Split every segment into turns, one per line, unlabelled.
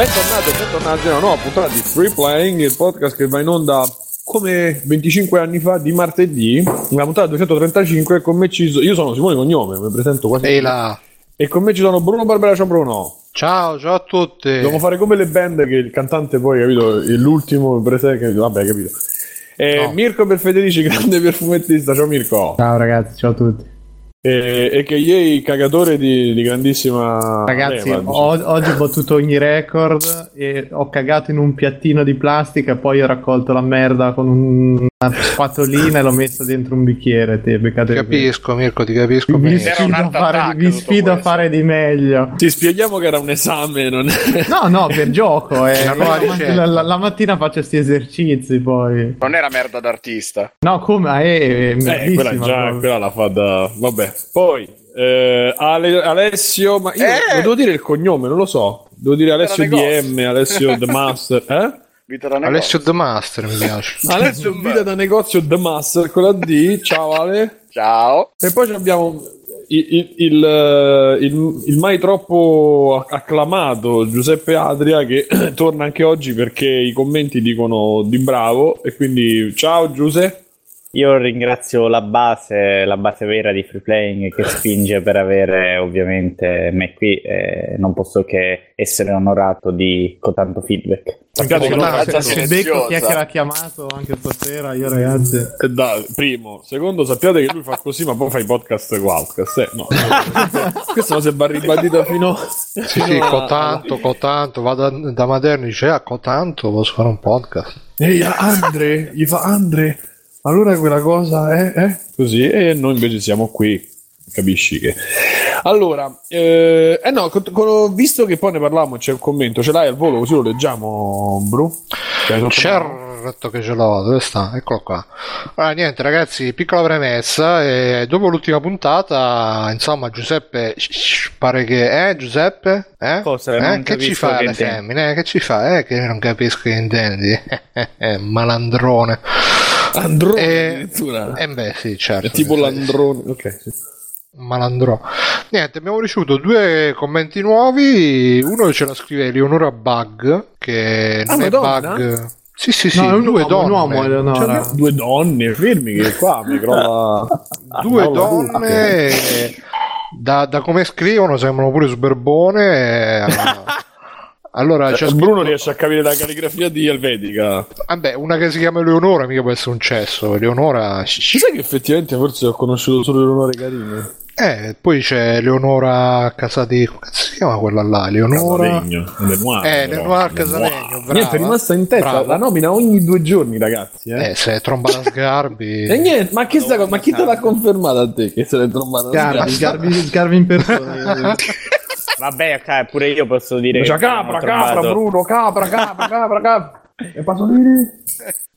Bentornati, bentornati a una nuova puntata di Free Playing, il podcast che va in onda come 25 anni fa di martedì, la puntata 235 con me ci sono, io sono Simone Cognome, mi presento quasi.
Ehi là.
E con me ci sono Bruno Barbera, ciao Bruno.
Ciao, ciao a tutti.
Dobbiamo fare come le band che il cantante poi, capito, è l'ultimo presente, vabbè, capito. E
No.
Mirko Perfederici, grande perfumettista, ciao Mirko.
Ciao ragazzi, ciao a tutti.
E, e che ieri cagatore di, di grandissima
Ragazzi,
leva, diciamo.
ho- oggi ho battuto ogni record e ho cagato in un piattino di plastica e poi ho raccolto la merda con un- una spatolina e l'ho messa dentro un bicchiere. Te, beccate
Ti capisco, Mirko, ti capisco.
Era
sfido, a fare, vi sfido a fare di meglio.
Ti spieghiamo che era un esame, non è...
No, no, per gioco. eh.
La
la, la- mattina faccio questi esercizi poi.
Non era merda d'artista.
No, come? Ah, è, è
Eh,
bellissima
quella già,
proprio.
quella la fa da... Vabbè. Poi, eh, Ale- Alessio, ma io
Eh!
devo dire il cognome, non lo so. Devo dire Alessio. DM, Alessio The Master, eh?
Vita da negozio.
Alessio The Master mi piace.
Alessio Vita da negozio The Master con la D, ciao Ale.
Ciao.
E poi abbiamo il, il- il, eh, il- il mai troppo acclamato Giuseppe Adria che torna anche oggi perché i commenti dicono di bravo e quindi ciao Giuseppe.
Io ringrazio la base, la base vera di Free Playing che spinge per avere ovviamente me qui e non posso che essere onorato di tanto feedback.
Becco chi è che l'ha chiamato anche stasera, io ragazzi.
Eh, da- primo, secondo, sappiate che lui fa così, ma poi fa i podcast Wildcast. Eh, no. Questa cosa va ribadita fino,
Sì, sì, cotanto, cotanto, va da, da Maderno e dice, ah, cotanto, posso fare un podcast.
Ehi, Andre, gli fa Andre, allora quella cosa è, è così e noi invece siamo qui, capisci che... Allora, eh, eh no, con- con- visto che poi ne parlavamo, c'è un commento, ce l'hai al volo così lo leggiamo, Bru? Cioè,
Certo che ce l'ho, dove sta? Eccolo qua. Allora, niente, ragazzi, piccola premessa. eh, dopo l'ultima puntata, insomma, Giuseppe pare che. Eh, Giuseppe? Eh?
Cosa?
Eh,
Non
che ci fa
che
le femmine? Eh, che ci fa? Eh, che non capisco che intendi. Eh, Malandrone.
Androne
Eh,
addirittura.
Eh, beh, sì, certo.
È tipo
sì.
l'androne, ok. sì.
Malandro. Niente, abbiamo ricevuto due commenti nuovi. Uno ce la scrive Eleonora Bug, che
Ah,
non è
Madonna.
Bug. Sì, sì, sì,
no, è un
due
uomo,
donne.
un uomo, Eleonora.
Cioè, due donne, fermi che qua mi crolla...
due
tutto.
donne. eh, Da, da come scrivono sembrano pure superbone. Allora,
Cioè, Bruno riesce a capire la calligrafia di Helvetica.
Vabbè, una che si chiama Eleonora, mica può essere un cesso. Eleonora.
Ci sai che effettivamente forse ho conosciuto solo Leonore Carine?
Eh, poi c'è Eleonora Casati. Come si chiama quella là? Eleonora.
Casalegno, Lenoir,
Eh. Lenoir Casalegno, brava.
Niente, è rimasta in testa
Brava.
la nomina ogni due giorni, ragazzi. Eh.
Eh, se tromba la sgarbi.
E niente, ma, che sta ma chi te l'ha confermato a te che se l'è trombata?
Sgarbi, sgarbi, sgarbi in persona.
Vabbè, ok, pure io posso dire
Cioè, capra, capra, Bruno, capra, capra, capra, capra. E Pasolini?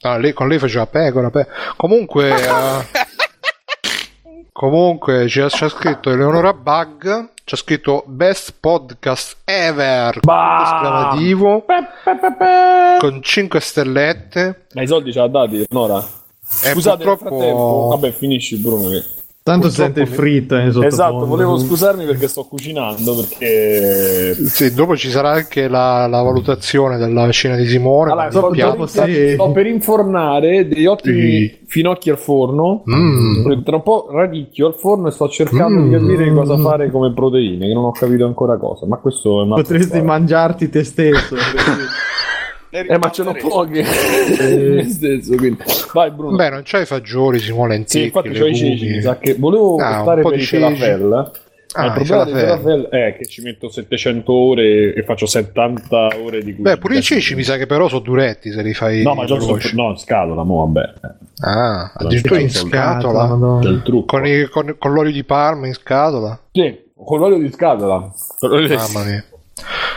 Ah, lei- con lei faceva pecora. pe- Comunque, eh, comunque ci ha, ci ha scritto Eleonora Bug. Ci ha scritto Best Podcast Ever!
Bah!
Esclamativo
Pe, pe, pe, pe.
con 5 stellette.
Ma i soldi ce l'ha dati, Nora?
E
Scusate, nel
purtroppo-
frattempo... Vabbè, finisci, Bruno. Che...
Tanto
Purtroppo
sente il fritto in sottofondo.
Esatto, volevo scusarmi perché sto cucinando, perché...
Sì, dopo ci sarà anche la, la valutazione della cena di Simone.
Allora, sto,
piatto.
sì.
sto per infornare degli ottimi finocchi al forno.
Mm.
Tra un po' radicchio al forno e sto cercando
Mm.
di capire cosa fare come proteine, che non ho capito ancora cosa. Ma questo è un altro
Potresti mangiarti te stesso.
Eh, ma ce n'ho poche. Nel senso, quindi. Vai, Bruno.
Beh, non c'hai i fagioli, Simone,
sì,
lenticchie,
infatti c'ho i ceci. mi sa che volevo
Ah, po'
per i
ceci.
falafel.
Ah,
Ma il problema dei
falafel.
è che ci metto 700 ore e faccio 70 ore di cucina.
Beh, pure i ceci mi sa che però sono duretti se li fai
No, ma già sono no, in scatola, mo vabbè.
Ah, addirittura in
Scatola,
scatola.
Madonna.
C'è il trucco.
Con, i- con- con l'olio di Parma in scatola.
Sì, con l'olio di scatola. Con l'olio di-
Mamma mia.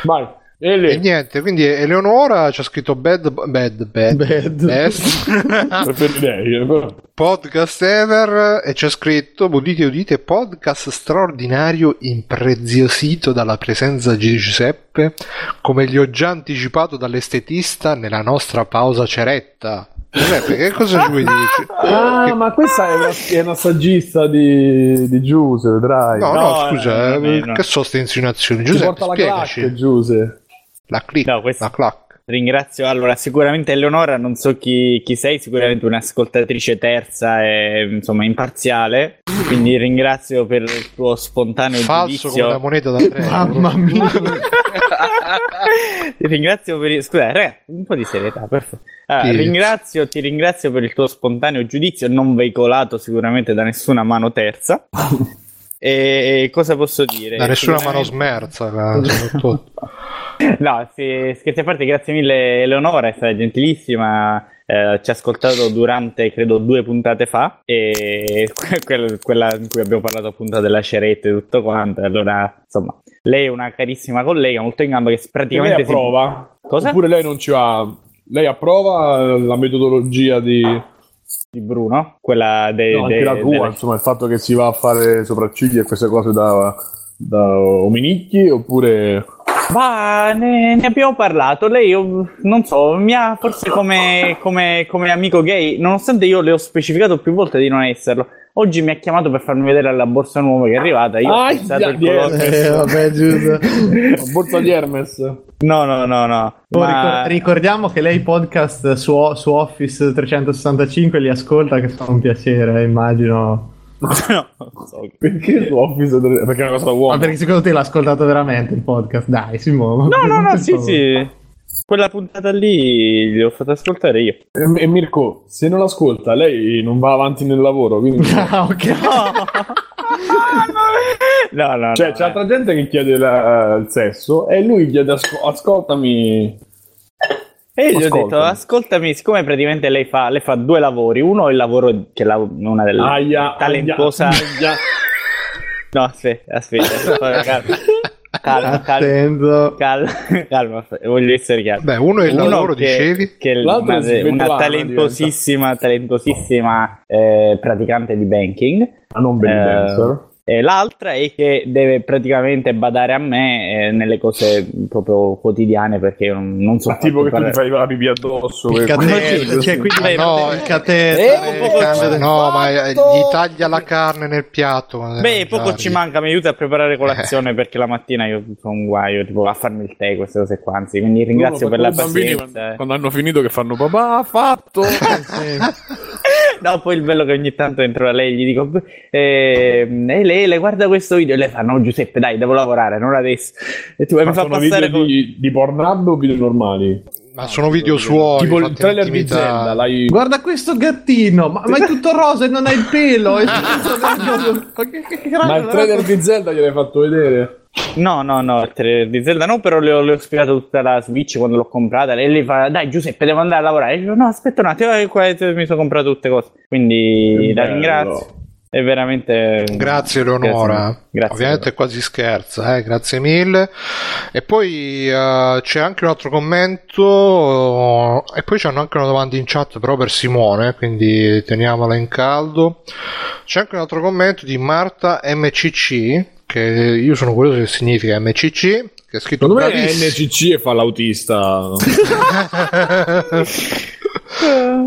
Vai. Ele.
E niente, quindi Eleonora ci ha scritto bad, bad, bad,
Bad.
best
eh,
podcast ever e c'è scritto, udite udite, podcast straordinario impreziosito dalla presenza di Giuseppe, come gli ho già anticipato dall'estetista nella nostra pausa ceretta. Giuseppe, che cosa ci vuoi dire?
Ah, ma questa è una, è una saggista di, di Giuse, vedrai.
No, no,
No,
scusa,
eh,
eh,
no.
che sono queste insinuazioni?
Ci
Giuseppe,
porta la
spiegaci.
Giuse.
La click,
No, questo-
la clac.
Ringrazio allora sicuramente Eleonora, non so chi, chi sei, sicuramente un'ascoltatrice terza e insomma imparziale, quindi ringrazio per il tuo spontaneo
Falso come una
giudizio.
moneta da 3
Mamma mia.
ti ringrazio per il... Scusa, raga, un po' di serietà, per favore. Allora,
Sì.
ringrazio, ti ringrazio per il tuo spontaneo giudizio, non veicolato sicuramente da nessuna mano terza. E cosa posso dire?
Da nessuna mano smerza, soprattutto.
No, sì, scherzi a parte, grazie mille Eleonora, è stata gentilissima, eh, ci ha ascoltato durante, credo, due puntate fa, e que- quella, in cui abbiamo parlato appunto della ceretta e tutto quanto, allora, insomma, lei è una carissima collega, molto in gamba, che
Lei
praticamente... si-
approva?
Cosa?
Oppure lei non ci va? Lei approva la metodologia di...
Di Bruno, quella de-
No, anche
de-
la tua,
della-
insomma, il fatto che si va a fare sopracciglia e queste cose da, da ominicchi, oppure...
Ma ne, ne abbiamo parlato. Lei, io, non so, mi ha forse come, come- come amico gay, nonostante io le ho specificato più volte di non esserlo. Oggi mi ha chiamato per farmi vedere la borsa nuova che è arrivata. Io ho
Aia,
pensato il colore-
Eh, vabbè, giusto.
La borsa di Hermes.
No, no, no, no.
Oh,
Ma-
ricor- ricordiamo che lei podcast su, su Office 365 li ascolta che fa un piacere, immagino.
no, so.
Perché su Office? Perché è una cosa da
Ma
uomo.
perché secondo te l'ha ascoltato veramente il podcast? Dai, Simone.
No, no, no,
Per
sì, sì. Quella puntata lì li ho fatto ascoltare io.
E, e Mirko, se non ascolta, lei non va avanti nel lavoro, quindi...
Ah, ok.
No, no,
Cioè,
no,
c'è
eh.
altra gente che chiede la- il sesso e lui chiede asco- ascoltami.
E io gli ho detto, ascoltami, siccome praticamente lei fa, lei fa due lavori. Uno è il lavoro che la, una delle
Aia,
talentuosa...
aia, aia.
No, aspetta, aspetta. Calma, calma, calma, calma, voglio essere chiaro.
Beh, uno è il
Uno
lavoro,
che,
dicevi?
che è
L'altro è
una,
Svetlana,
una talentosissima, talentosissima eh, praticante di banking.
Ah, non belly
Eh,
dancer.
E l'altra è che deve praticamente badare a me eh, nelle cose proprio quotidiane perché io non, non so
Ma tipo che tu
fare-
ti fai la pipì addosso.
Il catetere, cioè, quindi
Vabbè,
no,
il
Eh, po'
cambia de-
No, ma eh, gli taglia la carne nel piatto.
Beh, poco ci manca, mi aiuta a preparare colazione perché la mattina io sono un guaio, tipo a farmi il tè, queste cose qua. Anzi, quindi ringrazio per la
bambini
pazienza.
quando, quando hanno finito che fanno papà ha fatto.
Sì.
No, poi il bello che ogni tanto entro da lei e gli dico, ehm, e lei, le guarda questo video e lei fa, no Giuseppe dai, devo lavorare, non adesso. E tu
Ma
mi fa
sono
passare
video
con...
di, di Pornhub o video normali?
Ma sono video suoi.
tipo il trailer di. Zelda. L'hai...
Guarda questo gattino, ma, ma è tutto rosa e non ha il pelo. È tutto- ma che, che, che
Ma il trailer di Zelda gliel'hai fatto vedere?
No, no, no, di Zelda no, però le ho, le ho spiegato tutta la Switch quando l'ho comprata e lei fa, dai Giuseppe, devo andare a lavorare. E io no, aspetta un attimo, eh, qua mi sono comprato tutte cose. Quindi la ringrazio. È veramente...
Grazie Eleonora,
Grazie.
ovviamente quasi scherza, eh? grazie mille. E poi eh, c'è anche un altro commento e poi c'hanno anche una domanda in chat però per Simone, quindi teniamola in caldo. C'è anche un altro commento di Marta MCC, che io sono curioso che significa MCC, che è scritto
Secondo me. NCC e fa l'autista.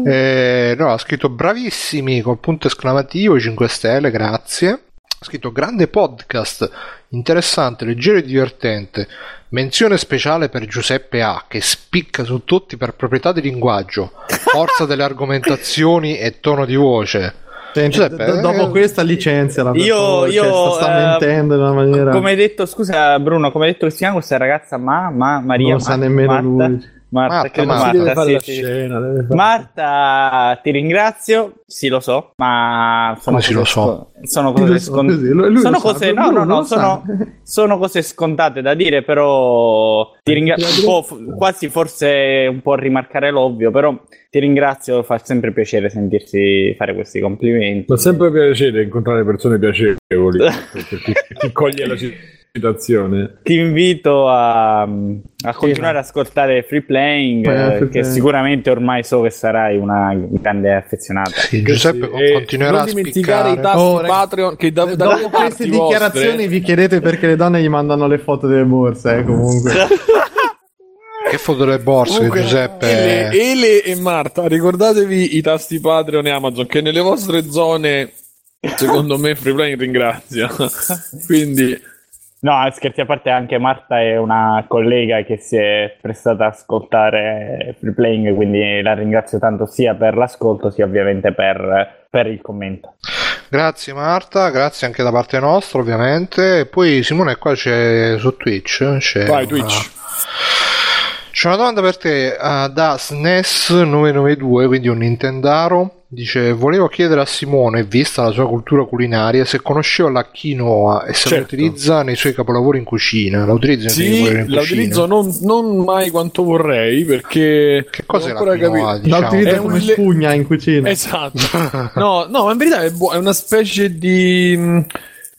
Eh, no, ha scritto bravissimi col punto esclamativo 5 stelle, grazie. Ha scritto grande podcast, interessante, leggero e divertente. Menzione speciale per Giuseppe A, che spicca su tutti per proprietà di linguaggio, forza delle argomentazioni e tono di voce. Giuseppe,
do- dopo
eh,
questa licenzia la
Io- io,
sta, sta
eh,
mentendo in una maniera
Come hai detto, scusa Bruno, come hai detto che si chiama questa ragazza? Ma, ma Maria?
non lo sa
Ma-
nemmeno
Marta?
lui.
Marta,
Marta,
credo
Marta.
Sì,
la
sì,
scena. deve fare-
Marta, ti ringrazio. Sì, lo so, ma sono cose
lo so?
sono cose scon- sono cose, no, no, no, sono, sono cose scontate da dire, però ti ringrazio. quasi forse un po' rimarcare l'ovvio, però ti ringrazio, fa sempre piacere sentirsi fare questi complimenti.
Fa sempre piacere incontrare persone piacevoli chi, coglie la citazione.
Ti invito a, a continuare ad ascoltare Free Playing,
Eh,
eh,
Free
che
Playing.
sicuramente ormai so che sarai una grande affezionata.
Sì, Giuseppe
Sì,
continuerà
non
a
dimenticare
spiccare.
i tasti
Oh,
Patreon che da, dalle
Dopo queste dichiarazioni
vostre-
vi chiedete perché le donne gli mandano le foto delle borse, eh, comunque.
Che foto delle borse
Comunque,
Giuseppe...
Ele, Ele e Marta, ricordatevi i tasti Patreon e Amazon che nelle vostre zone, secondo me, Freeplane ringrazia. Quindi
No, scherzi a parte, anche Marta è una collega che si è prestata ad ascoltare Free Playing, quindi la ringrazio tanto sia per l'ascolto sia ovviamente per, per il commento.
Grazie Marta, grazie anche da parte nostra ovviamente. E poi Simone qua c'è su Twitch. C'è
Vai,
una-
Twitch.
C'è una domanda per te eh, da SNES992, quindi un Nintendaro. Dice: Volevo chiedere a Simone, vista la sua cultura culinaria, se conosceva la quinoa e se la
Certo.
utilizza nei suoi capolavori in cucina. La utilizza nei suoi
Sì, la
cucina?
utilizzo non, non mai quanto vorrei perché
Che cos'è
non ho
la
ancora
quinoa?
capito.
Diciamo.
La utilizza
È
come spugna in cucina.
Esatto. No, no, ma in verità è, buo- è una specie di.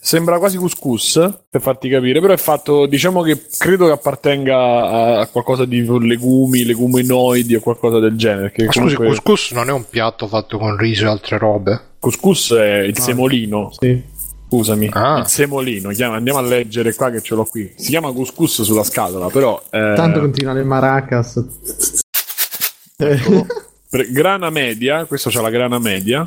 Sembra quasi couscous per farti capire, però è fatto, diciamo che credo che appartenga a, qualcosa di legumi, leguminoidi o qualcosa del genere. Che
Ma scusi,
comunque-
couscous non è un piatto fatto con riso e altre robe?
couscous è il semolino.
Sì.
Scusami,
Ah.
il semolino. chiama- Andiamo a leggere qua che ce l'ho qui. Si chiama couscous sulla scatola, però. eh,
Tanto continua le maracas.
pre- grana media, questo c'ha la grana media.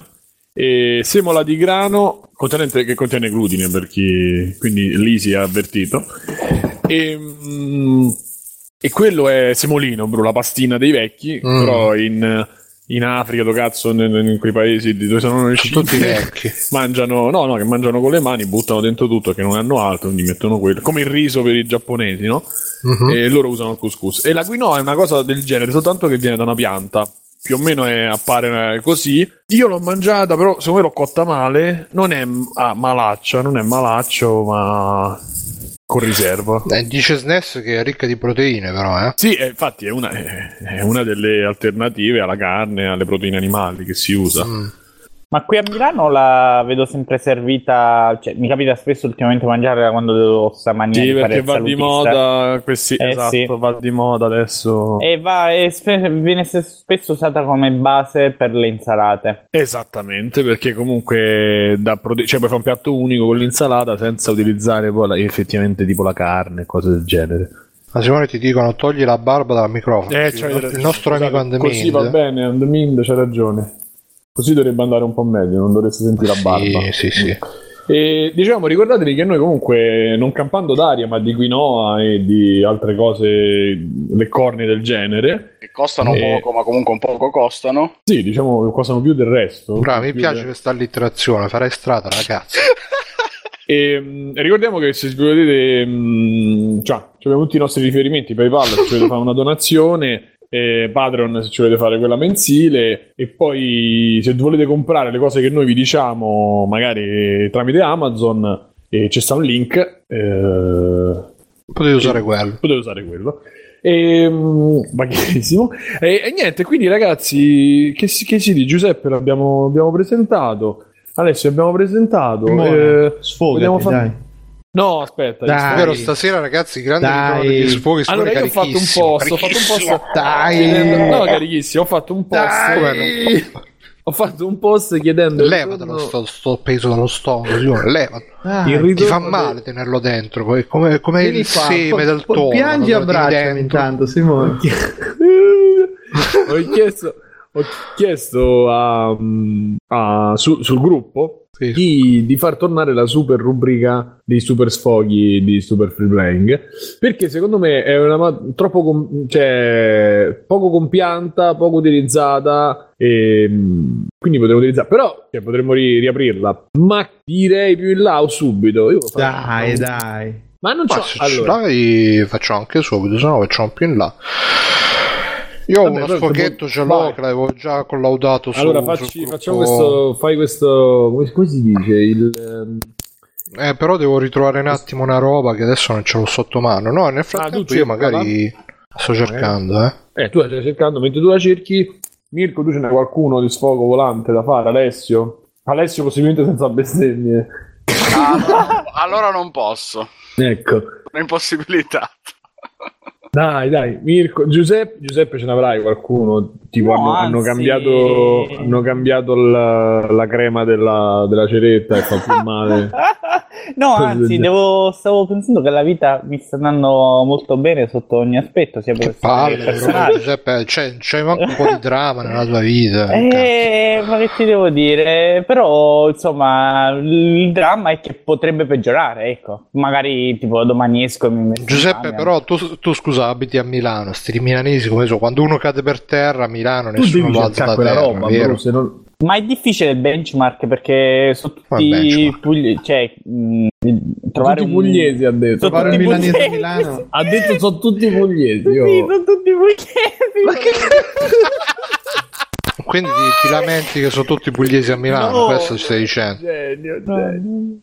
E semola di grano contenente, che contiene glutine per chi quindi lì si è avvertito. E, mm, e quello è semolino, bro, la pastina dei vecchi,
Mm.
però in, in Africa, dove cazzo, in, in quei paesi dove sono riusciti.
tutti vecchi.
mangiano, no, no, che mangiano con le mani, buttano dentro tutto, che non hanno altro, quindi mettono quello. Come il riso per i giapponesi, no?
Mhm.
e loro usano il couscous. E la quinoa è una cosa del genere, soltanto che viene da una pianta. Più o meno è, appare eh, così. Io l'ho mangiata, però secondo me l'ho cotta male. Non è ah, malaccia, non è malaccio, ma con riserva.
Eh, dice SNES che è ricca di proteine, però, eh.
Sì, eh, infatti è una, è- è una delle alternative alla carne, alle proteine animali che si usa.
Mm.
Ma qui a Milano la vedo sempre servita, cioè mi capita spesso ultimamente mangiarla quando devo sta maniera
Sì, perché va di moda, questi,
Eh,
esatto,
sì.
va di moda adesso.
E va, e spe- viene spesso usata come base per le insalate.
Esattamente, perché comunque da prote- cioè puoi fare un piatto unico con l'insalata senza utilizzare poi la- effettivamente tipo la carne, cose del genere.
Ma Simone ti dicono togli la barba dal microfono.
Eh, c'hai
il nostro amico Andemind.
Così va bene, Andemind c'ha ragione. Così dovrebbe andare un po' meglio, non dovreste sentire la barba.
Sì, sì, sì.
E diciamo, ricordatevi che noi comunque, non campando d'aria, ma di quinoa e di altre cose, le corni del genere,
Che costano
Eh.
poco, ma comunque un poco costano.
sì, diciamo che costano più del resto.
Bravo, mi piace
del-
questa allitterazione, farai strada, ragazzi.
E mh, ricordiamo che se volete, mh, cioè, abbiamo tutti i nostri riferimenti: PayPal se ci volete fare una donazione, eh, Patreon se ci volete fare quella mensile, e poi se volete comprare le cose che noi vi diciamo, magari tramite Amazon, e c'è sta un link, eh,
Potete usare quello.
potete usare quello. E, mm, baghissimo. E, e niente, quindi ragazzi, che, si- che si dice? Giuseppe l'abbiamo abbiamo presentato. Alessio abbiamo presentato.
Simone,
eh,
sfogati,
vogliamo fa-
dai.
No, aspetta.
Dai.
Vero, stasera ragazzi, grande
Dai.
degli sfoghi,
Allora io ho fatto un post, ho fatto un post
Dai.
no, carichissimo, ho fatto un post
Dai.
ho fatto un post chiedendo
Levatelo sto, sto peso dallo stomaco, levatelo. Ti fa male tenerlo dentro, poi come, come il
qua,
seme
poi-
del tono.
Piangi abbracciami
dentro.
intanto, Simone.
ho chiesto, ho chiesto a, a- su- sul gruppo
Sì.
di, di far tornare la super rubrica dei super sfoghi di Super Free Playing perché secondo me è una ma- troppo com- cioè, poco compianta, poco utilizzata e mm, quindi potremmo utilizzare però cioè, potremmo ri- riaprirla ma direi più in là o subito Io
Dai, dai.
ma non
Ma
c'ho
se
allora
ce l'hai facciamo anche subito, se no facciamo più in là. Io ho
Vabbè,
uno sfoghetto, ce l'ho,
vai.
che l'avevo già collaudato su
allora facci- facciamo questo fai questo come, come si dice il ehm,
Eh, però devo ritrovare un attimo una roba che adesso non ce l'ho sotto mano. No, nel frattempo
Ah,
io magari sto cercando, eh.
Eh, tu la stai cercando, mentre tu la cerchi, Mirko, tu ce n'hai qualcuno di sfogo volante da fare, Alessio? Alessio possibilmente senza bestemmie.
Ah, allora non posso.
Ecco.
È impossibilità.
Dai, dai, Mirko, Giuseppe, Giuseppe ce n'avrai qualcuno, tipo
No,
hanno, hanno cambiato, hanno cambiato la, la crema della, della ceretta e fa più male.
no, anzi, devo, stavo pensando che la vita mi sta andando molto bene sotto ogni aspetto, sia
che palle. Giuseppe, c'è, c'è manco un po' di dramma nella tua vita.
Eh, ma che ti devo dire? Però, insomma, il dramma è che potrebbe peggiorare, ecco. Magari, tipo, domani esco e mi metto in
Giuseppe, però tu, tu scusa, abiti a Milano, sti milanesi come so, quando uno cade per terra a Milano
Tu
nessuno lo alza da
quella
terra,
roba, se non-
Ma è difficile il benchmark perché sono tutti pugli- cioè, mh, trovare
tutti
un
pugliesi ha detto.
Sono
Trovare un
tutti
milanese a
pugliesi.
Milano.
Ha detto sono tutti pugliesi.
Sì,
io-
sono tutti pugliesi.
Ma che Quindi ti, ti lamenti che sono tutti pugliesi a Milano,
No.
questo ci stai dicendo.
Genio, genio.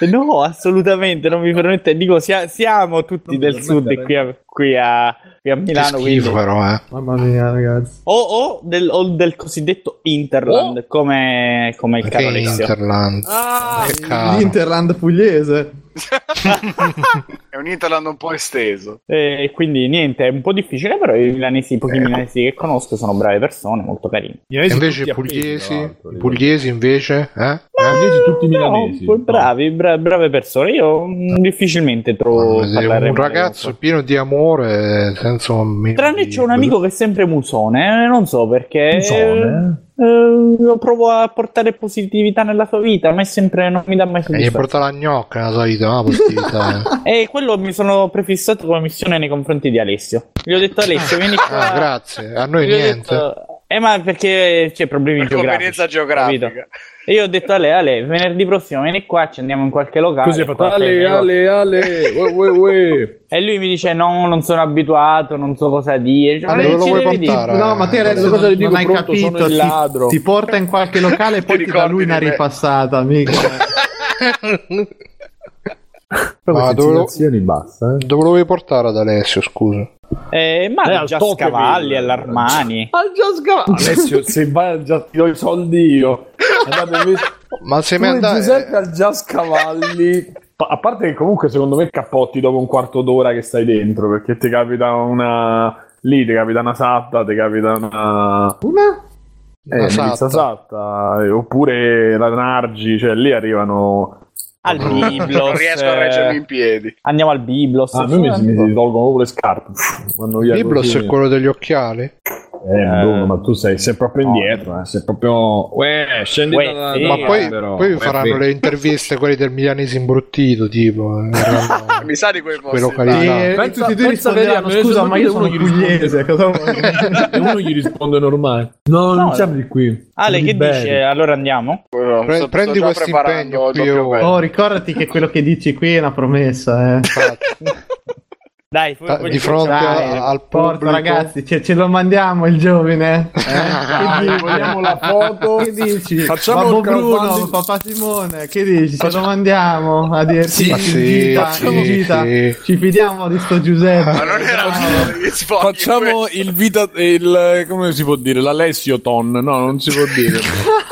No, assolutamente, non mi permette. Dico, sia- siamo tutti
Non
del sud qui a, qui a, qui a
Che
Milano.
schifo
quindi-
però, eh.
Mamma mia, ragazzi.
O, o del, o del cosiddetto Interland, come, come il caro
che
Alessio.
Interland?
Ah,
che caro.
L'Interland pugliese.
È un Interland un po' esteso.
E quindi niente, è un po' difficile, però i milanesi, i pochi milanesi che conosco sono brave persone, molto carini.
E invece i pugliesi, i pugliesi invece, eh? Eh?
pugliesi tutti
No,
milanesi.
bravi, bra- brave persone. Io difficilmente trovo
un ragazzo pieno di amore senza un
Tranne
di-
c'è un amico che è sempre musone, eh, non so perché.
Musone?
Eh, lo provo a portare positività nella sua vita, ma è sempre non mi dà mai
E gli
soddisfazione.
porta la gnocca nella sua vita, la positività.
E quello mi sono prefissato come missione nei confronti di Alessio. Gli ho detto Alessio, vieni qua.
ah, grazie, a noi
Gli
niente.
detto- eh, ma perché c'è problemi
Per convenienza
geografici.
geografica.
capito? E io ho detto a lei, Ale, venerdì prossimo vieni qua, ci andiamo in qualche locale.
Così fatto Ale, Ale, Ale, ue, ue, ue.
E lui mi dice: No, non sono abituato, non so cosa dire. Dico,
Ma
"Ma
dove
ci
lo vuoi
devi dire?"
portare?
No, ma te
Eh,
adesso
cosa
cosa
gli dico?
non hai
Pronto, sono
capito.
il
Ti,
ladro.
ti porta in qualche locale e poi
Ti
ti, dà lui una ripassata, mica.
Però
Ma
queste
dove lo-
citazioni basta, eh.
Dove lo vuoi portare ad Alessio, scusa?
Eh, ma
Eh,
al
al
Just
Tokyo
Cavalli,
Mill.
all'Armani.
Al Just Cavalli. Alessio, se vai al Just ti do i soldi io. Andate
Ma se mi
e
andai...
Giuseppe al Just Cavalli. Pa- A parte che comunque secondo me cappotti dopo un quarto d'ora che stai dentro, perché ti capita una... Lì ti capita una satta, ti capita una...
Una?
Eh,
Una
una
satta.
satta, eh, oppure la Nargi, cioè lì arrivano...
Al Biblos.
Non riesco a
eh,
reggermi in piedi.
Andiamo al Biblos.
Ah, a me mi, mi, tolgono proprio le scarpe.
Biblos è quello degli occhiali?
Eh, Bruno, ma tu sei, sei proprio indietro, eh, sei proprio... Uè, scendi
Uè,
da,
sì.
da-
Ma poi, poi
Uè,
faranno
sì.
le interviste quelli del milanese imbruttito, tipo. eh,
Mi sa di quei
Quello
posti.
cari-
là.
E
Pensa-
tutti ti
pensa
risponderanno, scusa, ma io sono pugliese, cosa vuoi?
e uno gli risponde normale. No,
No,
non siamo di qui.
Ale, che
di Bari.
dice? Allora andiamo?
Pre-
sto
prendi questo impegno qui.
Oh, ricordati che quello che dici qui è una promessa, eh.
Dai, fu-
Ah, di fronte
Dai,
a- al
porca,
pubblico.
ragazzi, ce, ce lo mandiamo il giovane. Eh?
Dai, vogliamo la foto.
Che dici?
Facciamo
Babbo. Bruno, papà Simone, che dici? Ce lo mandiamo a
Ma
in
sì,
gita,
sì,
gita.
sì.
Ci fidiamo di sto Giuseppe.
Ma non era
Facciamo
questo?
il vita, il, come si può dire, l'Alessio Ton, no, non si può dire.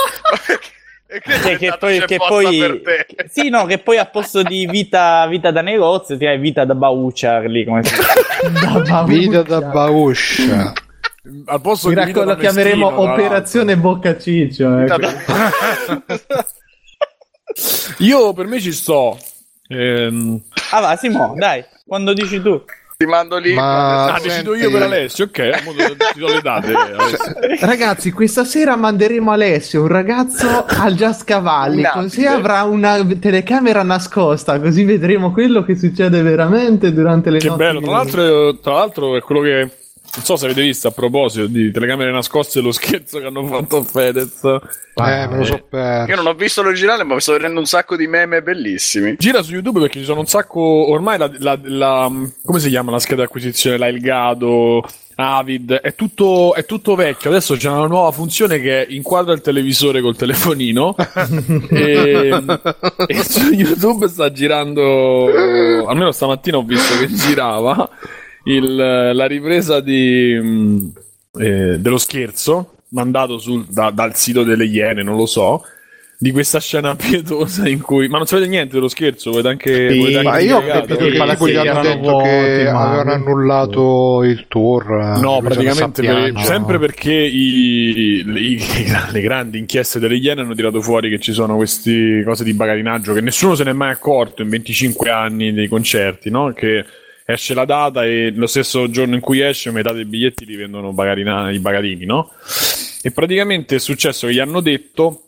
E che,
Cioè, che poi, che poi sì, no, che poi a posto di vita, vita da negozio ti hai vita da baucia lì come si
Da
Vita da Bauscia.
Al posto
Mi
di da
lo chiameremo
Mestino, tra
Operazione Bocca Ciccio. Ecco.
Io per me ci sto. Ehm,
Ah, va, Simo, dai, quando dici tu.
Ti mando lì.
Ma-
ah, decido io per Alessio, ok, ti do le date.
Ragazzi, questa sera manderemo Alessio, un ragazzo al Just Cavalli,
Inabile.
così avrà una telecamera nascosta, così vedremo quello che succede veramente durante le
Che
notti
bello, tra l'altro, tra l'altro è quello che... Non so se avete visto a proposito di telecamere nascoste lo scherzo che hanno fatto a Fedez.
Eh, me lo so perso.
Io non ho visto l'originale, ma mi sto vedendo un sacco di meme bellissimi.
Gira su YouTube perché ci sono un sacco. Ormai la, la- la- come si chiama la scheda d'acquisizione? La Elgato, Avid, è tutto, è tutto vecchio. Adesso c'è una nuova funzione che inquadra il televisore col telefonino. e, e su YouTube sta girando. Almeno stamattina ho visto che girava il- la ripresa di, mh, eh, dello scherzo mandato sul- da- dal sito delle Iene, non lo so di questa scena pietosa in cui. Ma non sapete niente dello scherzo, volete anche.
Sì,
volete anche
Ma io ho capito che gli hanno detto
vuoti,
che
ma-
avevano annullato il tour.
No, praticamente per- sempre perché i- le, i- le grandi inchieste delle Iene hanno tirato fuori che ci sono queste cose di bagarinaggio che nessuno se ne è mai accorto in 25 anni dei concerti, no? Che esce la data e lo stesso giorno in cui esce metà dei biglietti li vendono bagarina- i bagarini, no? E praticamente è successo che gli hanno detto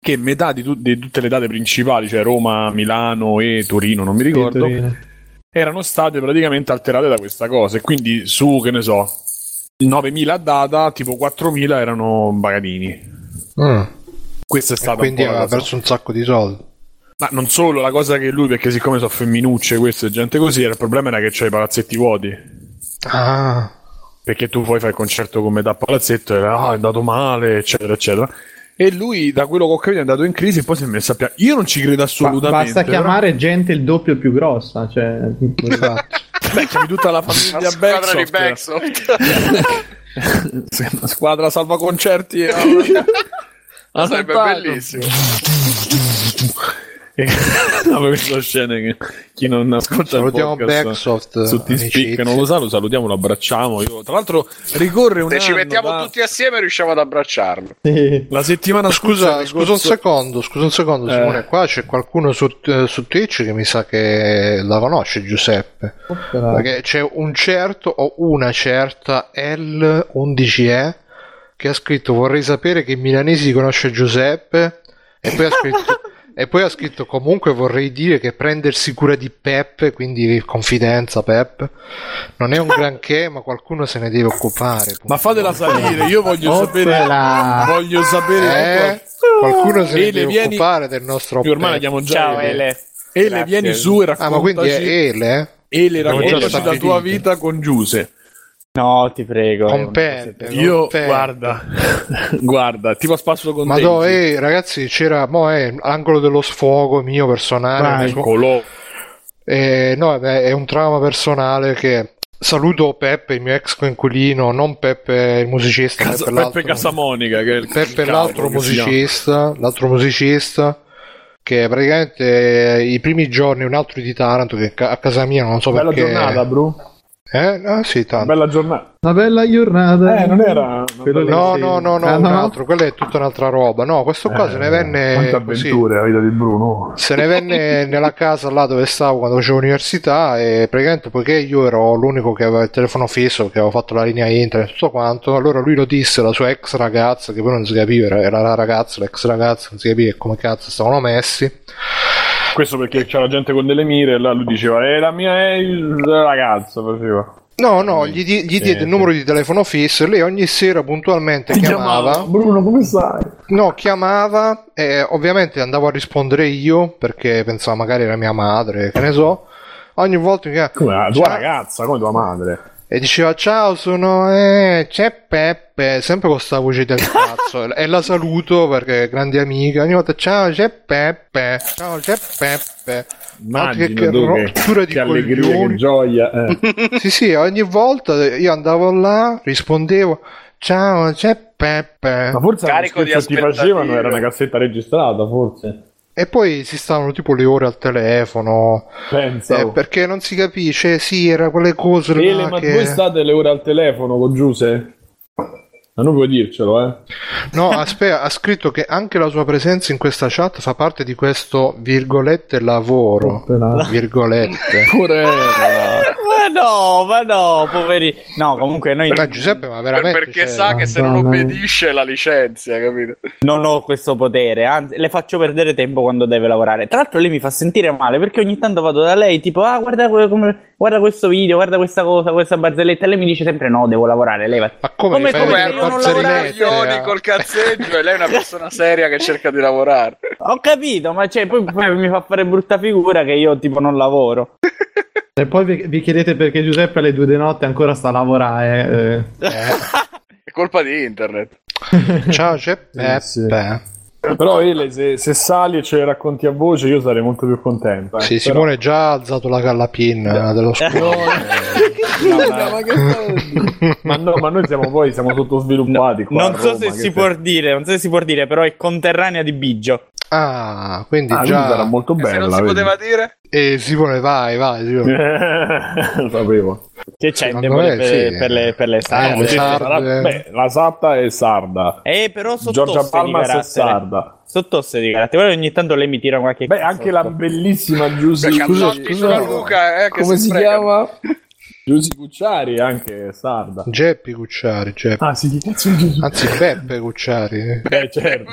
che metà di, tu- di tutte le date principali, cioè Roma, Milano e Torino, non mi ricordo, erano state praticamente alterate da questa cosa e quindi su, che ne so, 9.000 a data, tipo 4.000 erano bagatini.
Mm.
Questa è
E
stata
quindi
un la
aveva
cosa.
perso un sacco di soldi.
Ma non solo, la cosa che lui, perché siccome sono femminucce queste gente così, era il problema era che c'hai i palazzetti vuoti.
Ah,
Perché tu poi fai il concerto con metà palazzetto e ah, è andato male, eccetera, eccetera. E lui, da quello che ho capito, è andato in crisi e poi si è messo a piangere. Io non ci credo assolutamente.
basta
però-
chiamare gente il doppio più grossa. Cioè...
esatto.
Beh, chiami tutta la
La
famiglia
squadra di
Backsoft.
Backsoft.
Squadra salva concerti. eh. Ah,
Sarebbe bellissimo.
Visto scene che chi non ascolta
Salutiamo
il podcast
Backsoft,
su Teamspeak
amicizia.
non lo sa, lo salutiamo, lo abbracciamo. Io, tra l'altro, ricorre un
Se ci mettiamo
da-
tutti assieme riusciamo ad abbracciarlo.
La settimana scorsa.
Scusa, scusa un secondo, scusa un secondo,
Eh.
Simone. Qua c'è qualcuno su, eh, su Twitch che mi sa che la conosce, Giuseppe. Perché c'è un certo o una certa L11E che ha scritto vorrei sapere che Milanesi conosce Giuseppe e poi ha scritto, e poi ha scritto comunque vorrei dire che prendersi cura di Pep, quindi confidenza Pep, non è un granché ma qualcuno se ne deve occupare.
Ma fatela salire, io voglio sapere.
Oppela.
Voglio sapere.
Eh, qualcuno se ne
Ele,
deve
vieni-
occupare del nostro
Io ormai chiamo già
Ciao
Ele.
Ele.
Ele,
Grazie.
vieni su e
Ah, ma quindi è
raccontaci.
Ele?
Ele,
Abbiamo
raccontaci la tua vita con Giuse.
No, ti prego. Eh, posso-
Io,
Peppe.
guarda, guarda, tipo a spasso con
Ma no, eh, ragazzi, c'era mo è l'angolo dello sfogo mio personale.
Eccolo.
Eh, no, beh, è un trauma personale che saluto Peppe, il mio ex coinquilino, non Peppe il musicista,
Casa-
Peppe,
Peppe Casamonica, che è il
Peppe
il
l'altro musicista, l'altro musicista che praticamente eh, i primi giorni un altro di Taranto che a casa mia non so
Bella
perché
giornata, Bru.
Eh? Ah, sì, tanto.
Bella giornata.
Una bella giornata.
Eh, non era.
Quello.
No, no, no, no,
Ah,
un
no?
altro, quella è tutta un'altra roba. No, questo qua se ne venne
Quante
così.
avventure la vita di Bruno.
Se ne venne nella casa là dove stavo quando facevo università e praticamente poiché io ero l'unico che aveva il telefono fisso, che avevo fatto la linea internet e tutto quanto, allora lui lo disse alla sua ex ragazza, che poi non si capiva, era- era la ragazza, l'ex ragazza, non si capiva come cazzo stavano messi.
Questo perché c'era gente con delle mire e là lui diceva, eh, la mia è il ragazzo, faceva.
No, no, gli, di- gli diede il numero di telefono fisso e lei ogni sera puntualmente chiamava.
Bruno, come stai?
No, chiamava e ovviamente andavo a rispondere io perché pensavo magari era mia madre, che ne so. Ogni volta che
Come la tua
Ciao.
ragazza, come tua madre.
E diceva ciao, sono eh, c'è Peppe, sempre con sta voce del cazzo e la saluto perché è grande amica. Ogni volta ciao, c'è Peppe, ciao, c'è Peppe.
Immagino
che, che
tu che,
rottura di
che allegria, che
coglioni.
gioia. eh.
Sì, sì, ogni volta io andavo là, rispondevo ciao, c'è Peppe.
Ma forse
Carico di
ti facevano era una cassetta registrata, forse.
E poi si stavano tipo le ore al telefono.
Pensa.
Eh,
oh.
perché non si capisce, sì, era quelle cose
Ele, ma
che...
voi state le ore al telefono con Giuse? Ma non puoi dircelo, eh?
No, aspetta, ha scritto che anche la sua presenza in questa chat fa parte di questo virgolette lavoro. Virgolette.
Pure
Ma no, ma no, poveri. No, comunque noi
Ma Giuseppe, ma
Per-
veramente...
perché
cioè,
sa che se non obbedisce la licenzia, capito?
non ho questo potere, anzi, le faccio perdere tempo quando deve lavorare. Tra l'altro, lei mi fa sentire male perché ogni tanto vado da lei, tipo, ah, guarda, come- guarda questo video, guarda questa cosa, questa barzelletta. E lei mi dice sempre: no, devo lavorare. Lei va.
Ma come,
Come- come io non?
Coglioni
eh?
col cazzeggio e lei è una persona seria che cerca di lavorare.
Ho capito, ma cioè, poi, poi mi fa fare brutta figura che io, tipo, non lavoro.
E poi vi, vi chiedete perché Giuseppe alle due di notte ancora sta a lavorare. eh,
È colpa di internet.
Ciao, c'è Peppe.
sì.
Però Ele, se, se sali e ce le racconti a voce, io sarei molto più contento. eh.
Sì,
Però-
Simone già ha alzato la gallapin dello scudo.
No, ma, che stai- ma no, ma noi siamo poi siamo sottosviluppati qua
non so
Roma,
se si può dire, non so se si può dire, però è conterranea di Biggio.
Ah, quindi
Ah,
già...
molto
E se
bella.
non si
vedi.
poteva dire?
E Simone, vai, vai. Simone.
Lo sapevo.
Che c'è in per,
sì.
per le, per le
Eh,
sarde?
Sì,
sarde.
sarà- beh, la Satta è sarda.
Eh, però sottosse
Giorgia Palmas è sarda.
Sottosse di carattere. Ogni tanto lei mi tira qualche
Beh, anche la bellissima Giusy.
Beh,
Scusa, scusa,
sulla Luca, eh, che
come
si
si chiama? Giusy Cucciari, anche sarda.
Geppi Cucciari, Geppi.
Ah, sì, che cazzo di
Anzi, Beppe Cucciari.
Eh, certo.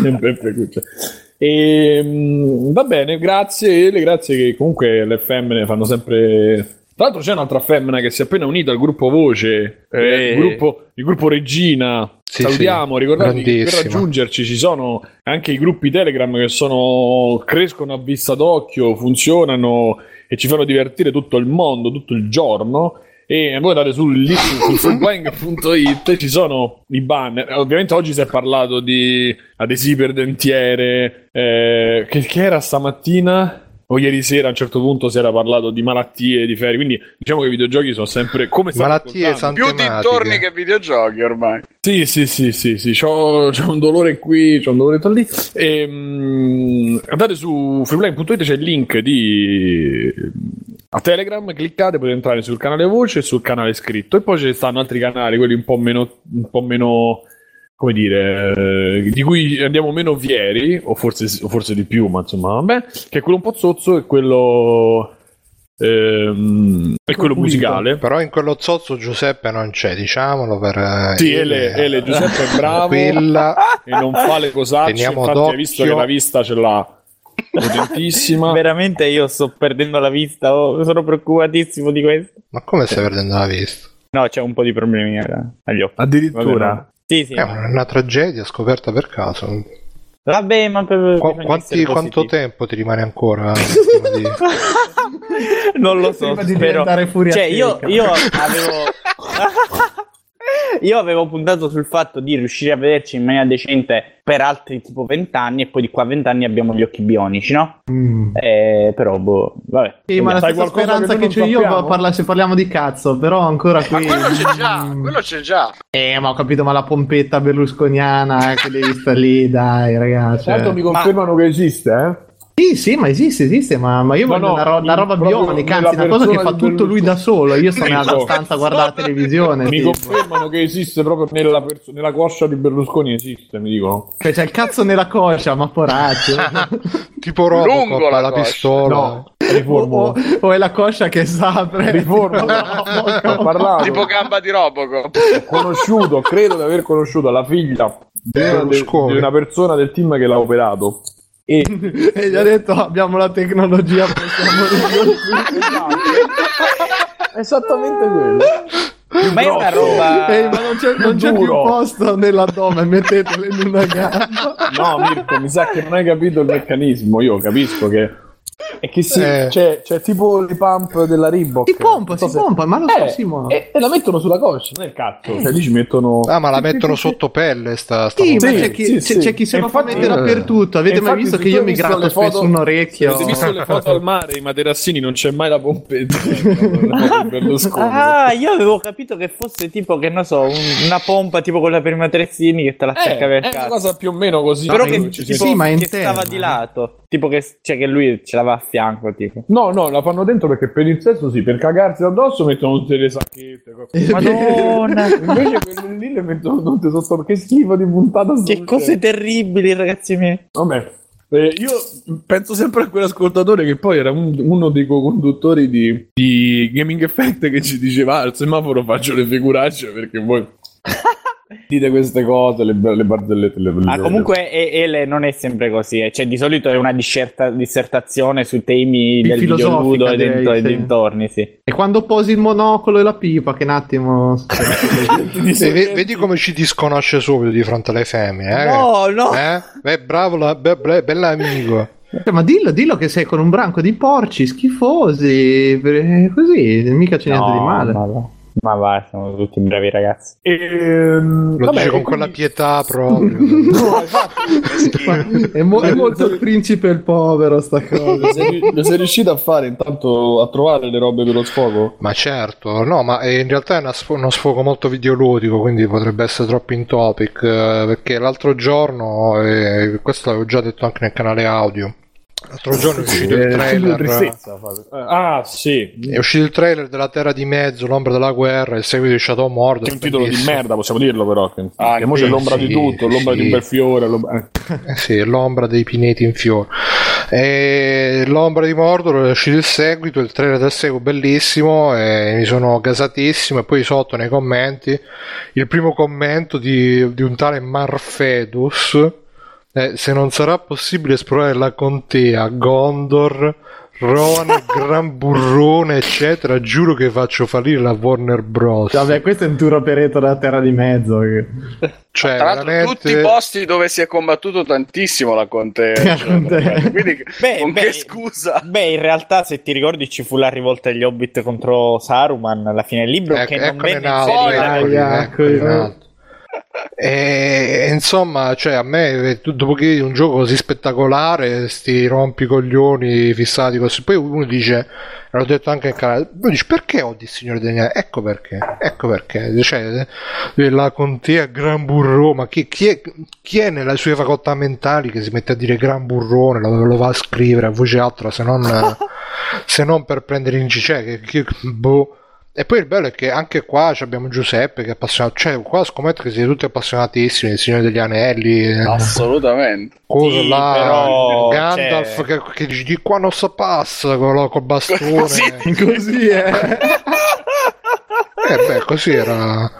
Sempre Cucciari. E, mm, va bene, grazie Ele, grazie che comunque le femmine fanno sempre... Tra l'altro c'è un'altra femmina che si è appena unita al gruppo Voce, eh, il, gruppo, il gruppo Regina.
Sì,
Salutiamo,
sì,
ricordatevi che per raggiungerci ci sono anche i gruppi Telegram che sono, crescono a vista d'occhio, funzionano e ci fanno divertire tutto il mondo, tutto il giorno. E voi andate sul link su freeblank.it ci sono i banner. Ovviamente oggi si è parlato di adesivi per dentiere. eh, che, che era stamattina? O ieri sera a un certo punto si era parlato di malattie, di ferie. Quindi diciamo che i videogiochi sono sempre come
Malattie.
Più dintorni che videogiochi ormai.
Sì, sì, sì, sì, sì. C'ho, c'ho un dolore qui, c'ho un dolore lì. E, mm, andate su freeplay.it, c'è il link di a Telegram, cliccate, potete entrare sul canale voce e sul canale scritto. E poi ci stanno altri canali, quelli un po' meno, un po' meno come dire, eh, di cui andiamo meno fieri, o forse, o forse di più, ma insomma, vabbè, che è quello un po' zozzo e quello, ehm, è quello musicale.
Però in quello zozzo Giuseppe non c'è, diciamolo per... eh,
Sì, Ele, Ele, Giuseppe è bravo
Quella...
e non fa le cosacce.
Teniamo
Infatti, hai visto che la vista ce l'ha potentissima.
Veramente io sto perdendo la vista, oh, sono preoccupatissimo di questo.
Ma come stai perdendo la vista?
No, c'è un po' di problemi eh, agli occhi.
Addirittura.
Sì, sì.
È una, una tragedia scoperta per caso.
Vabbè, ma per, bisogna
quanti- quanto tempo ti rimane ancora? di-
non lo so,
Prima di
spero.
diventare furia
Cioè, io, io avevo. io avevo puntato sul fatto di riuscire a vederci in maniera decente per altri tipo 20 anni e poi di qua a 20 anni abbiamo gli occhi bionici, no?
Mm.
Eh, però, boh, vabbè.
Sì, ma la
Sai
stessa
qualcosa
speranza
che
che,
non
io parla- se parliamo di cazzo, però ancora
Ma
qui.
quello c'è già,
Mm.
quello c'è già.
Eh, ma ho capito, ma la pompetta berlusconiana eh, che devi stare lì, dai, ragazzi.
Certo, mi confermano che esiste, eh?
Sì, sì, ma esiste, esiste, ma, ma io
No,
voglio
no,
una, ro- una roba bionica, anzi, una cosa che fa tutto lui da solo. Io sto nella stanza a guardare la televisione.
Mi
tipo.
confermano che esiste proprio nella, perso- nella coscia di Berlusconi, esiste, mi dicono.
Cioè, c'è il cazzo nella coscia, ma poraccio.
tipo Robocop,
Lungo la
la, pistola.
No,
o, o- è la coscia che s'apre.
Riformulo. Ho parlato.
Tipo gamba di Robocop.
Ho conosciuto, credo di aver conosciuto la figlia di una, de- di una persona del team che l'ha operato. E
e gli ha detto abbiamo la tecnologia, possiamo
esattamente quello.
Ma è una roba.
Ehi, ma non c'è, non c'è più posto nell'addome, mettetelo in una gamba.
No, Mirko, mi sa che non hai capito il meccanismo. Io capisco che. È che sì,
Eh.
c'è, c'è tipo le pump della Reebok.
Si pompa,
so
si
se-
pompa, ma lo so,
Eh,
Simo.
e, e la mettono sulla coscia, non è il cazzo. Cioè, lì ci mettono.
Ah, ma la mettono sotto pelle sta, sta
Sì, ma
Sì,
c'è chi,
sì,
c'è-
sì.
c'è chi se
E
lo fa mettere dappertutto. Avete
E
mai visto che io mi gratto spesso
foto-
un orecchio?
Avete visto le foto al mare, i materassini, non c'è mai la pompetta.
Ah, io avevo capito che fosse tipo, che non so, un- una pompa tipo quella per i matrezzini che te la
Eh,
attacca per
è una
cazzo.
cosa più o meno così.
Però che, tipo,
si-
Sì, ma
che stava di lato. Tipo che, cioè, che lui ce l'aveva fianco, tipo.
No, no, la fanno dentro perché per il sesso sì, per cagarsi addosso mettono tutte le sacchette.
Madonna,
Invece quelle lì le mettono tutte sotto. Che schifo di puntata
che cose terribili, ragazzi miei.
Vabbè, eh, io penso sempre a quell'ascoltatore che poi era un- uno dei co-conduttori di, di Gaming Effect che ci diceva "Ah, al semaforo faccio le figuracce perché voi dite queste cose, le, le barzellette. Le,
Ma
le-
comunque e- Ele non è sempre così, eh. cioè di solito è una discerta- dissertazione sui temi
Più
del videoludo e
sì.
dintorni, sì.
E quando posi il monocolo e la pipa, che un attimo.
Eh, ve- vedi come ci disconosce subito di fronte alle femmine, eh?
No, no.
Eh? Beh, bravo, la, be- be- bell'amico.
Cioè, ma dillo, dillo che sei con un branco di porci schifosi. per- Così, mica c'è niente
No,
di male.
no, no. Ma va, siamo tutti bravi ragazzi.
Ehm,
Lo
vabbè,
dice con quella
quindi-
pietà proprio.
No, esatto.
È, mo- è molto il principe e il povero sta cosa.
Lo sei, riuscito a fare intanto a trovare le robe per lo sfogo?
Ma certo, no, ma eh, in realtà è sfo- uno sfogo molto videoludico, quindi potrebbe essere troppo in topic, eh, perché l'altro giorno, eh, questo l'avevo già detto anche nel canale audio, l'altro giorno è uscito il trailer.
Eh, ah, sì.
è uscito il trailer della Terra di Mezzo, l'ombra della guerra, il seguito di Shadow Mordor.
Che è un titolo di merda, possiamo dirlo però. Che,
Ah,
che mo c'è l'ombra
sì,
di tutto, l'ombra
sì.
di un bel fiore. l'ombra- eh.
Eh sì, l'ombra dei pineti in fiore. E l'ombra di Mordor è uscito il seguito, il trailer del seguito bellissimo, e mi sono gasatissimo. E poi sotto nei commenti, il primo commento di, di un tale Marfedus. È, se non sarà possibile esplorare la contea, Gondor, Rohan, Gran Burrone, eccetera, giuro che faccio fallire la Warner Bros.
Vabbè, questo è un tour operator della terra di mezzo. che-
Cioè,
Tra l'altro,
veramente...
tutti i posti dove si è combattuto tantissimo la Conte.
La
cioè,
Contea.
quindi,
Beh,
con
beh,
che scusa?
Beh, in realtà, se ti ricordi, ci fu la rivolta degli Hobbit contro Saruman alla fine del libro,
Ecco,
che non venne
in alto,
inserita.
eccoli,
Aia,
eccoli in
coi-
alto. E, insomma, cioè, a me eh, dopo che un gioco così spettacolare, sti rompicoglioni fissati così, poi uno dice, l'ho detto anche in canale, uno dice perché odio il Signore degli Anelli? Ecco perché, ecco perché, cioè, eh, la contea Gran Burro, ma chi, chi è, chi è nelle sue facoltà mentali che si mette a dire Gran Burrone, lo, lo va a scrivere a voce alta se non, se non per prendere in giro, cioè, che, che- boh. E poi il bello è che anche qua abbiamo Giuseppe che è appassionato, cioè qua scommetto che siete tutti appassionatissimi del Signore degli Anelli, eh,
Assolutamente.
cosa
Sì,
là,
però,
Gandalf
cioè-
che, che dici di qua non si passa col, col bastone.
Così.
Così è.
Eh beh, così era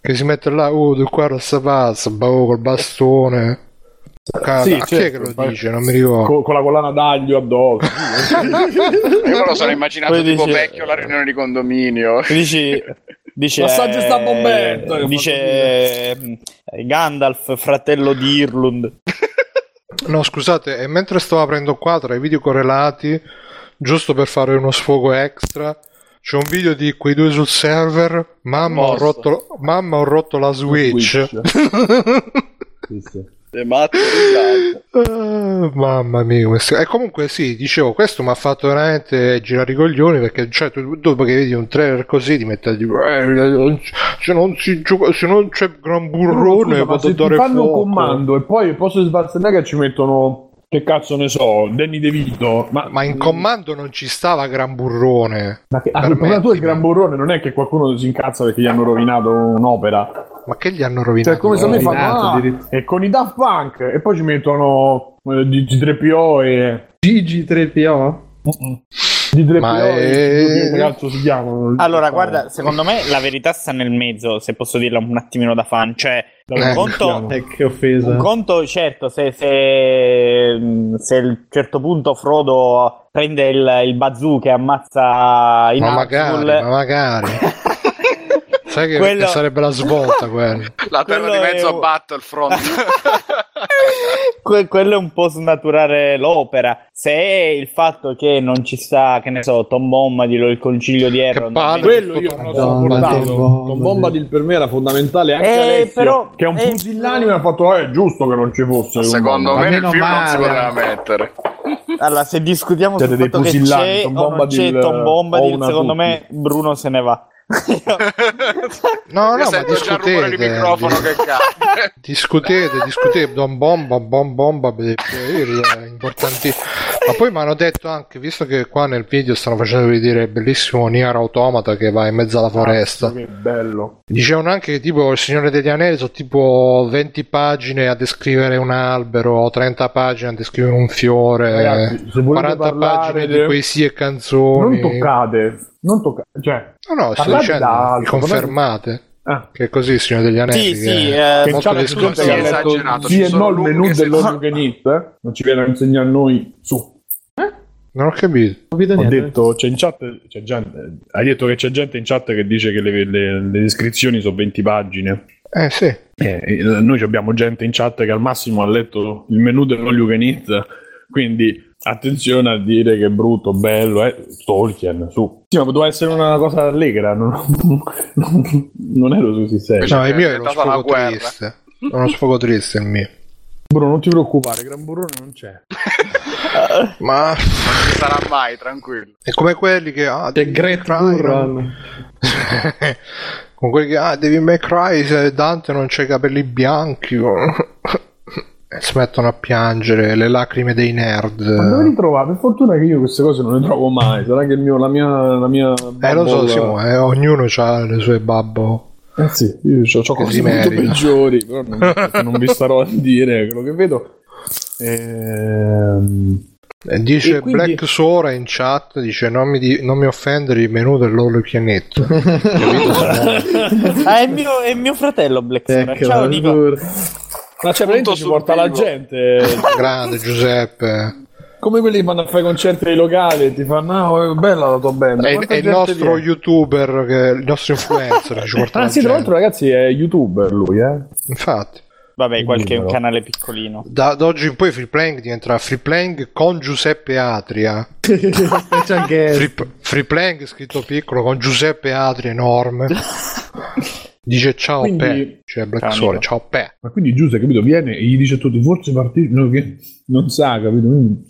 che si mette là, uh, di qua non si passa, boh, col bastone. Ca-
Sì,
a chi è che
certo,
lo dice? Non mi ricordo.
Con, con la collana d'aglio addosso.
Io me lo sono immaginato
Poi
tipo
dice-
vecchio la riunione di condominio.
Dici, dice,
L'assaggio sta bombetta, che
Dice eh, Gandalf, fratello di Irlund.
No, scusate, e mentre sto aprendo qua tra i video correlati, giusto per fare uno sfogo extra, c'è un video di quei due sul server. Mamma, ho rotto, mamma, ho rotto la Switch.
Sì, sì.
Le matte di
Ah, mamma mia, questo- e comunque sì, dicevo, questo mi ha fatto veramente girare i coglioni perché cioè, tu, dopo che vedi un trailer così ti metti a dire "Eh, se non si gioca, se non c'è gran burrone
Scusa, ma
vado a
ti
dare
fanno un comando e poi posto di Schwarzenegger ci mettono che cazzo ne so, Danny DeVito ma,
Ma in comando non ci stava gran burrone.
ma che, ah, il problema tu è il gran burrone non è che qualcuno si incazza perché gli hanno rovinato un'opera
Ma che gli hanno rovinato?
cioè come se
rovinato,
fanno ah, e con i Daft Punk e poi ci mettono eh, di G3PO e
Gigi 3PO?
Di 3PO
Ma è-
come cazzo si chiamano
Allora, guarda, secondo me la verità sta nel mezzo, se posso dirla un attimino da fan. Cioè, un conto,
Eh, che offesa.
un conto certo, se, se, se a un certo punto Frodo prende il, il bazooka e ammazza i
Ma
Nazgûl,
magari, ma magari. Sai che,
Quello-
sarebbe la svolta quella.
La terra
Quello
di mezzo
è
a Battlefront.
Que- quello è un po' snaturare l'opera. Se è il fatto che non ci sta, che ne so, Tom Bombadil o il concilio di Erron.
quello io non lo sopportato
Bombadil.
Tom Bombadil per me era fondamentale anche
Eh,
Alessio
però-
che è un
eh,
pusillanime ha fatto eh, è giusto che non ci fosse
Secondo me nel
meno
film non si
male.
poteva mettere.
Allora, se discutiamo
Siete
sul fatto che c'è
Tom
o non c'è
Bombadil,
Tom
o
Bombadil, secondo
tutti.
me Bruno se ne va.
No,
Io
no, ma
rumore di
discutete.
microfono che cade.
Discutete, discutete, Don Bomba, Bom Bomba, importanti. Ma poi mi hanno detto anche, visto che qua nel video stanno facendo vedere il bellissimo Nier Automata che va in mezzo alla foresta.
che bello
Dicevano anche che tipo il Signore degli Anelli sono tipo 20 pagine a descrivere un albero, 30 pagine a descrivere un fiore,
Ragazzi, se volete
40
parlare
pagine di poesie e canzoni.
non toccate non toccate cioè
No, no, sto dicendo, confermate
ah,
che è così Signore degli Anelli.
Sì,
che
sì,
è
eh,
che
molto
ha letto
esagerato,
sì e no il menù Eat eh? non ci viene a insegnare a noi su
Non ho capito.
Non
ho
niente.
detto c'è in chat c'è gente, hai detto che c'è gente in chat che dice che le, le- le descrizioni sono 20 pagine
Eh sì.
Eh, eh, noi abbiamo gente in chat che al massimo ha letto il menù dell'All You Can Eat quindi attenzione a dire che è brutto, bello, eh. Tolkien, su. Sì, ma poteva essere una cosa allegra, non, non ero così serio.
No, il mio è uno sfogo triste. È uno sfogo triste il mio.
Bruno, non ti preoccupare, Gran Burrone non c'è.
Ma
Non ci sarà mai, tranquillo.
è come quelli che ah,
C'è
Devil
Great Burron.
Con quelli che ah, May Cry se Dante non c'ha i capelli bianchi si mettono a piangere le lacrime dei nerd.
Ma dove li trovate? Per fortuna che io queste cose non le trovo mai. Sarà che il mio, la mia. La mia
Eh lo so,
bubble-
Simo, eh, ognuno ha le sue babbo.
Eh sì, io ho,
Che
cose
si
molto
merita.
peggiori, però non, non vi starò a dire quello che vedo. Ehm,
E dice
E quindi-
Black Sora in chat, dice non mi, di- non mi offendere il menù del loro pianeta. Simone?
Ah, è mio, è mio fratello Black Sora.
Ecco,
Ciao Nico.
Ma c'è veramente
Punto
ci porta la gente.
Grande Giuseppe.
Come quelli che vanno a fare concerti ai locali e ti fanno, ah, è bella la tua band.
È, è il nostro
viene?"
youtuber, che, il nostro influencer che ci porta
Ah
la
sì, tra
gente.
l'altro ragazzi è youtuber lui, eh.
Infatti.
Vabbè, qualche
Libero.
canale piccolino.
Da, da oggi in poi Free Playing diventerà Free Playing con Giuseppe Atria.
Guest.
Free, free Playing scritto piccolo con Giuseppe Atria enorme. Dice ciao
Quindi-
Pe. Cioè Black
Ciao,
Sora,
Nico.
ciao Pe.
Ma quindi Giuseppe, capito, viene e gli dice a tutti, forse partire, no, che non sa, capito? Quindi,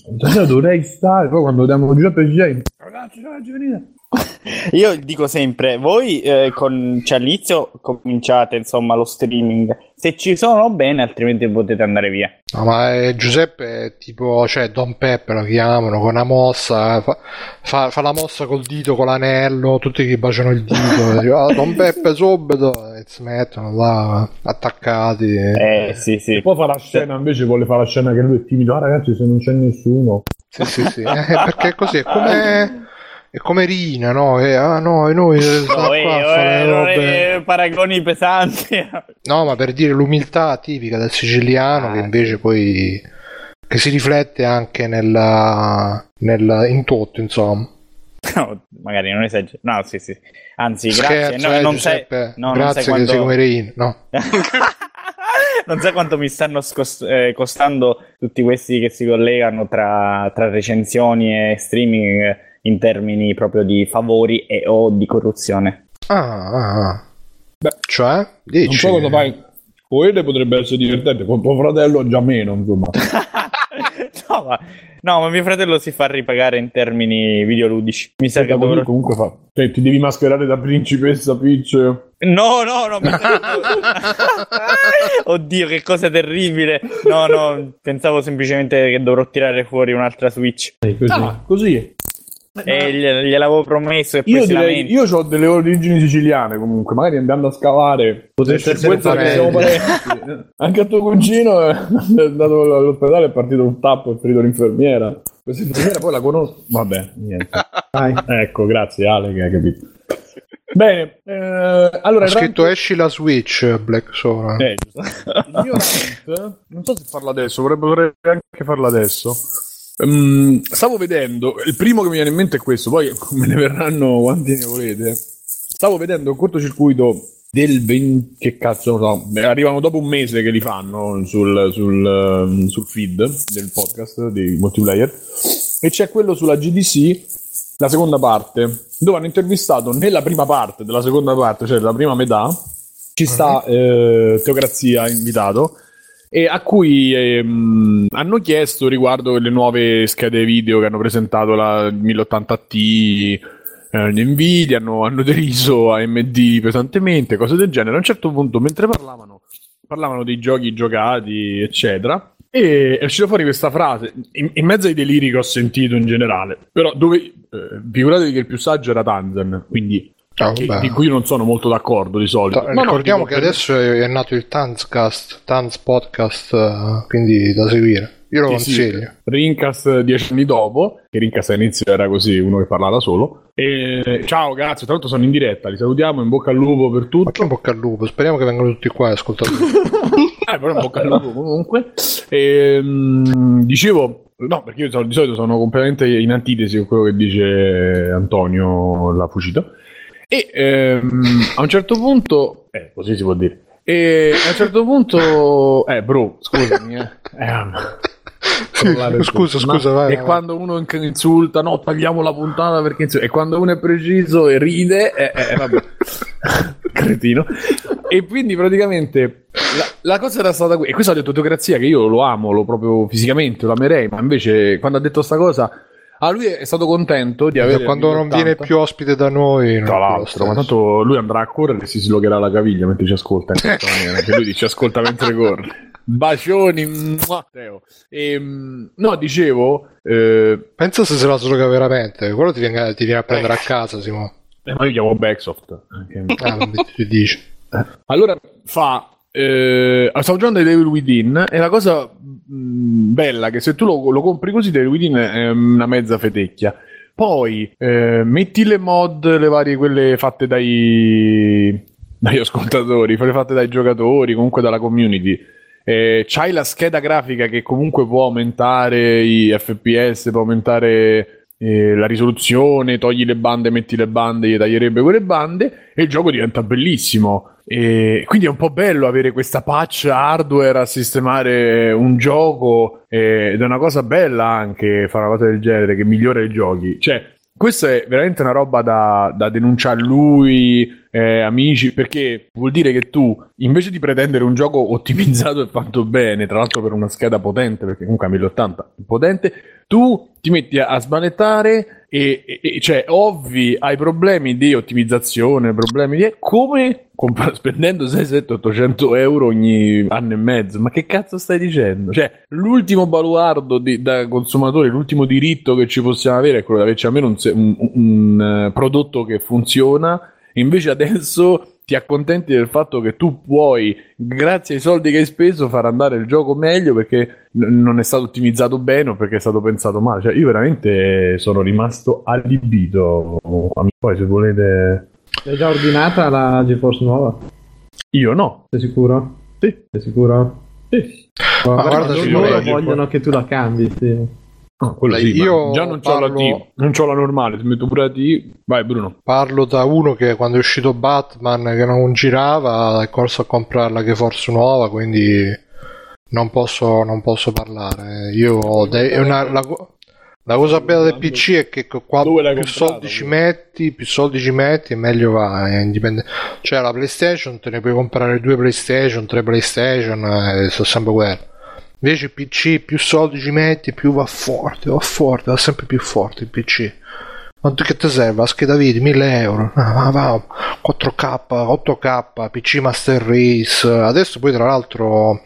dovrei stare, poi quando diamo Giuseppe dice, ragazzi, ragazzi, venite.
Io dico sempre, voi eh, con, cioè, all'inizio cominciate insomma lo streaming. Se ci sono bene, altrimenti potete andare via.
No, ma eh, Giuseppe è tipo, cioè Don Peppe lo chiamano con una mossa, eh, fa, fa, fa la mossa col dito, con l'anello, tutti che baciano il dito, e dico, "Ah, Don Peppe subito, e si mettono là, attaccati.
Eh sì, sì.
E poi fa la scena, invece vuole fare la scena che lui è timido, ah ragazzi, se non c'è nessuno.
Sì, sì, sì, eh, perché è così, è come, è come Rina, no? E, ah no, e noi eh,
eh, eh, paragoni pesanti.
No, ma per dire l'umiltà tipica del siciliano, che
Ah.
invece poi che si riflette anche nella, nella in tutto, insomma.
No, magari non esagero. No, sì, sì. Anzi, grazie.
Scherzo,
No,
eh,
non sai,
Giuseppe,
no, non
grazie
sai
che
quando...
sei come Rein, no.
non sai quanto mi stanno scos- eh, costando tutti questi che si collegano tra, tra recensioni e streaming eh, in termini proprio di favori e o di corruzione.
Ah, ah, ah.
Beh,
cioè,
Non
dici,
so cosa fai. Quello potrebbe essere divertente, con tuo fratello già meno, insomma.
no, ma, no, ma mio fratello si fa ripagare in termini videoludici. Mi sa che dovrò...
comunque fa. Cioè, ti devi mascherare da principessa Peach.
No, no, no. mi- Oddio, che cosa terribile. No, no, pensavo semplicemente che dovrò tirare fuori un'altra Switch.
Così.
Ah, così.
E gliel- gliel'avevo promesso e poi
Io
si
direi, io ho delle origini siciliane comunque, magari andando a scavare.
Potreste
per
essere
siamo parenti. Anche a tuo cugino è andato all'ospedale è partito un tappo e è ferito l'infermiera. Questa infermiera poi la conosco. Vabbè, niente.
Dai.
Ecco, grazie Ale che hai capito. Bene, eh, allora
ha scritto
rank-
esci la Switch, Black Sora.
Eh, il mio rant, non so se farlo adesso, vorrei, vorrei anche farlo adesso. Ehm, stavo vedendo, il primo che mi viene in mente è questo, poi me ne verranno quanti ne volete. Stavo vedendo un cortocircuito del 20, che cazzo non so, beh, arrivano dopo un mese che li fanno sul, sul, ehm, sul feed del podcast di multiplayer e c'è quello sulla GDC la seconda parte dove hanno intervistato nella prima parte della seconda parte cioè la prima metà ci sta eh, Teocrazia invitato e a cui ehm, hanno chiesto riguardo le nuove schede video che hanno presentato la 1080t eh, Nvidia hanno, hanno deriso AMD pesantemente cose del genere. A un certo punto mentre parlavano parlavano dei giochi giocati eccetera e è uscita fuori questa frase in, in mezzo ai deliri che ho sentito in generale però dove eh, figuratevi che il più saggio era Tanzen quindi
Ah,
che- di cui io non sono molto d'accordo di solito
Ta-
no,
Ricordiamo che
per-
adesso è, è nato il Tanzcast, Tanz Podcast, eh, quindi da seguire. Io lo
Sì, sì,
consiglio.
Rincast dieci anni dopo, che Rincast all'inizio era così, uno che parlava da solo. E, ciao, grazie, tra l'altro sono in diretta, li salutiamo, in bocca al lupo per
Ma
tutto.
che in bocca al lupo, speriamo che vengano tutti qua a ascoltare.
Eh, però in bocca al lupo comunque. E, mm, dicevo, no, perché io di solito sono completamente in antitesi con quello che dice Antonio la Fucito. E ehm, a un certo punto, eh, così si può dire. E a un certo punto, eh, bro, scusami, eh. Eh,
Scusa,
tutto.
scusa, vai,
E
vai.
quando uno insulta, no, tagliamo la puntata perché insulta. E quando uno è preciso e ride, eh, eh, vabbè. Cretino. E quindi praticamente la, la cosa era stata qui. E questo ha detto Teocrazia che io lo amo, lo proprio fisicamente, lo amerei, ma invece quando ha detto sta cosa, ah, lui è stato contento di avere...
quando non
1080.
viene più ospite da noi,
Tra l'altro, ma tanto lui andrà a correre e si slogherà la caviglia mentre ci ascolta. Anche lui ci ascolta mentre corre. Bacioni, mua, Teo. Ehm, no, dicevo, eh,
Pensa se se la sloga veramente, quello ti viene, ti viene a prendere a casa, Simo.
eh, ma io chiamo Backsoft. anche-
Ah, non mi- ti dici.
Allora fa. Eh, stavo giocando ai Devil Within e la cosa mh, bella che se tu lo, lo compri così Devil Within è una mezza fetecchia. Poi eh, metti le mod le varie quelle fatte dai dagli ascoltatori quelle fatte dai giocatori comunque dalla community. Eh, c'hai la scheda grafica che comunque può aumentare i fps può aumentare eh, la risoluzione togli le bande metti le bande gli taglierebbe quelle bande e il gioco diventa bellissimo e quindi è un po' bello avere questa patch hardware a sistemare un gioco ed è una cosa bella anche fare una cosa del genere che migliora i giochi. Cioè, questa è veramente una roba da, da denunciare lui, eh, amici, perché vuol dire che tu, invece di pretendere un gioco ottimizzato e fatto bene, tra l'altro per una scheda potente, perché comunque a 1080 è potente, tu ti metti a, a smanettare e, e- cioè ovvi ai problemi di ottimizzazione, problemi di come comp- spendendo 6, 7, 800 euro ogni anno e mezzo. Ma che cazzo stai dicendo? Cioè, l'ultimo baluardo di- da consumatore, l'ultimo diritto che ci possiamo avere è quello di averci almeno un, un- un- un, eh, prodotto che funziona. Invece adesso ti accontenti del fatto che tu puoi, grazie ai soldi che hai speso, far andare il gioco meglio perché n- non è stato ottimizzato bene o perché è stato pensato male. Cioè, io veramente sono rimasto allibito. Poi, se volete,
È già ordinata la GeForce nuova?
io no.
Sei sicuro?
Sì.
Sei sicuro?
Sì.
Ma guarda,
loro,
sì,
loro vogliono che tu la cambi, sì.
Dai,
sì,
io
già non c'ho la T, non c'ho la normale, ti metto pure la T. Vai, Bruno.
Parlo da uno che quando è uscito Batman che non girava è corso a comprarla che forse nuova, quindi non posso, non posso parlare. Io ho è una- la, la cosa bella del PC è che qua più
comprata,
soldi ci metti, più soldi ci metti e meglio va. Indipende- Cioè la PlayStation te ne puoi comprare due PlayStation, tre PlayStation, e sono sempre quello. Invece il PC più soldi ci metti, più va forte, va forte, va sempre più forte il PC. Quanto che ti serve? La scheda video, 1000 euro. Ah, va, 4K, 8K, PC Master Race. Adesso poi tra l'altro...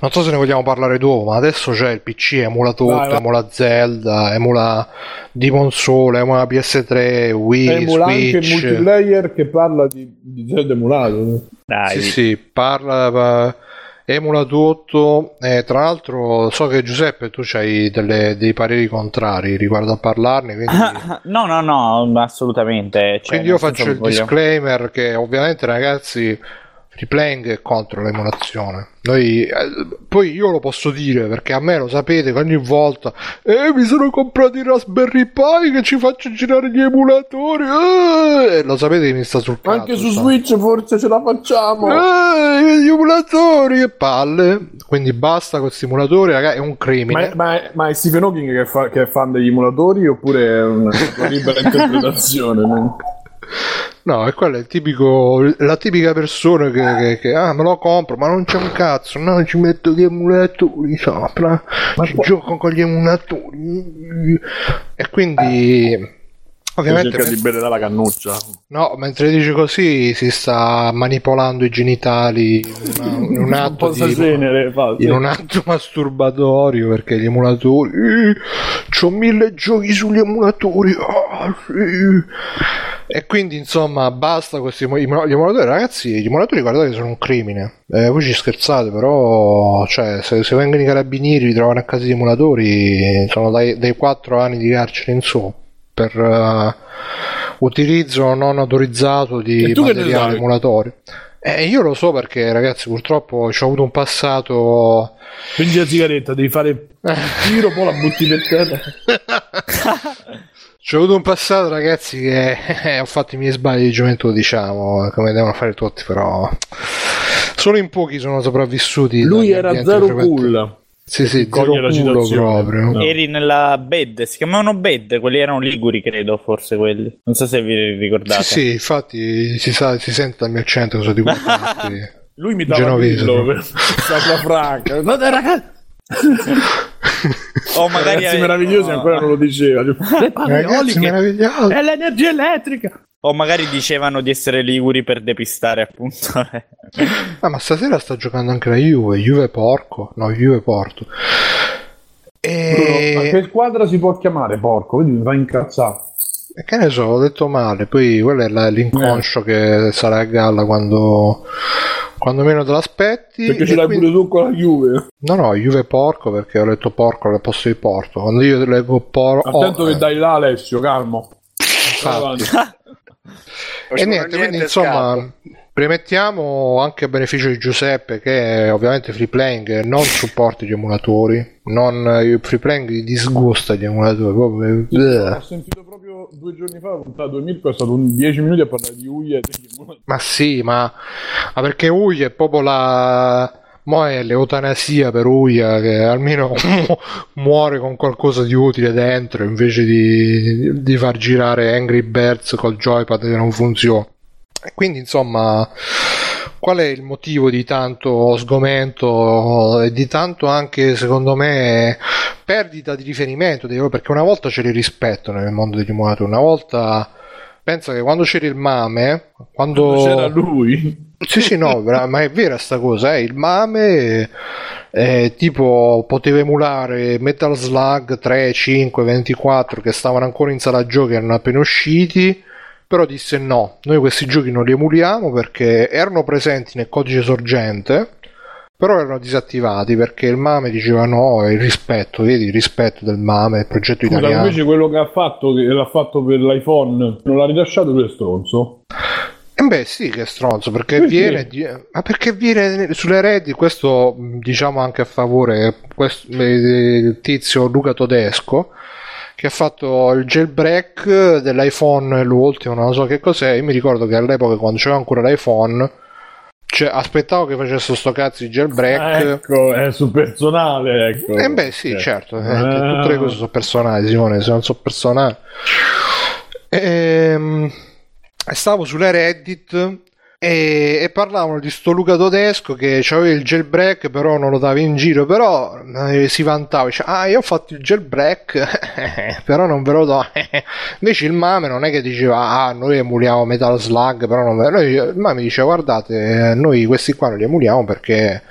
Non so se ne vogliamo parlare dopo, ma adesso c'è il PC, emula tutto,
Vai, vai.
emula Zelda, emula Demon Soul, emula PS3, Wii,
Emula anche il
Switch.
multiplayer che parla di, di Zelda emulato.
Dai,
Sì, sì, parla, emula tutto. E tra l'altro, so che Giuseppe, tu hai delle- dei pareri contrari riguardo a parlarne, quindi,
no, no, no, assolutamente. Cioè,
quindi io faccio il
voglio-
disclaimer che ovviamente, ragazzi, Replaying è contro l'emulazione. Noi, eh, poi io lo posso dire perché a me lo sapete che ogni volta eh, mi sono comprato il Raspberry Pi che ci faccio girare gli emulatori. eh", e lo sapete che mi sta sul cazzo.
Anche su
sta-
Switch forse ce la facciamo.
eh, gli emulatori e palle. Quindi basta con questi emulatori, ragazzi, è un
Ma,
crimine.
è- ma, è- ma è Stephen Hawking che, fa- che è fan degli emulatori oppure è una libera interpretazione? no?
No, è quello è il tipico, la tipica persona che, che- che, ah, me lo compro, ma non c'è un cazzo, no, ci metto gli emulatori sopra, ci gioco con gli emulatori. E quindi, ovviamente,
Cerca di bere dalla cannuccia.
no, mentre dice così si sta manipolando i genitali in, una- in un
Un
atto
sa
di,
genere,
in un atto masturbatorio perché gli emulatori eh, c'ho mille giochi sugli emulatori ah, sì. e quindi insomma basta questi gli emulatori ragazzi gli emulatori guardate che sono un crimine eh, voi ci scherzate però cioè se, se vengono i carabinieri vi trovano a casa di emulatori sono dai, dai 4 anni di carcere in su per eh, utilizzo non autorizzato di materiale emulatorio eh, io lo so perché ragazzi purtroppo ho avuto un passato
Prendi la sigaretta, devi fare il tiro, poi la butti per terra.
C'ho avuto un passato, ragazzi, che eh, ho fatto i miei sbagli di gioventù, diciamo, come devono fare tutti, però solo in pochi sono sopravvissuti.
Lui era zero cool.
Sì, sì,
coglie
zero
la
culo
citazione.
proprio.
No.
Eri nella bed, si chiamavano bed, quelli erano liguri, credo, forse quelli. Non so se vi ricordate.
Sì, sì, infatti si, sa, si sente dal mio accento cosa di guardarti.
Lui mi dava
Genovese,
quello
no?
per Franca. Guarda, ragazzi,
O magari
ragazzi meravigliosi ancora non lo diceva. Le palle
Ragazzi,
eoliche
meraviglioso.
è l'energia elettrica.
O magari dicevano di essere liguri per depistare, appunto.
Ah, ma stasera sta giocando anche la Juve, Juve Porco, no, Juve Porto.
Ma
E...
che squadra si può chiamare, porco? Vedi, mi fa incazzare.
e che ne so, ho detto male, poi quello è la- l'inconscio che sarà a galla quando, quando meno te l'aspetti.
Perché ce l'hai
quindi-
pure tu con la Juve.
No, no, Juve Porco perché ho letto porco al posto di porto. Quando io leggo porco...
Attento che dai là, Alessio, calmo.
infatti. E niente, quindi insomma, premettiamo anche a beneficio di Giuseppe che è ovviamente free playing non supporta gli emulatori, non il free playing disgusta gli emulatori, proprio bleh.
Ho sentito proprio due giorni fa la puntata 2000 è stato un 10 minuti a parlare di Uie e degli emulatori.
Ma sì, ma, ma perché Uia è proprio la Mo' è l'eutanasia per Uia che almeno muore con qualcosa di utile dentro invece di, di far girare Angry Birds col joypad che non funziona. Quindi insomma, qual è il motivo di tanto sgomento e di tanto anche secondo me perdita di riferimento? Perché una volta ce li rispettano nel mondo degli emulatori, una volta pensa che quando c'era il mame, quando
C'era lui.
Sì, sì, no, ma è vera sta cosa, eh. il MAME eh, tipo poteva emulare Metal Slug 3, 5, 24 che stavano ancora in sala giochi, erano appena usciti, però disse no, noi questi giochi non li emuliamo perché erano presenti nel codice sorgente, però erano disattivati perché il MAME diceva no, il rispetto, vedi, il rispetto del MAME, il progetto
Scusa,
italiano.
invece quello che ha fatto, che l'ha fatto per l'iPhone, non l'ha rilasciato è stronzo.
Eh beh sì che stronzo perché
Perché?
viene di- ma perché viene sulle reti questo diciamo anche a favore questo, il tizio Luca Todesco che ha fatto il jailbreak dell'iPhone l'ultimo non so che cos'è io mi ricordo che all'epoca quando c'era ancora l'iPhone cioè, aspettavo che facesse sto cazzo di jailbreak
ecco, è sul personale, ecco.
eh beh sì
Eh.
certo eh,
Ah.
tutte le cose sono personali Simone se non sono personali Ehm, stavo sulle Reddit e, e parlavano di sto Luca Todesco che aveva il jailbreak però non lo dava in giro però eh, si vantava dice, ah io ho fatto il jailbreak però non ve lo do invece il mame non è che diceva ah noi emuliamo Metal Slug però non ve noi, il mame diceva guardate noi questi qua non li emuliamo perché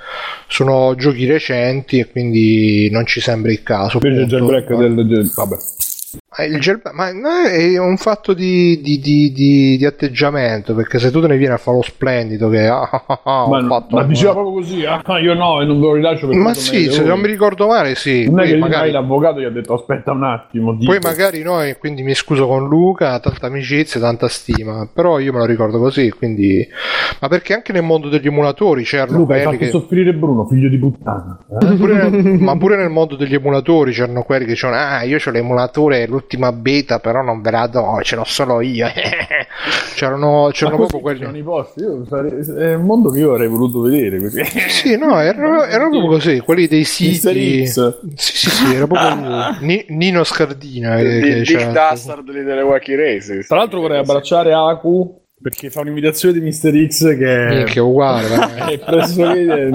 sono giochi recenti e quindi non ci sembra il caso
Invece il jailbreak del... del- Vabbè.
Eh, Il gel- ma è un fatto di, di- di- di- atteggiamento perché se tu te ne vieni a fare lo splendido che ah, ah, ah, ah,
Ma,
fatto
ma diceva proprio così, ah, io no, e non ve lo rilascio
ma sì se non mi ricordo male sì
Non è
poi
che
magari,
l'avvocato gli ha detto aspetta un attimo.
poi
dico.
magari noi quindi mi scuso con Luca tanta amicizia tanta stima però io me lo ricordo così quindi ma perché anche nel mondo degli emulatori c'erano
Luca, hai
quelli
fatto
che
soffrire Bruno, figlio di puttana. eh?
Pure nel- ma pure nel mondo degli emulatori c'erano quelli che dicevano ah io ho l'emulatore l'ultima beta però non ve la do ce l'ho solo io c'erano, c'erano proprio quelli
c'erano i posti, io sarei- è un mondo che io avrei voluto vedere così.
Sì, no, erano, erano proprio così, quelli dei siti. Sì, sì, sì, era proprio lui. Ni- Nino Scardina. Che,
Il
che
Big
c'era-
Dastard delle Wacky Races.
Tra l'altro vorrei abbracciare Aku perché fa un'imitazione di Mr. X che è,
uguale.
è pressoché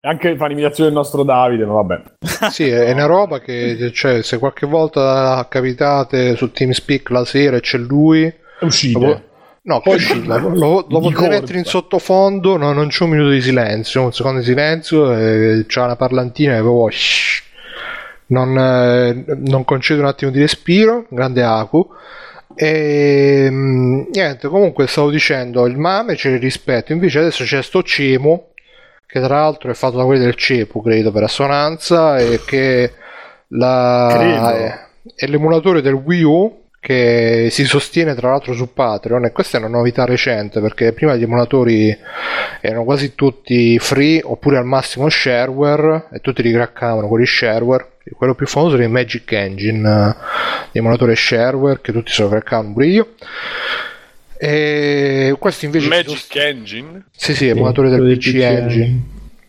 Anche fa un'imitazione del nostro Davide, ma vabbè.
sì, è una roba che, cioè, se qualche volta capitate su TeamSpeak la sera e c'è lui.
È uscito.
lo- No,
Poi-
poi lo, lo, mettere in sottofondo. No, non c'è un minuto di silenzio, un secondo di silenzio. E c'è una parlantina che proprio. shh, non, eh, non concede un attimo di respiro. Grande Aku. E mm, niente, comunque stavo dicendo, il mame c'è il rispetto, invece adesso c'è sto Cemo, che tra l'altro è fatto da quelli del Cepu, credo, per assonanza, e che la, è, è l'emulatore del Wii U che si sostiene tra l'altro su Patreon e questa è una novità recente perché prima gli emulatori erano quasi tutti free oppure al massimo shareware e tutti li craccavano con gli shareware quello più famoso era il Magic Engine eh, l'emulatore shareware che tutti se lo craccavano pure io e questo invece
Magic Engine?
sì, sì, emulatore del
quello
PC,
del PC
Engine.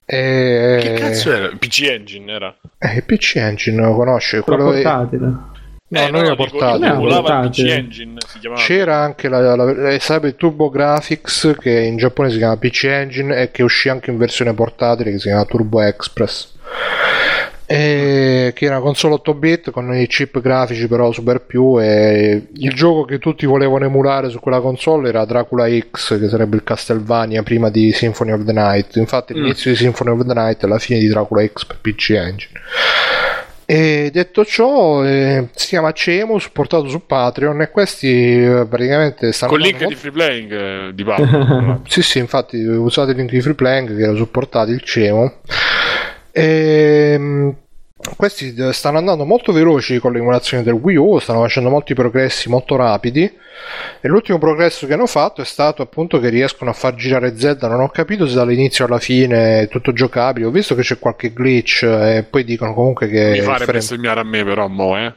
E...
Che cazzo era? PC Engine era?
Eh, il PC Engine lo conosce?
Quello
è-. No,
Eh,
non era
dico,
portatile.
No,
il PC
portatile.
Engine, si chiamava.
C'era anche la, la, eh, sarebbe il Turbo Graphics che in Giappone si chiama PC Engine e che uscì anche in versione portatile che si chiama Turbo Express. E che era una console 8 bit con i chip grafici però super più e il gioco che tutti volevano emulare su quella console era Dracula X che sarebbe il Castlevania prima di Symphony of the Night infatti l'inizio di Symphony of the Night è la fine di Dracula X per PC Engine e detto ciò, eh, si chiama Cemo, supportato su Patreon e questi eh, praticamente stanno
Con link di
molto-
free playing eh, di Paolo.
Sì, sì, infatti usate il link di Freeplank che era supportato il Cemo. Ehm, questi eh, stanno andando molto veloci con l'emulazione del Wii U, stanno facendo molti progressi molto rapidi. E l'ultimo progresso che hanno fatto è stato appunto che riescono a far girare Zelda. Non ho capito se dall'inizio alla fine è tutto giocabile. Ho visto che c'è qualche glitch eh, e poi dicono comunque che.
Mi pare
frame-
bestemmiare a me, però, mo, eh.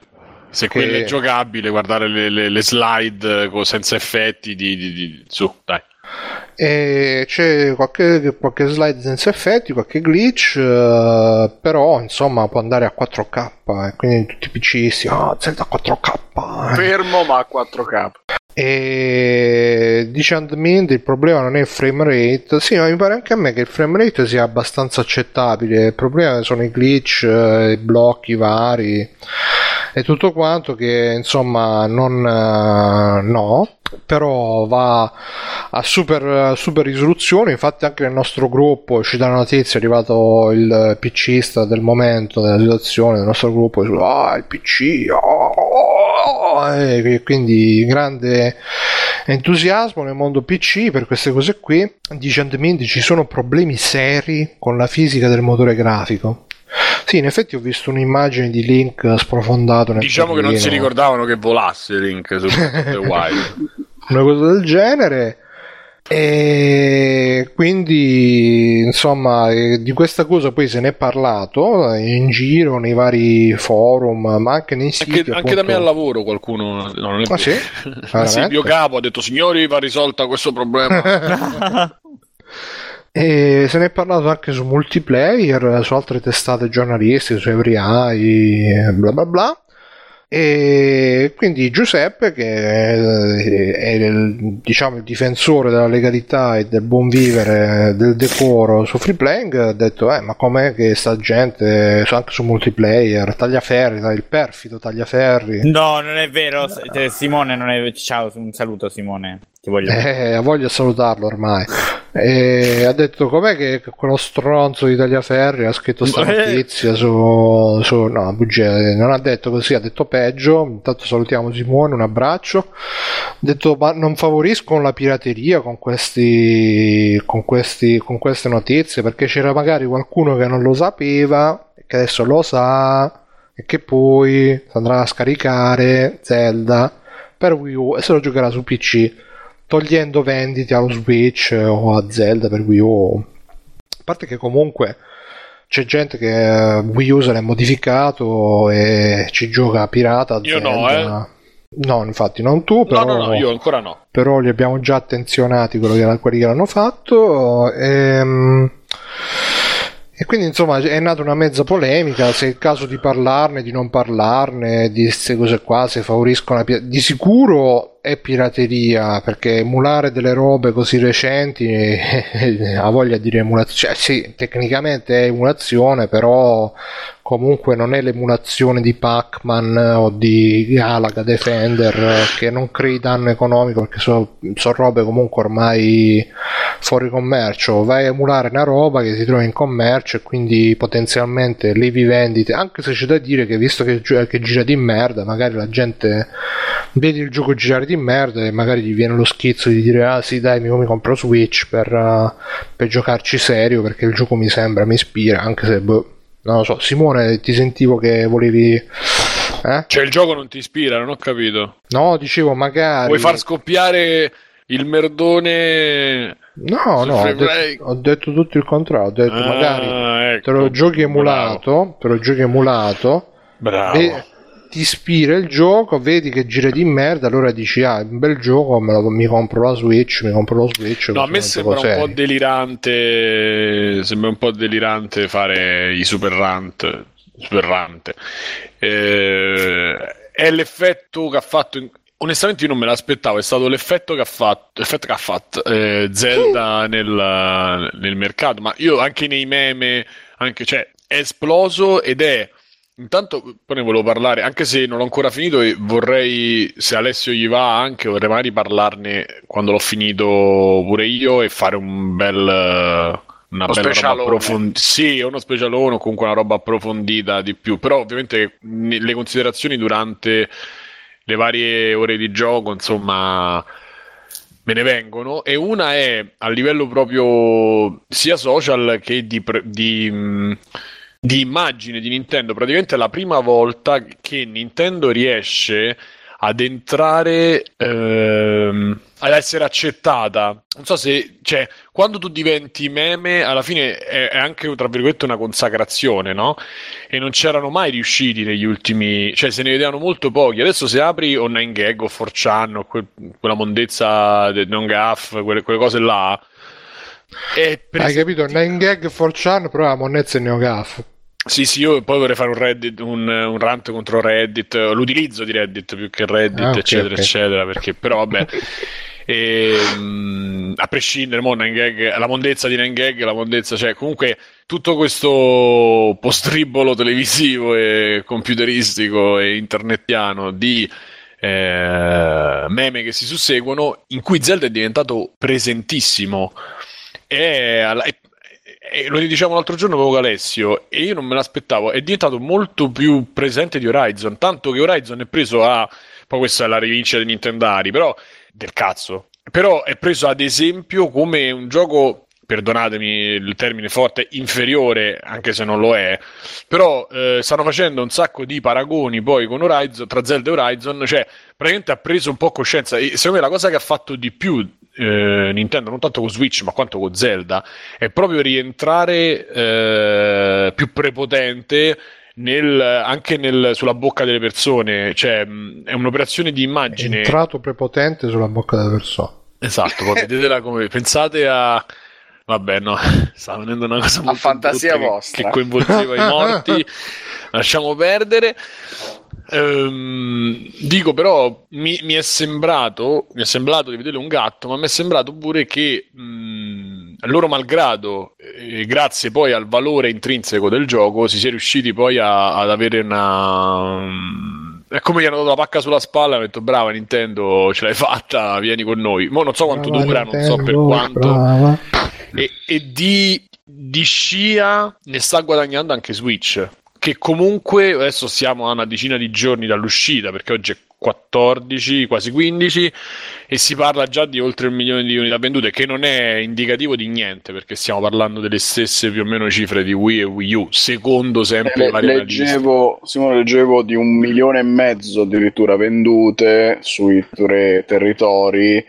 Se
Che-
quello è giocabile, guardare le, le- le slide eh, senza effetti di, di- di- Su, dai.
E c'è qualche, qualche slide senza effetti, qualche glitch, eh, però insomma può andare a 4K. E quindi tutti i PC si ah, Zelda 4K.
Fermo ma a 4K.
E dice Admin il problema non è il frame rate. Sì, ma mi pare anche a me che il frame rate sia abbastanza accettabile. Il problema sono i glitch, eh, i blocchi vari e tutto quanto che insomma non eh, no però va a super, super risoluzione infatti anche nel nostro gruppo ci dà una notizia è arrivato il PCista del momento della situazione del nostro gruppo e dice, ah il PC oh, oh, oh", e quindi grande entusiasmo nel mondo PC per queste cose qui. Dice Andmin ci sono problemi seri con la fisica del motore grafico sì, in effetti ho visto un'immagine di Link sprofondato nel
Diciamo che non si ricordavano che volasse Link su Wild.
una cosa del genere e quindi insomma eh, di questa cosa poi se ne è parlato eh, in giro nei vari forum ma anche nei siti
Anche, anche da me al lavoro qualcuno. No, non è
Ah, sì?
Sì, il mio capo ha detto: Signori, va risolta questo problema.
E se ne è parlato anche su multiplayer, su altre testate giornalistiche, su Every Eye, bla bla bla. E quindi Giuseppe, che è, è il, diciamo, il difensore della legalità e del buon vivere, del decoro su free playing, ha detto: Eh, ma com'è che sta gente anche su multiplayer, tagliaferri, il perfido tagliaferri.
No, non è vero. Eh, Simone non è. Ciao, un saluto, Simone. Ti voglio.
Eh, di salutarlo ormai. E ha detto com'è che quello stronzo di Tagliaferri ha scritto sta
Eh.
notizia su, su no, bugia, non ha detto così, ha detto peggio. Intanto salutiamo Simone, un abbraccio. Ha detto ma non favoriscono la pirateria con questi con questi con queste notizie perché c'era magari qualcuno che non lo sapeva e che adesso lo sa e che poi andrà a scaricare Zelda per Wii U e se lo giocherà su PC togliendo vendite allo Switch o a Zelda per Wii U. A parte che comunque c'è gente che eh, Wii U se l'è modificato e ci gioca pirata. a
Io no,
Zelda. No, infatti non tu,
no,
però,
no, no, io ancora no.
però li abbiamo già attenzionati quello che- quelli che l'hanno fatto. ehm, E quindi insomma è nata una mezza polemica se è il caso di parlarne, di non parlarne, di queste cose qua, se favoriscono la pi- Di sicuro è pirateria perché emulare delle robe così recenti eh, ha voglia di dire emulazione. Cioè, sì, tecnicamente è emulazione, però comunque non è l'emulazione di Pac-Man o di Galaga Defender eh, che non crei danno economico perché sono robe comunque ormai fuori commercio. Vai a emulare una roba che si trova in commercio e quindi potenzialmente levi vendite. Anche se c'è da dire che visto che, che gira di merda, magari la gente vede il gioco girare di merda e magari gli viene lo schizzo di dire ah sì dai mi, mi compro Switch per, uh, per giocarci serio perché il gioco mi sembra, mi ispira, anche se boh, non lo so. Simone ti sentivo che volevi... Eh?
Cioè, il gioco non ti ispira, non ho capito.
No, dicevo magari...
Vuoi far scoppiare il merdone?
No, no, ho detto, ho detto tutto il contrario, ho detto
Ah,
magari
ecco.
te lo giochi
Bravo.
emulato, te lo giochi emulato,
Bravo.
ve- ti ispira il gioco, vedi che gira di merda, allora dici ah, è un bel gioco, lo- mi compro la Switch, mi compro lo Switch.
No, a me sembra un po' delirante. Sembra un po' delirante fare i super rant. Super rant. Eh, è l'effetto che ha fatto. in- Onestamente, io non me l'aspettavo. È stato l'effetto che ha fatto, l'effetto che ha fatto eh, Zelda nel, nel mercato. Ma io anche nei meme, anche, cioè, è esploso ed è. Intanto poi ne volevo parlare, anche se non l'ho ancora finito e vorrei, se Alessio gli va anche, vorrei magari parlarne quando l'ho finito pure io e fare un bel... Una
Uno
bella roba
specialone.
approfondita. Sì, uno specialone o comunque una roba approfondita di più. Però ovviamente le considerazioni durante le varie ore di gioco, insomma, me ne vengono. E una è a livello proprio sia social che di, pre- di, mh, di immagine di Nintendo. Praticamente è la prima volta che Nintendo riesce ad entrare ehm, ad essere accettata. Non so se, cioè, quando tu diventi meme, alla fine è, è anche tra virgolette una consacrazione, no? E non c'erano mai riusciti negli ultimi, cioè, se ne vedevano molto pochi. Adesso, se apri o 9gag o 4chan o quel- quella mondezza del non gaff, quelle, quelle cose là.
Hai capito? 9 gag 4chan, però la monnezza è NeoGAF.
Sì, sì, io poi vorrei fare un, Reddit, un, un rant contro Reddit, l'utilizzo di Reddit più che Reddit,
Ah, ok,
eccetera,
ok.
eccetera, perché però vabbè, ehm, a prescindere, mo, 9gag, la mondezza di 9gag, la mondezza, cioè comunque tutto questo postribolo televisivo e computeristico e internetiano di eh, meme che si susseguono, in cui Zelda è diventato presentissimo. E, lo diciamo l'altro giorno proprio Alessio e io non me l'aspettavo. È diventato molto più presente di Horizon tanto che Horizon è preso a poi questa è la rivincita dei Nintendari però del cazzo però è preso ad esempio come un gioco perdonatemi il termine forte inferiore anche se non lo è però eh, stanno facendo un sacco di paragoni poi con Horizon tra Zelda e Horizon cioè praticamente ha preso un po' coscienza e secondo me la cosa che ha fatto di più eh, Nintendo non tanto con Switch ma quanto con Zelda è proprio rientrare eh, più prepotente nel- anche nel- sulla bocca delle persone, cioè mh, è un'operazione di
È
immagine.
entrato prepotente sulla bocca della persona.
Esatto, vedetela come pensate a. Vabbè, no, sta venendo una cosa molto
fantasia vostra.
che coinvolgeva i morti. Lasciamo perdere. Ehm, dico però, mi, mi è sembrato, mi è sembrato di vedere un gatto, ma mi è sembrato pure che mh, loro malgrado, eh, grazie poi al valore intrinseco del gioco, si sia riusciti poi a- ad avere una. mm, È come gli hanno dato la pacca sulla spalla e hanno detto brava Nintendo, ce l'hai fatta, vieni con noi. Mo non so quanto
Brava
dura, non so per
Nintendo,
quanto.
brava.
E, e di, di scia ne sta guadagnando anche Switch. Che comunque adesso siamo a una decina di giorni dall'uscita, perché oggi è 14, quasi 15, e si parla già di oltre un milione di unità vendute, che non è indicativo di niente, perché stiamo parlando delle stesse più o meno cifre di Wii e Wii U, secondo sempre
Le-
vari analisti.
leggevo, Simone, leggevo di un milione e mezzo addirittura vendute sui tre territori,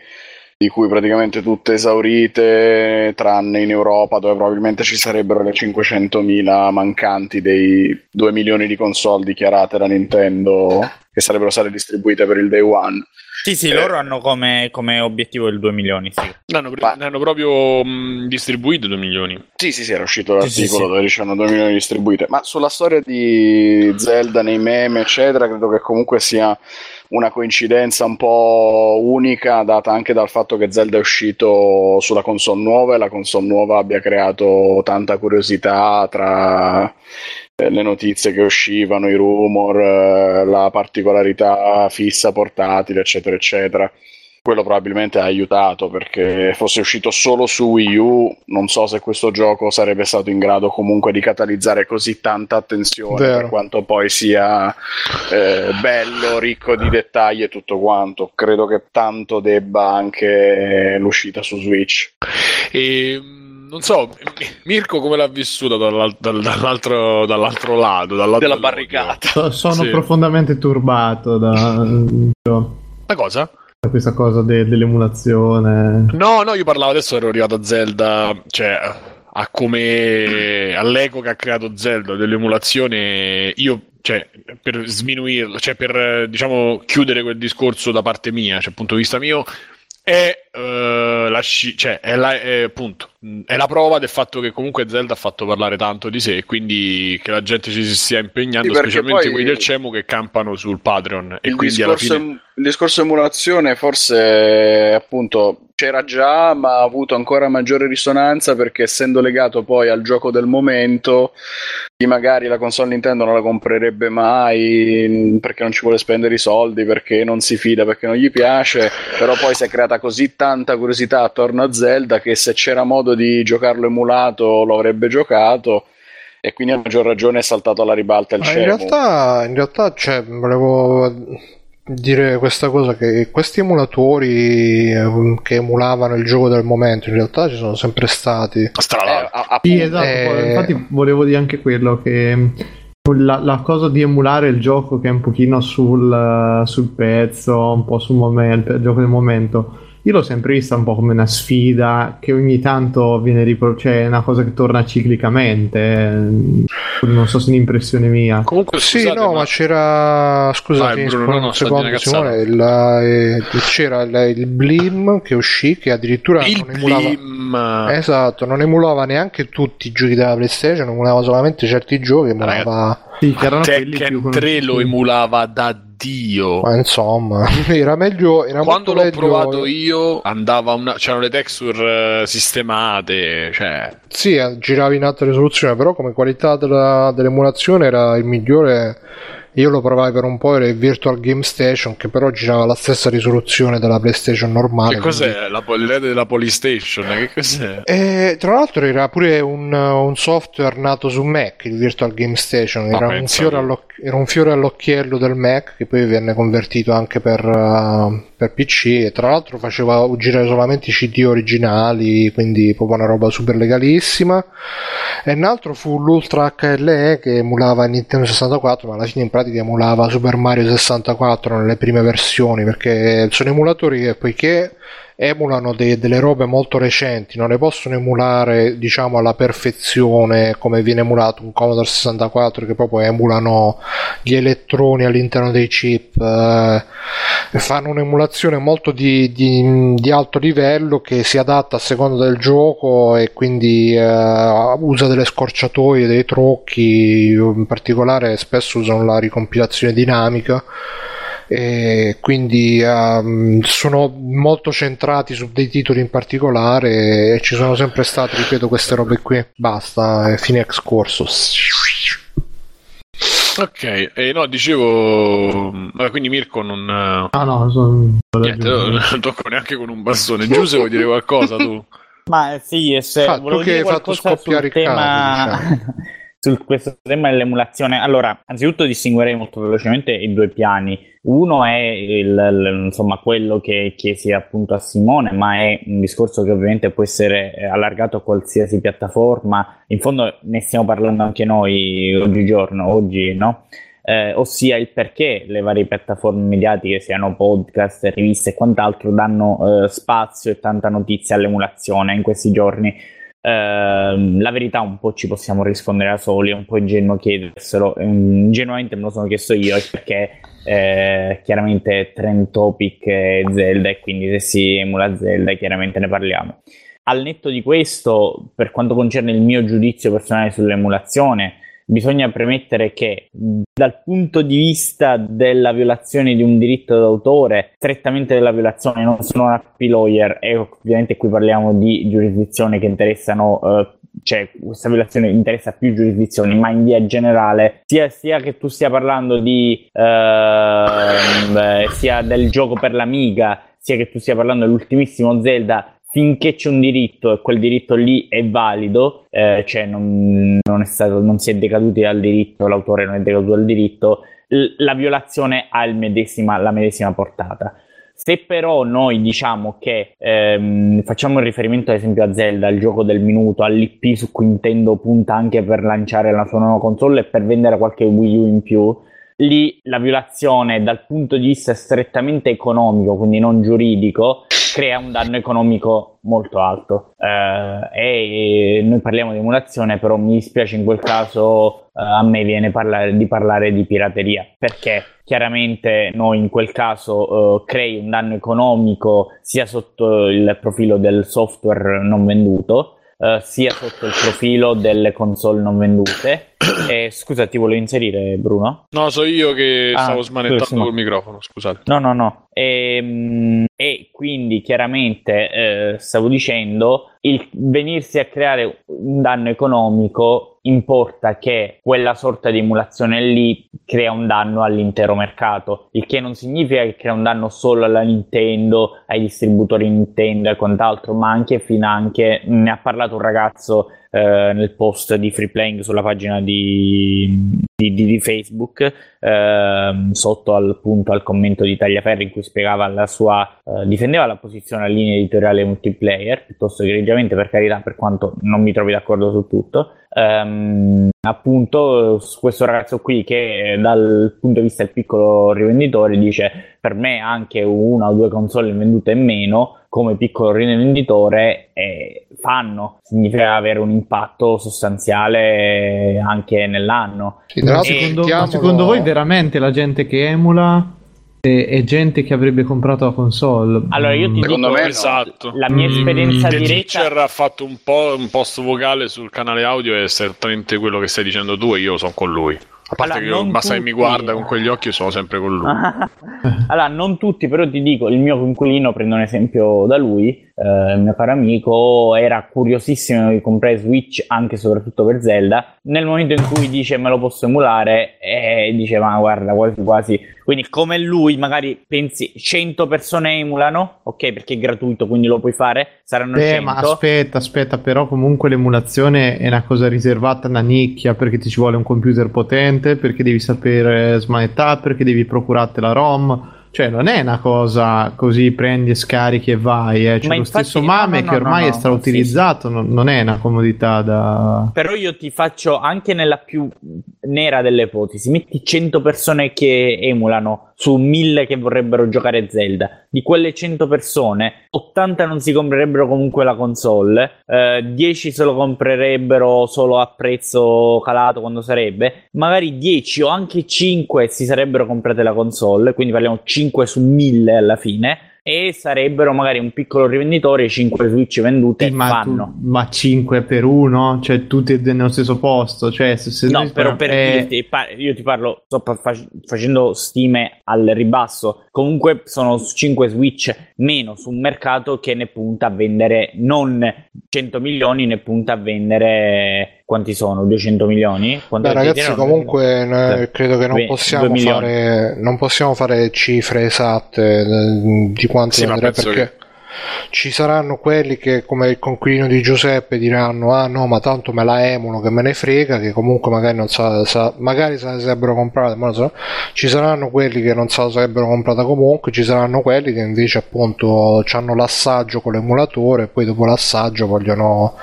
di cui praticamente tutte esaurite, tranne in Europa, dove probabilmente ci sarebbero le 500.000 mancanti dei 2 milioni di console dichiarate da Nintendo che sarebbero state distribuite per il day one.
Sì, sì,
Eh.
loro hanno come, come obiettivo il 2 milioni, sì.
Ne hanno, pre-
Ma-
ne hanno proprio mh, distribuito 2 milioni.
Sì, sì, sì, era uscito l'articolo
Sì, sì, sì.
dove dicevano 2 milioni distribuite. Ma sulla storia di Zelda nei meme, eccetera, credo che comunque sia una coincidenza un po' unica, data anche dal fatto che Zelda è uscito sulla console nuova e la console nuova abbia creato tanta curiosità tra eh, le notizie che uscivano, i rumor, eh, la particolarità fissa portatile, eccetera, eccetera quello probabilmente ha aiutato perché fosse uscito solo su Wii U, non so se questo gioco sarebbe stato in grado comunque di catalizzare così tanta attenzione
Vero.
per quanto poi sia eh, bello, ricco di dettagli e tutto quanto. Credo che tanto debba anche l'uscita su Switch.
E non so, Mirko come l'ha vissuta dall'al- dal- dall'altro, dall'altro lato? Dall'altro
Della barricata.
So- sono
Sì.
profondamente turbato da, da
La cosa?
Questa cosa de- dell'emulazione.
No, no, io parlavo adesso, ero arrivato a Zelda, cioè a come all'eco che ha creato Zelda dell'emulazione. Io, cioè, per sminuirlo, cioè per diciamo chiudere quel discorso da parte mia, cioè, punto di vista mio, è, uh, la, sci- cioè, è, la, è, appunto, è, la, prova del fatto che comunque Zelda ha fatto parlare tanto di sé e quindi che la gente ci si stia impegnando, sì, specialmente quelli del CEMU che campano sul Patreon. E quindi
discorso,
alla fine...
il discorso emulazione forse appunto c'era già, ma ha avuto ancora maggiore risonanza perché essendo legato poi al gioco del momento, chi magari la console Nintendo non la comprerebbe mai perché non ci vuole spendere i soldi, perché non si fida, perché non gli piace, però poi si è creata così tanta curiosità attorno a Zelda che se c'era modo di giocarlo emulato lo avrebbe giocato e quindi a maggior ragione è saltato alla ribalta il cielo.
In realtà, in realtà cioè, volevo dire questa cosa che questi emulatori eh, che emulavano il gioco del momento in realtà ci sono sempre stati
Strano.
Eh, sì esatto eh... infatti volevo dire anche quello che la, la, cosa di emulare il gioco che è un pochino sul, sul pezzo un po' sul momento il gioco del momento io l'ho sempre vista un po' come una sfida che ogni tanto viene riproposta, cioè è una cosa che torna ciclicamente. Non so se è un'impressione mia.
Comunque, sì, scusate, no, ma... ma c'era. Scusa, Bruno, no, no, secondo, Simone. Il, eh, c'era il, il, Blim che uscì, che addirittura
il
non emulava.
Blim.
Esatto, non emulava neanche tutti i giochi della PlayStation, emulava solamente certi giochi. Emulava.
Sì, che erano Tekken 3 lo emulava da Dio.
Ma insomma, era meglio. Era
Quando l'ho
meglio...
provato io, andava una... c'erano le texture uh, sistemate. Cioè...
Sì, eh, giravi in alta risoluzione, però come qualità della, dell'emulazione era il migliore io lo provai per un po', era il Virtual Game Station che però girava la stessa risoluzione della PlayStation normale.
Che cos'è? Quindi... La pol- della Polystation? Che cos'è?
E, tra l'altro era pure un, un, software nato su Mac, il Virtual Game Station, era, un era, un fiore all'occhiello del Mac che poi venne convertito anche per, uh, per PC tra l'altro faceva girare solamente i CD originali, quindi proprio una roba super legalissima. E un altro fu l'Ultra HLE che emulava Nintendo 64, ma alla fine in pratica emulava Super Mario 64 nelle prime versioni, perché sono emulatori che poiché emulano de- delle robe molto recenti, non le possono emulare diciamo alla perfezione come viene emulato un Commodore 64 che proprio emulano gli elettroni all'interno dei chip, eh, fanno un'emulazione molto di, di, di, alto livello che si adatta a seconda del gioco e quindi eh, usa delle scorciatoie, dei trucchi, in particolare spesso usano la ricompilazione dinamica e quindi um, sono molto centrati su dei titoli in particolare e ci sono sempre state, ripeto, queste robe qui. Basta, fine excursus.
Ok, eh, no, dicevo, quindi Mirko non...
Ah no, sono...
Niente, non tocco neanche con un bastone. Giuse vuoi dire qualcosa tu?
Ma sì, se
ah, tu che hai fatto scoppiare il tema... caso, diciamo.
su questo tema dell'emulazione. Allora, anzitutto distinguerei molto velocemente i due piani. Uno è il, il, insomma, quello che chiesi appunto a Simone, ma è un discorso che ovviamente può essere eh, allargato a qualsiasi piattaforma. In fondo ne stiamo parlando anche noi oggigiorno, oggi, no? Eh, ossia il perché le varie piattaforme mediatiche, siano podcast, riviste e quant'altro, danno eh, spazio e tanta notizia all'emulazione in questi giorni la verità un po' ci possiamo rispondere da soli, è un po' ingenuo chiederselo, ingenuamente me lo sono chiesto io perché eh, chiaramente Trend Topic è Zelda e quindi se si emula Zelda chiaramente ne parliamo. Al netto di questo, per quanto concerne il mio giudizio personale sull'emulazione, bisogna premettere che dal punto di vista della violazione di un diritto d'autore, strettamente della violazione, non sono un happy lawyer e ovviamente qui parliamo di giurisdizioni che interessano eh, cioè questa violazione interessa più giurisdizioni, ma in via generale, sia, sia che tu stia parlando di eh, sia del gioco per l'Amiga, sia che tu stia parlando dell'ultimissimo Zelda, finché c'è un diritto e quel diritto lì è valido, eh, cioè non, non, stato, non, si è decaduti dal diritto, l'autore non è decaduto dal diritto, l- la violazione ha medesima, la medesima portata. Se però noi diciamo che ehm, facciamo riferimento ad esempio a Zelda, il gioco del minuto, all'IP su cui Nintendo punta anche per lanciare la sua nuova console e per vendere qualche Wii U in più, lì la violazione dal punto di vista strettamente economico, quindi non giuridico, crea un danno economico molto alto. Eh, e noi parliamo di emulazione, però mi dispiace in quel caso eh, a me viene parlare, di parlare di pirateria, perché chiaramente noi in quel caso eh, crei un danno economico sia sotto il profilo del software non venduto, Uh, sia sotto il profilo delle console non vendute. E, scusa, ti volevo inserire, Bruno?
No, so io che ah, stavo smanettando col microfono, scusate.
No, no, no. E, ehm, e quindi chiaramente eh, stavo dicendo il venirsi a creare un danno economico importa che quella sorta di emulazione lì crea un danno all'intero mercato, il che non significa che crea un danno solo alla Nintendo, ai distributori Nintendo e quant'altro, ma anche finanche ne ha parlato un ragazzo eh, nel post di Free Playing sulla pagina di, di, di Facebook eh, sotto al, punto, al commento di Tagliaferri in cui spiegava la sua eh, difendeva la posizione a linea editoriale multiplayer piuttosto che egregiamente per carità per quanto non mi trovi d'accordo su tutto Um, appunto questo ragazzo qui che eh, dal punto di vista del piccolo rivenditore dice per me anche una o due console vendute in meno come piccolo rivenditore eh, fanno. Significa avere un impatto sostanziale anche nell'anno.
Sì, secondo, secondo voi veramente la gente che emula è gente che avrebbe comprato la console.
Allora, io ti
Secondo
dico
me esatto.
la mia esperienza
mm.
diretta.
Teacher ha fatto un po' un post vocale sul canale audio è esattamente quello che stai dicendo tu e io sono con lui. A parte allora, che basta tutti... che mi guarda con quegli occhi, sono sempre con lui.
allora, non tutti, però ti dico, il mio coinquilino, prendo un esempio da lui, eh, il mio caro amico, era curiosissimo di comprare Switch anche e soprattutto per Zelda. Nel momento in cui dice me lo posso emulare, e eh, dice ma guarda, quasi quasi. Quindi come lui, magari pensi 100 persone emulano, ok, perché è gratuito, quindi lo puoi fare, saranno
Beh,
100.
ma aspetta, aspetta, però comunque l'emulazione è una cosa riservata a una nicchia perché ti ci vuole un computer potente potente, perché devi sapere smanettare, perché devi procurarti la ROM. Cioè, non è una cosa così prendi e scarichi e vai. Eh. Cioè, lo infatti, stesso Mame no, no, che ormai no, è strautilizzato, sì, sì. non è una comodità da.
Però io ti faccio anche nella più nera delle ipotesi: metti 100 persone che emulano su 1000 che vorrebbero giocare Zelda. Di quelle 100 persone, 80 non si comprerebbero comunque la console, eh, 10 se lo comprerebbero solo a prezzo calato quando sarebbe, magari 10 o anche 5 si sarebbero comprate la console, quindi parliamo 5 su 1000 alla fine e sarebbero magari un piccolo rivenditore 5 Switch vendute
ma, fanno. Tu, ma 5 per uno? Cioè tutti nello stesso posto? Cioè, se, se
no, però per è... dirti, io ti parlo, sto facendo stime al ribasso, comunque sono 5 Switch meno su un mercato che ne punta a vendere non 100 milioni, ne punta a vendere quanti sono? 200 milioni?
Beh, ragazzi, comunque noi, credo che non possiamo, fare, non possiamo fare cifre esatte eh, di quanto sì, andrà perché che ci saranno quelli che come il conquilino di Giuseppe diranno ah no ma tanto me la emulo che me ne frega che comunque magari non sa, sa magari se la sarebbero comprata ma so. ci saranno quelli che non se la sarebbero comprata comunque ci saranno quelli che invece appunto hanno l'assaggio con l'emulatore e poi dopo l'assaggio vogliono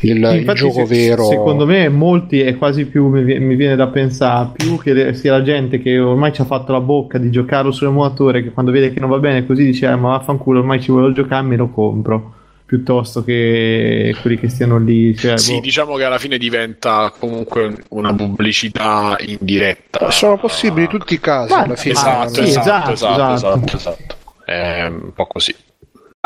il, il gioco se, vero
secondo me molti è quasi più mi, viene da pensare più che sia la gente che ormai ci ha fatto la bocca di giocarlo sull'emulatore che quando vede che non va bene così dice ah, ma vaffanculo ormai ci voglio giocare me lo compro piuttosto che quelli che stiano lì. Cioè,
sì, boh. diciamo che alla fine diventa comunque una pubblicità indiretta.
Sono possibili tutti i casi.
Ma, alla fine esatto, sì, esatto, esatto, esatto, esatto, esatto, È un po' così.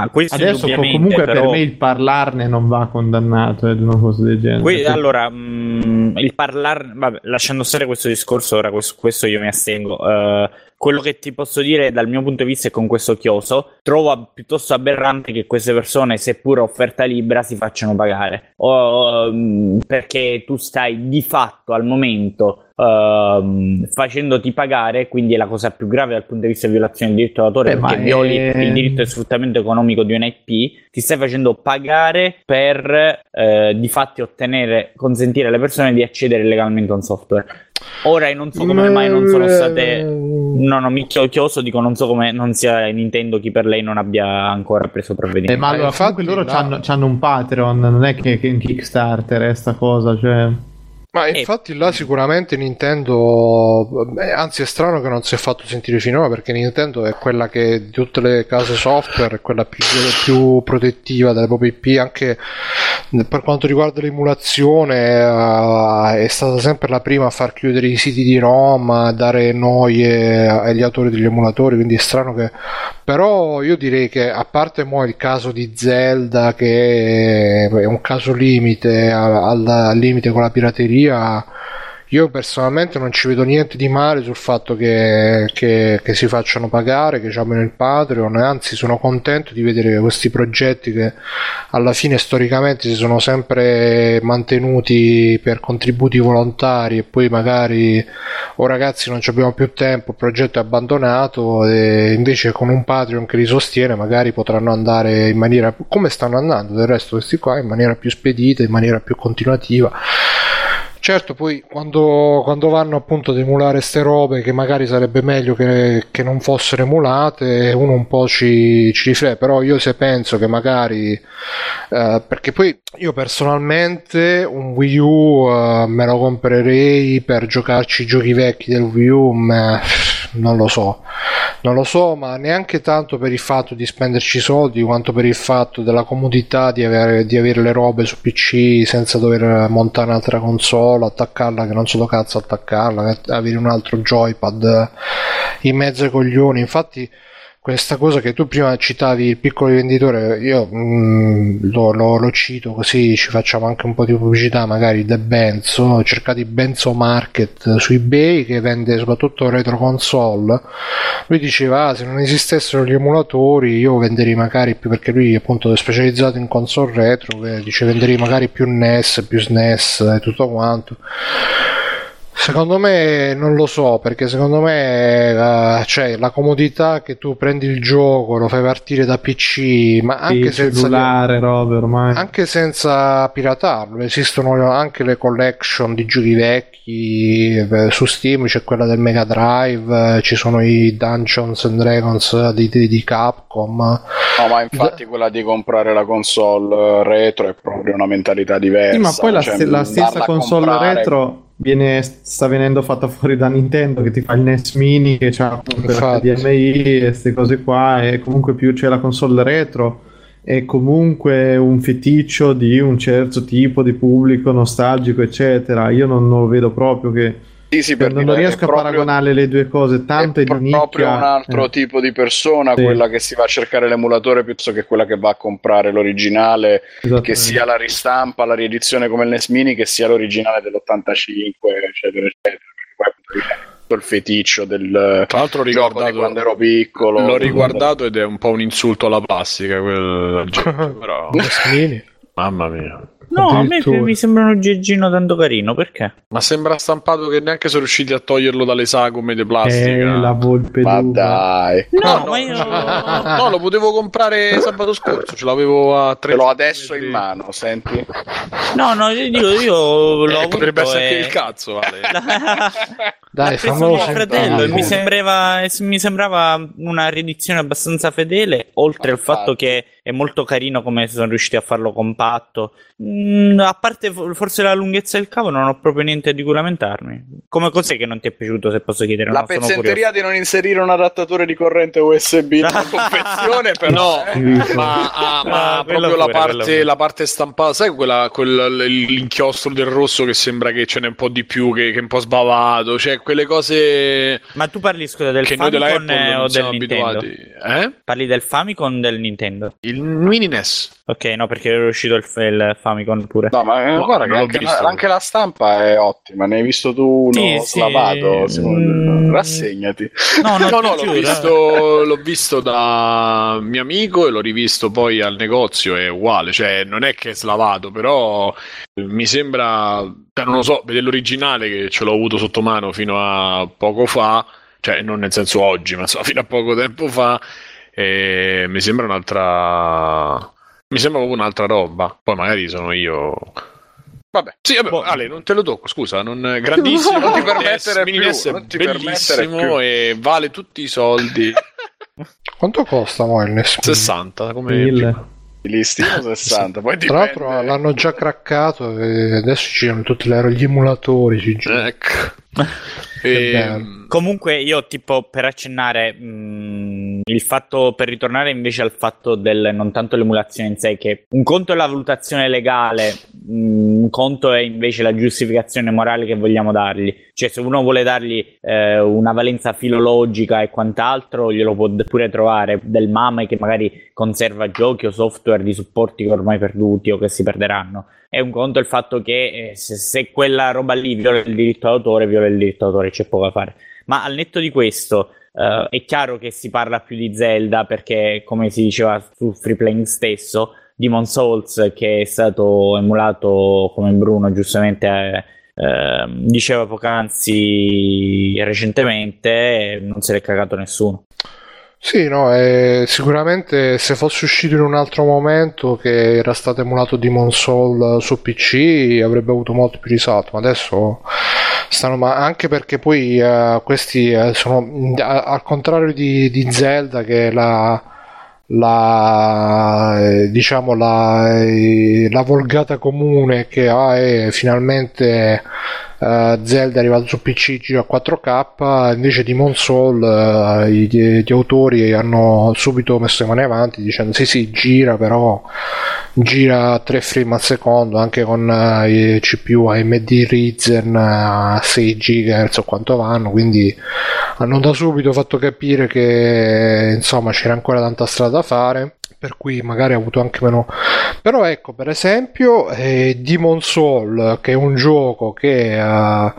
Adesso comunque però... per me il parlarne non va condannato è una cosa del genere.
Que- allora, mh, mm, il parlarne, vabbè, lasciando stare questo discorso, ora questo, questo io mi astengo. Uh, quello che ti posso dire dal mio punto di vista è con questo chioso, trovo piuttosto aberrante che queste persone, seppur offerta libera, si facciano pagare. O, um, perché tu stai di fatto al momento uh, facendoti pagare, quindi è la cosa più grave dal punto di vista di violazione del diritto d'autore, perché violi è... il diritto di sfruttamento economico di un IP, ti stai facendo pagare per uh, di fatti ottenere, consentire alle persone di accedere legalmente a un software. Ora non so come mai non sono state. No, no, mi chioso, dico non so come non sia Nintendo chi per lei non abbia ancora preso provvedimento.
Eh, ma allora, infatti loro no. hanno un Patreon, non è che, che in Kickstarter è sta cosa, cioè.
Ma infatti là sicuramente Nintendo, anzi è strano che non si è fatto sentire finora perché Nintendo è quella che di tutte le case software è quella più, più protettiva delle proprie IP, anche per quanto riguarda l'emulazione è stata sempre la prima a far chiudere i siti di ROM, a dare noie agli autori degli emulatori, quindi è strano che... Però io direi che a parte mo il caso di Zelda che è un caso limite, al, al limite con la pirateria io personalmente non ci vedo niente di male sul fatto che, che, che si facciano pagare, che abbiano il Patreon, anzi sono contento di vedere questi progetti che alla fine storicamente si sono sempre mantenuti per contributi volontari e poi magari o oh, ragazzi non abbiamo più tempo, il progetto è abbandonato e invece con un Patreon che li sostiene magari potranno andare in maniera come stanno andando del resto questi qua in maniera più spedita, in maniera più continuativa Certo, poi quando, quando, vanno appunto ad emulare ste robe che magari sarebbe meglio che, che non fossero emulate, uno un po' ci, ci riflette, però io se penso che magari, eh, perché poi io personalmente un Wii U eh, me lo comprerei per giocarci i giochi vecchi del Wii U, ma non lo so, non lo so, ma neanche tanto per il fatto di spenderci soldi quanto per il fatto della comodità di avere, di avere le robe su PC senza dover montare un'altra console, attaccarla che non so cazzo attaccarla, avere un altro joypad in mezzo ai coglioni. Infatti questa cosa che tu prima citavi il piccolo venditore io mm, lo, lo, lo, cito così ci facciamo anche un po' di pubblicità magari da Benzo cercate Benzo Market su ebay che vende soprattutto retro console. Lui diceva ah, se non esistessero gli emulatori io venderei magari più perché lui appunto è specializzato in console retro dice venderei magari più NES più SNES e tutto quanto Secondo me non lo so, perché secondo me la, cioè, la comodità che tu prendi il gioco, lo fai partire da PC, ma anche
senza cellulare, robe ormai.
Anche senza piratarlo, esistono anche le collection di giochi vecchi, eh, su Steam c'è quella del Mega Drive, ci sono i Dungeons and Dragons di, di, di Capcom.
No, ma infatti D- quella di comprare la console retro è proprio una mentalità diversa. Sì,
ma poi la, cioè, la stessa console comprare... retro viene, sta venendo fatta fuori da Nintendo che ti fa il NES Mini che c'ha HDMI e queste cose qua e comunque più c'è la console retro è comunque un feticcio di un certo tipo di pubblico nostalgico eccetera. Io non, non lo vedo proprio che
sì, sì,
per non riesco a paragonare le due cose tanto è,
è di proprio un altro eh. tipo di persona sì. quella che si va a cercare l'emulatore piuttosto che quella che va a comprare l'originale che sia la ristampa, la riedizione come il NES Mini che sia l'originale dell'85 eccetera eccetera. Il feticcio del
tra l'altro
ricordato quando ero piccolo.
L'ho riguardato ed è un po' un insulto alla plastica quel gioco, però mamma mia
No, a me mi sembra un oggeggino tanto carino, perché?
Ma sembra stampato che neanche sono riusciti a toglierlo dalle sagome di plastica.
Eh, la volpe
Ma dai.
No, no, ma io...
no, lo potevo comprare sabato scorso, ce l'avevo a 3
Ce l'ho adesso in mano, senti?
No, no, io dico, io l'ho
eh, Potrebbe essere e... anche il cazzo, vale.
Dai, famoso mio fratello e mi sembrava, mi sembrava una riedizione abbastanza fedele, oltre al fatto che è molto carino come sono riusciti a farlo compatto. Mm, a parte forse la lunghezza del cavo, non ho proprio niente di cui lamentarmi. Come cos'è che non ti è piaciuto, se posso chiedere?
La
no,
pezzenteria di non inserire un adattatore di corrente USB nella confezione, però.
No, eh. ma, ah, ma ah, proprio la, parte, la parte, stampata, sai quella, quella, l'inchiostro del rosso che sembra che ce n'è un po' di più, che, che è un po' sbavato, cioè quelle cose.
Ma tu parli scusa del Famicom o del Nintendo? Eh? Parli del Famicom o del Nintendo?
Il mini NES.
Ok, no, perché era uscito il, il Famicom pure.
No, ma no, guarda che anche la, anche la, stampa è ottima. Ne hai visto tu uno sì, slavato? Sì. Mm. Rassegnati.
No, no,
no, no l'ho, visto, l'ho visto da mio amico e l'ho rivisto poi al negozio. È uguale, cioè non è che è slavato, però mi sembra, cioè, non lo so, vedere l'originale che ce l'ho avuto sotto mano fino a poco fa. Cioè, non nel senso oggi, ma so, fino a poco tempo fa e mi sembra un'altra. Mi sembra proprio un'altra roba. Poi magari sono io. Vabbè, sì, vabbè, boh. Ale, non te lo tocco, scusa, non, grandissimo,
non ti permettere più,
non ti bellissimo e vale tutti i soldi.
Quanto costa mo il NES?
60, come
listino 60. Poi
Tra
dipende...
l'altro l'hanno già craccato e adesso ci sono tutti gli emulatori.
Ecco. Ehm,
Comunque io tipo per accennare mh, il fatto per ritornare invece al fatto del non tanto l'emulazione in sé che un conto è la valutazione legale, mh, un conto è invece la giustificazione morale che vogliamo dargli. Cioè se uno vuole dargli eh, una valenza filologica e quant'altro glielo può pure trovare del MAME che magari conserva giochi o software di supporti che ormai perduti o che si perderanno. È un conto il fatto che eh, se, se quella roba lì viola il diritto d'autore, viola il diritto d'autore, c'è poco da fare. Ma al netto di questo, eh, è chiaro che si parla più di Zelda perché, come si diceva sul free playing stesso, Demon Souls, che è stato emulato, come Bruno giustamente eh, eh, diceva poc'anzi recentemente, non se l'è cagato nessuno.
Sì, no, eh, sicuramente se fosse uscito in un altro momento che era stato emulato Demon Soul su PC avrebbe avuto molto più risalto, ma adesso stanno ma anche perché poi eh, questi eh, sono a- al contrario di, di Zelda che la la eh, diciamo la, eh, la volgata comune che ha è finalmente eh, Zelda è arrivato su PC gira a 4K invece di Soul eh, gli, gli autori hanno subito messo le mani avanti dicendo sì sì gira però gira a 3 frame al secondo anche con eh, i CPU AMD Ryzen a 6 GHz o quanto vanno quindi hanno da subito fatto capire che insomma c'era ancora tanta strada da fare per cui magari ha avuto anche meno. Però ecco per esempio eh, Demon Soul che è un gioco che eh,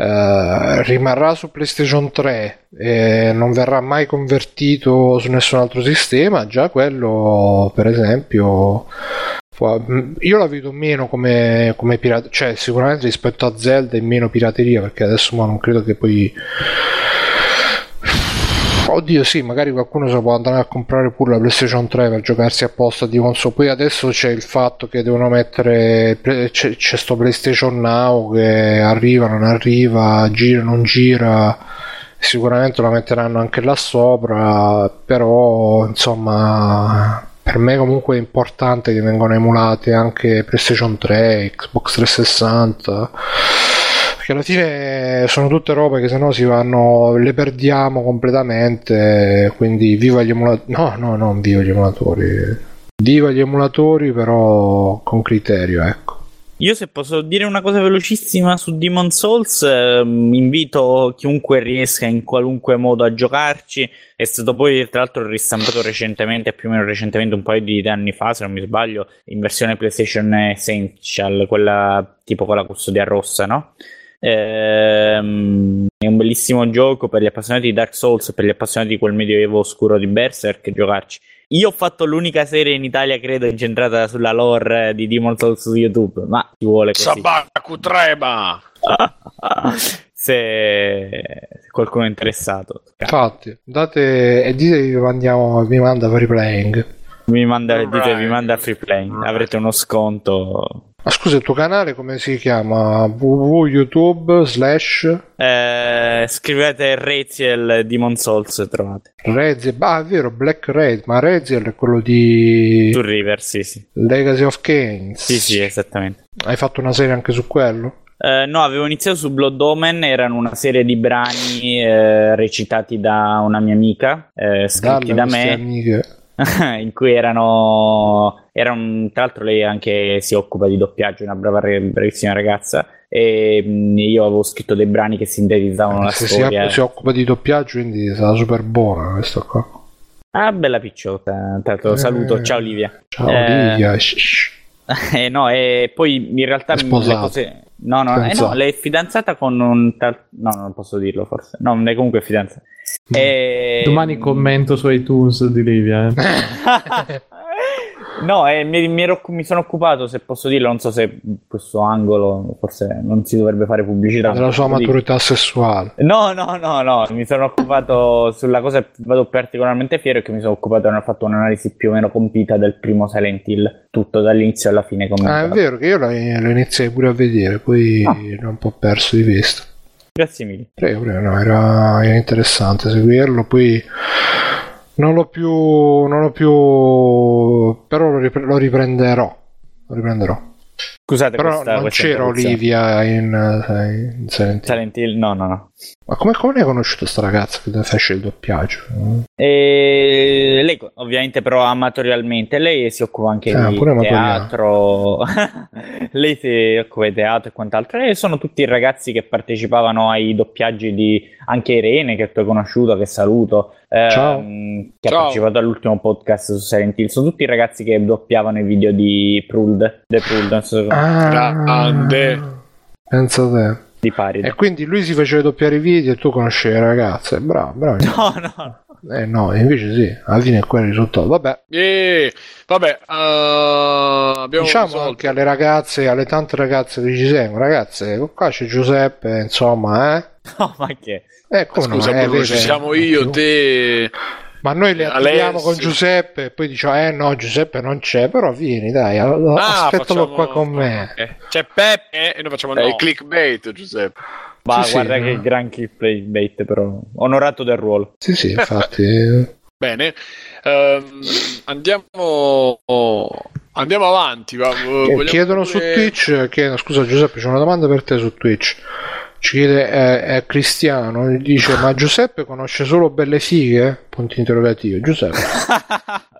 eh, rimarrà su PlayStation 3 e non verrà mai convertito su nessun altro sistema già quello per esempio io la vedo meno come, come pirata cioè sicuramente rispetto a Zelda è meno pirateria perché adesso non credo che poi Oddio, sì, magari qualcuno se può andare a comprare pure la PlayStation 3 per giocarsi apposta di console. Poi adesso c'è il fatto che devono mettere. C'è, c'è sto PlayStation Now che arriva, non arriva, gira, non gira. Sicuramente lo metteranno anche là sopra, però insomma. Per me comunque è importante che vengano emulate anche PlayStation 3, Xbox 360 perché alla fine sono tutte robe che se no si vanno le perdiamo completamente quindi viva gli emulatori no no non viva gli emulatori viva gli emulatori però con criterio ecco
Io se posso dire una cosa velocissima su Demon Souls, ehm, invito chiunque riesca in qualunque modo a giocarci. È stato poi tra l'altro ristampato recentemente, più o meno recentemente, un paio di anni fa, se non mi sbaglio, in versione PlayStation Essential, quella tipo con la custodia rossa, no? Ehm, è un bellissimo gioco per gli appassionati di Dark Souls, per gli appassionati di quel medioevo oscuro di Berserk, giocarci. Io ho fatto l'unica serie in Italia, credo, incentrata sulla lore di Demon Souls su YouTube, ma ci vuole così.
Sabaku Treba!
se se qualcuno è interessato.
infatti date e dite che vi mandiamo vi manda per replaying
Mi manda, dite, vi manda free play, avrete uno sconto.
Ma scusa il tuo canale come si chiama www.youtube slash
Eh, scrivete Reziel Demon Souls e trovate.
Reziel ah è vero Black Red ma Reziel è quello di
Su River, sì, sì.
Legacy of Kings
Sì, sì, esattamente.
hai fatto una serie anche su quello?
Eh, no, avevo iniziato su Blood Omen, erano una serie di brani eh, recitati da una mia amica, eh, scritti
Dalle
da me.
amiche
in cui erano, erano tra l'altro lei anche si occupa di doppiaggio, una brava bravissima ragazza e mh, io avevo scritto dei brani che sintetizzavano la
si,
storia.
si occupa di doppiaggio quindi sarà super buona questo qua
Ah, bella picciotta, l'altro
Eh.
saluto, ciao Livia.
ciao
Eh,
Livia shh, shh.
Eh, no, e poi in realtà
È
le
sposato.
cose... No, no, eh, no, lei è fidanzata con un tal... No, non posso dirlo forse. No, lei comunque è fidanzata. E...
Domani commento su iTunes di Livia. eh.
no, eh, mi, mi ero- mi sono occupato, se posso dirlo, non so se questo angolo forse non si dovrebbe fare pubblicità.
della sua
Lo dico.
maturità sessuale
No, no, no, no, mi sono occupato sulla cosa che vado particolarmente fiero è che mi sono occupato e ho fatto un'analisi più o meno compita del primo Silent Hill, tutto dall'inizio alla fine
ah, è vero che io lo, lo iniziai pure a vedere poi
Ah.
l'ho un po' perso di vista
Grazie mille.
prego, prego, no, era, era interessante seguirlo poi non l'ho più non l'ho più però l'ho ripre- lo riprenderò. Lo riprenderò.
Scusate,
Però
questa,
non
questa
c'era. Olivia in, eh, in Silent Hill.
Silent Hill? No, no, no.
Ma come, come hai conosciuto sta ragazza che fece il doppiaggio?
E lei ovviamente però amatorialmente, lei si occupa anche
Ah,
di teatro, lei si occupa di teatro e quant'altro e sono tutti i ragazzi che partecipavano ai doppiaggi di anche Irene che tu hai conosciuto, che saluto, ehm,
Ciao.
che ha partecipato all'ultimo podcast su Silent Hill, sono tutti i ragazzi che doppiavano i video di Pruld, The Pruld, non so se
Ah,
Grande.
Pensa a te.
Di pari.
E quindi lui si faceva doppiare i video e tu conoscevi le ragazze. Bravo, bravo.
No, no.
Eh no, invece sì, alla fine è quello il risultato. Vabbè,
E vabbè, eh, abbiamo
diciamo
risolto.
anche alle ragazze, alle tante ragazze che ci seguono, ragazze, qua c'è Giuseppe, insomma, eh.
No, ma che?
Eh, come
Scusa,
no, eh,
Bruno, ci siamo io, te.
Ma noi le
Alessio.
attiviamo con Giuseppe e poi diciamo, eh no, Giuseppe non c'è, però vieni, dai, allora,
Ah,
aspettalo
facciamo-
qua con me.
Eh, C'è Peppe e noi facciamo no.
il clickbait, Giuseppe.
Ma
Sì, sì,
guarda
no.
che gran clickbait però. Onorato del ruolo.
Sì, sì, infatti.
Bene, Ehm, andiamo, andiamo avanti. va- vogliamo
chiedono su
pure-
Twitch, chiedono, scusa Giuseppe, c'è una domanda per te su Twitch. Ci chiede, è, è Cristiano, gli dice, ma Giuseppe conosce solo belle fighe? Punto interrogativo. Giuseppe.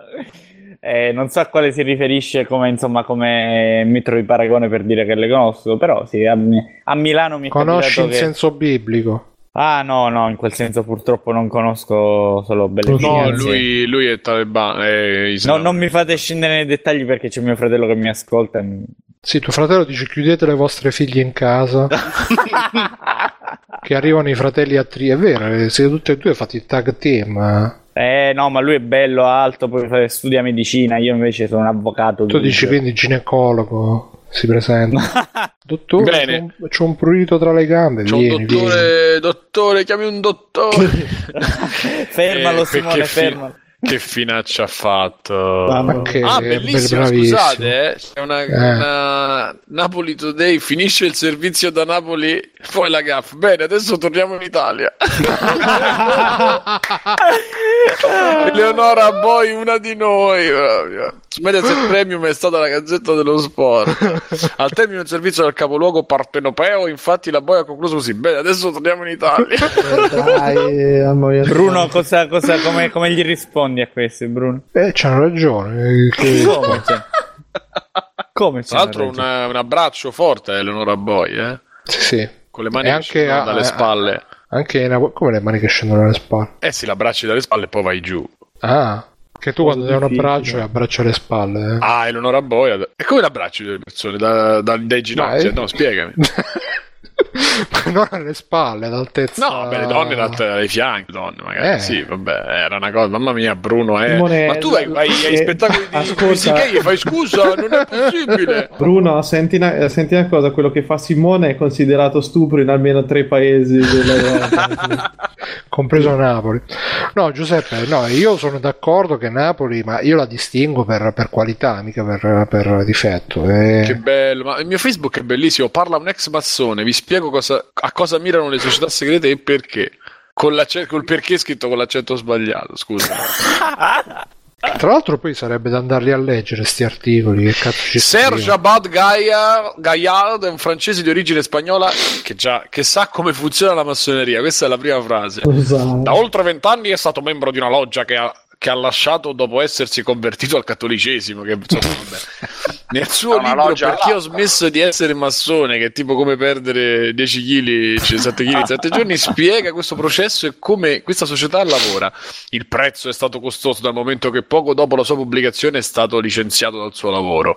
Eh, non so a quale si riferisce come, insomma, come metro di paragone per dire che le conosco, però sì, a, a Milano mi
Conosci in
che...
senso biblico?
Ah no, no, in quel senso purtroppo non conosco solo belle
No,
fighe,
No,
anzi-
lui, lui è talebano. È
No, non mi fate scendere nei dettagli perché c'è mio fratello che mi ascolta. mi-
Sì, tuo fratello dice chiudete le vostre figlie in casa, che arrivano i fratelli a tri. È vero, eh, siete tutti e due fatti il tag team.
Eh no, ma lui è bello, alto, poi studia medicina, io invece sono un avvocato.
Tu dici
quindi-
quindi ginecologo, si presenta. Dottore,
Bene.
c'ho un, c'ho un prurito tra le gambe,
C'è un
vieni, vieni.
dottore, dottore, chiami un dottore.
fermalo
Eh,
Simone, fermalo.
Che finaccia ha fatto.
Ma che
Ah,
bel-
bellissimo, scusate, eh. C'è una,
Eh.
una- Napoli Today, finisce il servizio da Napoli, poi la gaff. Bene, adesso torniamo in Italia. Eleonora Boy, una di noi. proprio. Mediaset Premium è stata la gazzetta dello sport. Al termine del servizio del capoluogo partenopeo, infatti la Boy ha concluso così. Bene, adesso torniamo in Italia.
Dai, mamma mia.
Bruno, cosa, cosa, come, come gli rispondi a questi, Bruno?
Eh, c'hanno ragione. eh, che-
Come? Cioè, come
Tra l'altro, una- un abbraccio forte a Eleonora Boy, eh?
Sì, sì.
con le mani che
anche
scendono
a-
dalle
a-
spalle.
Anche Apo- come le mani che scendono dalle spalle.
Eh sì, l'abbracci dalle spalle e poi vai giù.
Ah, che tu quando dai un abbraccio abbraccio alle spalle. eh.
Ah, Eleonora Boy. ad- E come l'abbracci delle persone? Da, da- dai ginocchia?
Dai.
No, spiegami.
Ma non alle spalle, ad altezza.
No, vabbè, le donne ai fianchi, donne magari.
Eh.
Sì, vabbè, era una cosa. Mamma mia, Bruno, eh.
Simone,
Ma tu vai, vai ai
eh,
spettacoli di
ascolta.
Luisi Gay e fai scusa, non è possibile.
Bruno, senti una, senti una cosa, quello che fa Simone è considerato stupro in almeno tre paesi dell'Europa.
compreso Napoli. No, Giuseppe, no, io sono d'accordo che Napoli, ma io la distingo per, per qualità, mica per, per difetto. eh.
Che bello, ma il mio Facebook è bellissimo. Parla un ex massone, vi spiego cosa- a cosa mirano le società segrete e perché. Con col perché scritto con l'accento sbagliato, scusa.
Tra l'altro poi sarebbe da andarli a leggere sti articoli, che cazzo ci
Serge. Abad Gaillard, è un francese di origine spagnola che, già, che sa come funziona la massoneria. Questa è la prima frase.
Scusate.
Da oltre vent'anni è stato membro di una loggia che ha, che ha lasciato dopo essersi convertito al cattolicesimo. Che, insomma. Nel suo libro Perché ho smesso di essere massone, che è tipo come perdere 10 kg, 7 kg in 7 giorni, spiega questo processo e come questa società lavora. Il prezzo è stato costoso dal momento che poco dopo la sua pubblicazione è stato licenziato dal suo lavoro.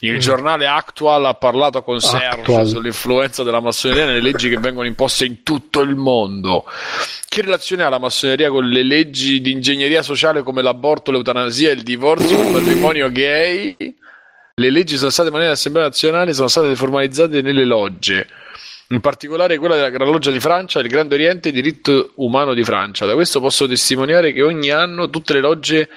Il giornale Actual ha parlato con
Actual.
sull'influenza della massoneria nelle leggi che vengono imposte in tutto il mondo. Che relazione ha la massoneria con le leggi di ingegneria sociale come l'aborto, l'eutanasia, il divorzio, il matrimonio gay? Le leggi sono state mandate all'Assemblea nazionale sono state formalizzate nelle logge, in particolare quella della Gran Loggia di Francia, il Grande Oriente e il diritto umano di Francia. Da questo posso testimoniare che ogni anno tutte le logge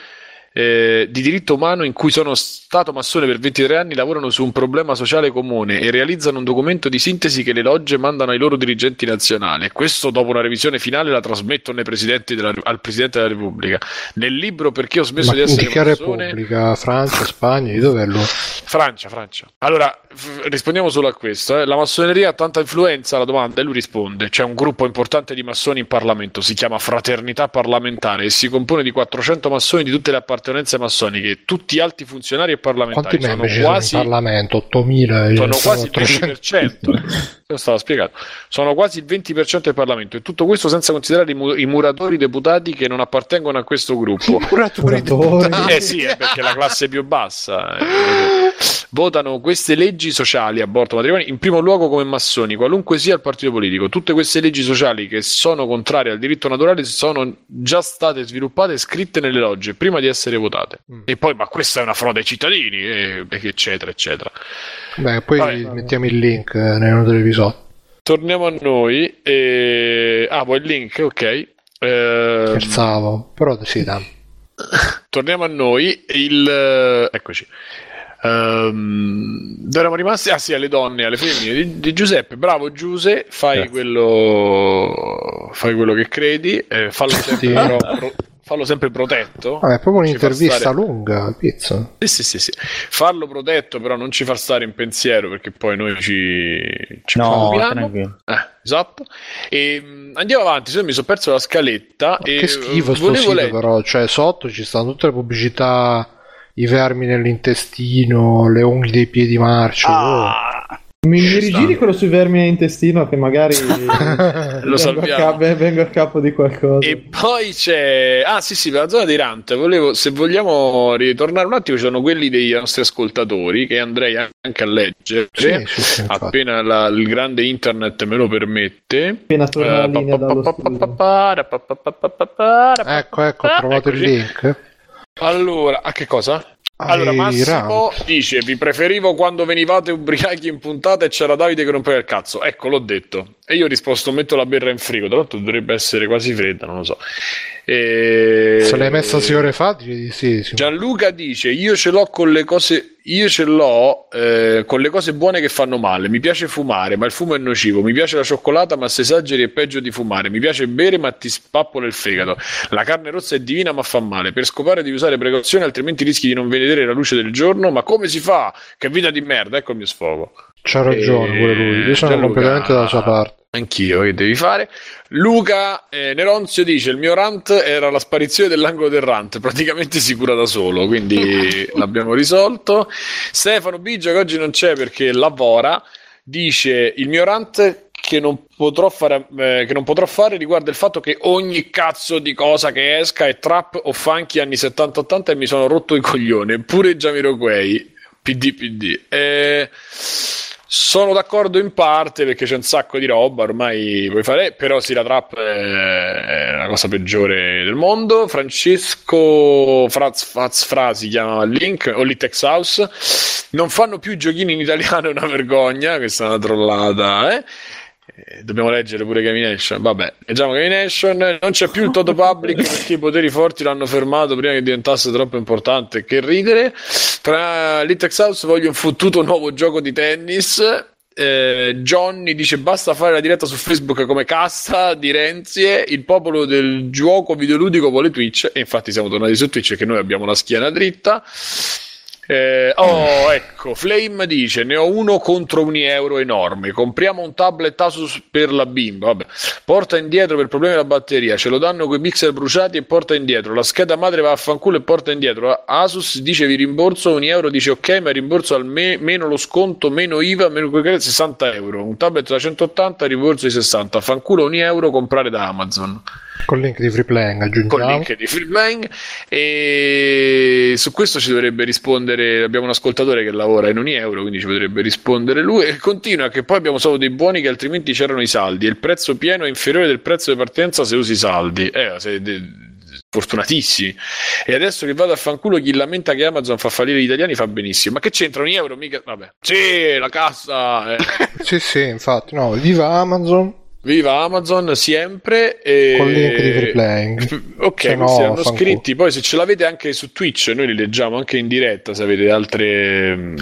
eh, di diritto umano in cui sono stato massone per 23 anni lavorano su un problema sociale comune e realizzano un documento di sintesi che le logge mandano ai loro dirigenti nazionali. Questo dopo una revisione finale la trasmettono della, al Presidente della Repubblica. Nel libro Perché ho smesso
Ma
di essere
che
massone...
Repubblica? Francia, Spagna, di dov'è lui?
Francia, Francia. Allora, f- rispondiamo solo a questo. Eh. La massoneria ha tanta influenza? La domanda e lui risponde. C'è un gruppo importante di massoni in Parlamento, si chiama Fraternità Parlamentare e si compone di 400 massoni di tutte le appartenenze massoniche, tutti alti funzionari e parlamentari.
Quanti membri sono quasi... in Parlamento? 8000?
Sono quasi il 20%. Lo stava spiegato. Sono quasi il 20% del Parlamento e tutto questo senza considerare i, mu- i muratori deputati che non appartengono a questo gruppo.
Muratori deputati?
Eh sì, è perché la classe più bassa. Eh, votano queste leggi sociali, aborto, matrimonio, in primo luogo come massoni, qualunque sia il partito politico. Tutte queste leggi sociali che sono contrarie al diritto naturale sono già state sviluppate e scritte nelle logge prima di essere votate. Mm. E poi, ma questa è una frode ai cittadini, e, eccetera, eccetera.
Beh, poi Vabbè, mettiamo il link eh, nel note dell'episodio.
Torniamo a noi. E... Ah, vuoi il link? Ok. Eh...
Scherzavo, però sì, dai.
Torniamo a noi. Il... Eccoci. Um, dove eravamo rimasti? Ah sì, alle donne, alle femmine di, di Giuseppe. Bravo Giuse, fai quello, fai quello che credi, eh, fallo sempre però, pro, fallo sempre protetto.
Ah, è proprio un'intervista stare... lunga, pizza.
Sì, sì, sì, sì, Farlo protetto, però non ci far stare in pensiero perché poi noi ci, ci
no,
eh, esatto. E mm, andiamo avanti. Se mi sono perso la scaletta.
Ma e che schifo sto sito, leggere... però. Cioè, sotto ci stanno tutte le pubblicità. I vermi nell'intestino, le unghie dei piedi marcio. Ah,
oh. Mi, mi rigiri quello sui vermi all'intestino che magari
lo vengo,
a capo, vengo a capo di qualcosa.
E poi c'è... Ah sì sì, per la zona di Rant, volevo, se vogliamo ritornare un attimo, ci sono quelli dei nostri ascoltatori che andrei anche a leggere, sì, sì, sì, appena la, il grande internet me lo permette.
Appena torna la linea dallo
Ecco, ecco, ho trovato il link.
Allora, a che cosa? Allora, Massimo dice: Vi preferivo quando venivate ubriachi in puntata e c'era Davide che rompeva il cazzo. Ecco, l'ho detto. E io ho risposto: Metto la birra in frigo. Tra l'altro, dovrebbe essere quasi fredda, non lo so.
E... Se l'hai messa sei ore fa, dici sì, sì.
Gianluca dice: Io ce l'ho con le cose. Io ce l'ho eh, con le cose buone che fanno male. Mi piace fumare, ma il fumo è nocivo. Mi piace la cioccolata, ma se esageri è peggio di fumare. Mi piace bere, ma ti spappola il fegato. La carne rossa è divina, ma fa male. Per scopare devi usare precauzioni, altrimenti rischi di non vedere la luce del giorno. Ma come si fa? Che vita di merda! Ecco il mio sfogo.
C'ha ragione e... pure lui. Io sono Gianluca... completamente dalla sua parte.
Anch'io, che devi fare? Luca eh, Neronzio dice: Il mio rant era la sparizione dell'angolo del rant, praticamente si cura da solo, quindi l'abbiamo risolto. Stefano Biggio, che oggi non c'è perché lavora, dice: Il mio rant che non, potrò fare, eh, che non potrò fare riguarda il fatto che ogni cazzo di cosa che esca è trap o funky anni 70-80 e mi sono rotto i coglioni. Pure Jamiroquai, PD, PD. Eh sono d'accordo in parte perché c'è un sacco di roba, ormai puoi fare, però sì, la trap è la cosa peggiore del mondo. Francesco Fraz, Faz Fra si chiama Link o Litex House. Non fanno più giochini in italiano, è una vergogna, questa è una trollata, eh? Eh, dobbiamo leggere pure Gamination. Vabbè, leggiamo Gamination. Non c'è più il Toto Public perché i poteri forti l'hanno fermato prima che diventasse troppo importante. Che ridere. Tra Litex House voglio un fottuto nuovo gioco di tennis. Eh, Johnny dice basta fare la diretta su Facebook come cassa di Renzie. Il popolo del gioco videoludico vuole Twitch. E infatti siamo tornati su Twitch che noi abbiamo la schiena dritta. Eh, oh, ecco, Flame dice: Ne ho uno contro un euro enorme. Compriamo un tablet Asus per la bimba. Vabbè. Porta indietro per problemi della batteria. Ce lo danno con i pixel bruciati e porta indietro. La scheda madre va a fanculo e porta indietro. Asus dice: Vi rimborso un euro. Dice: Ok, ma rimborso al me- meno lo sconto, meno IVA, meno 60 euro. Un tablet da 180, rimborso di 60. Fanculo un euro comprare da Amazon.
Con link di free playing aggiungiamo.
Con link di free playing. E su questo ci dovrebbe rispondere. Abbiamo un ascoltatore che lavora in ogni euro, quindi ci potrebbe rispondere lui. E continua che poi abbiamo solo dei buoni che altrimenti c'erano i saldi. E il prezzo pieno è inferiore del prezzo di partenza se usi i saldi. Eh, se, de, fortunatissimi. E adesso che vado a fanculo, chi lamenta che Amazon fa fallire gli italiani fa benissimo. Ma che c'entra un euro? Mica. Vabbè. Sì, la cassa. Eh.
sì, sì, infatti. No, viva Amazon
Viva Amazon sempre. E...
Con link di free playing.
Ok,
Se no, fanculo.
scritti. Poi se ce l'avete anche su Twitch, noi li leggiamo anche in diretta. Se avete altre.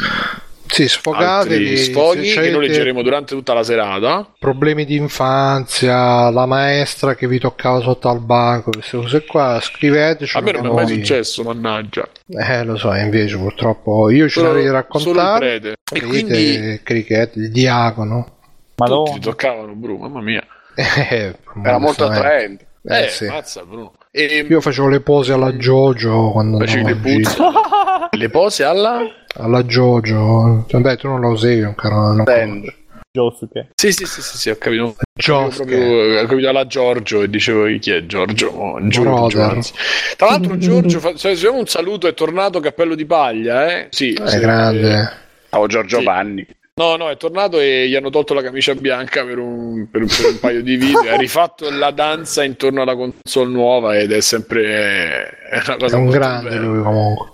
Sì, sfogatevi.
sfoghi che noi leggeremo durante tutta la serata.
Problemi di infanzia, la maestra che vi toccava sotto al banco, queste cose qua, scriveteci.
A me non è mai successo, mannaggia.
Eh, lo so, invece purtroppo io ce
Solo,
l'avevi
solo il prete. E
Vedete,
quindi
Cricket, il diacono.
Tutti
Madonna.
ti toccavano, Bruno, mamma mia.
Eh,
Era molto attraente.
Eh,
Eh,
sì.
mazza, Bruno. E
Io facevo le pose alla Jojo quando
facevi le puzze. le pose alla.
Alla Jojo. Vabbè, tu non la usavi ancora. Non
Band.
Josuke.
Sì, sì, sì, sì, sì ho capito. Proprio, ho capito alla Giorgio e dicevo chi è Giorgio? Oh, Giorgio, anzi. Tra l'altro Giorgio, fa- un saluto, è tornato Cappello di Paglia, eh? Sì,
È
sì.
grande.
Ciao Giorgio
Sì.
Vanni.
No, no, è tornato e gli hanno tolto la camicia bianca per un, per un- per un paio di video. ha rifatto la danza intorno alla console nuova ed è sempre è una cosa
È un grande
bella.
lui comunque.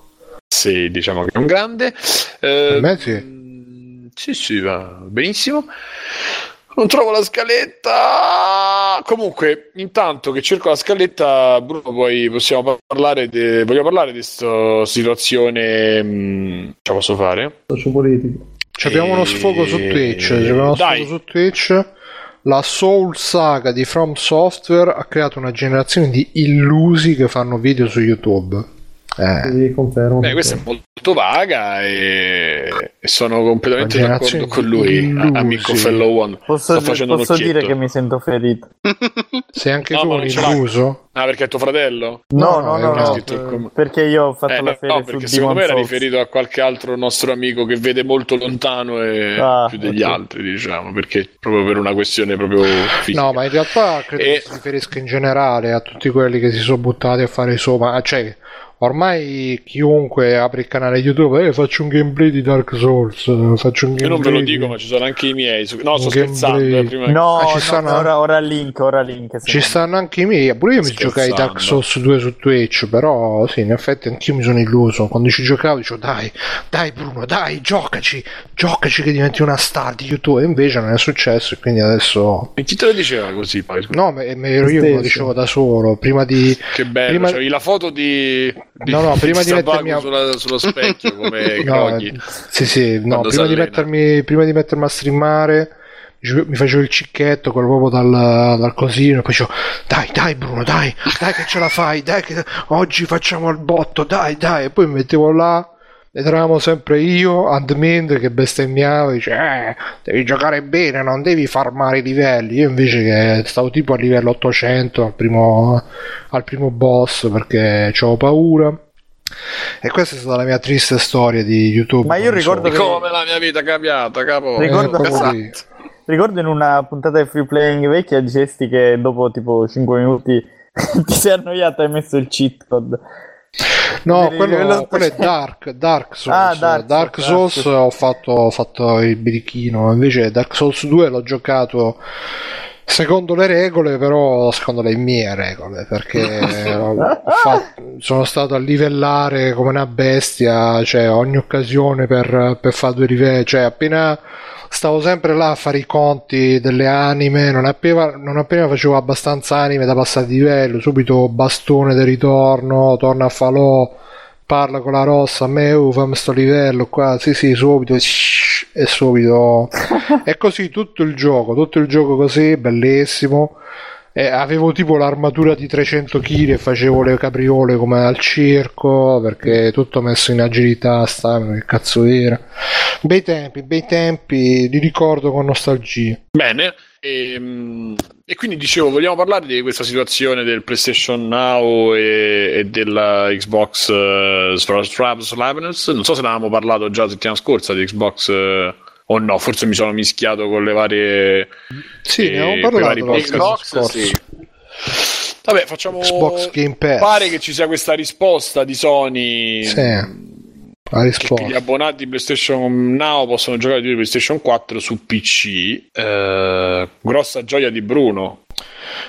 Sì, diciamo che è un grande. Eh,
me sì.
mm, Sì, sì, va benissimo. Non trovo la scaletta. Comunque, intanto che cerco la scaletta, Bruno, poi possiamo parlare di. Voglio parlare di questa situazione. mm, Ce la posso fare?
Sociopolitico.
Ci abbiamo uno sfogo su Twitch. Abbiamo uno
Dai.
sfogo su Twitch. La Soul Saga di From Software ha creato una generazione di illusi che fanno video su YouTube. Eh,
Sì, confermo.
Beh, questa è molto vaga e, e sono completamente
Una
d'accordo con lui,
illusi.
amico fellow one.
Posso,
Sto facendo un
posso dire che mi sento ferito?
sei anche
No,
tu un illuso?
Ah, perché è tuo fratello?
No,
No, no, no, no,
scritto il com-
perché io ho fatto
Eh,
la ferie
no,
su
perché secondo me era riferito a qualche altro nostro amico che vede molto lontano e
Ah,
più degli
ok.
altri, diciamo, perché proprio per una questione proprio fisica.
No, ma in realtà credo
E-
che si riferisca in generale a tutti quelli che si sono buttati a fare sopra. Cioè, ormai chiunque apre il canale YouTube, eh, faccio un gameplay di Dark Souls. Faccio un
Io
gameplay
non ve lo
di-
dico, ma ci sono anche i miei. su- No, sto
Un
scherzando.
gameplay.
eh, prima...
No,
Ah, ci
no,
stanno-
ora, ora link, ora link.
Ci
no.
stanno anche i miei, pure io mi giocai Dark Souls 2 su Twitch, però sì, in effetti anch'io mi sono illuso. Quando ci giocavo dicevo dai, dai Bruno, dai, giocaci, giocaci che diventi una star di YouTube. E invece non è successo e quindi adesso...
E chi te lo diceva così poi?
No, ma ma ero io che lo dicevo da solo, prima di...
Che bello,
Prima-
c'avevi la foto di, di
No, no, prima di mettermi a-
sulla- sullo specchio come
No, eh, sì, sì, no, prima di, mettermi, prima di mettermi a streamare mi mi facevo il cicchetto, quello proprio dal, dal cosino, e poi dicevo, dai, dai Bruno, dai, dai che ce la fai, dai che oggi facciamo il botto, dai, dai, e poi mi mettevo là, ed eravamo sempre io, Admin che bestemmiava, dice, eh, devi giocare bene, non devi farmare i livelli, io invece che stavo tipo a livello 800 al primo, al primo boss perché avevo paura. E questa è stata la mia triste storia di YouTube.
Ma io
non so.
ricordo che-
Come la mia vita è cambiata, capo.
Ricordo-
Eh,
Esatto.
Ricordo in una puntata di free playing vecchia dicesti che dopo tipo 5 minuti ti sei annoiato e hai messo il cheat code.
No, quello, quello è
800.
Dark, Dark Souls.
Ah, Dark
Dark,
Souls,
Souls
ah,
ho, fatto, ho fatto il birichino, invece Dark Souls 2 l'ho giocato secondo le regole, però secondo le mie regole, perché fatto- sono stato a livellare come una bestia, cioè ogni occasione per, per fare due livelli, cioè appena stavo sempre là a fare i conti delle anime, non appena, non appena facevo abbastanza anime da passare di livello, subito bastone del ritorno, torna a falò, parla con la rossa, a me, uh, fammi sto livello qua, sì sì, subito, e subito. è così tutto il gioco, tutto il gioco così, bellissimo. E avevo tipo l'armatura di 300 kg e facevo le capriole come al circo perché tutto messo in agilità, stamina, che cazzo era. Bei tempi, bei tempi, li ricordo con nostalgia.
Bene. E, e quindi dicevo, vogliamo parlare di questa situazione del PlayStation Now e, e della Xbox uh, Slaveness? Non so se ne avevamo parlato già la settimana scorsa di Xbox eh, o no, forse mi sono mischiato con le varie.
Sì,
eh,
ne parlato
Xbox, sì.
Vabbè, facciamo.
Xbox Game Pass.
Pare che ci sia questa risposta di Sony.
Sì,
gli abbonati di PlayStation Now possono giocare di PlayStation 4 su PC. Eh, grossa gioia di Bruno.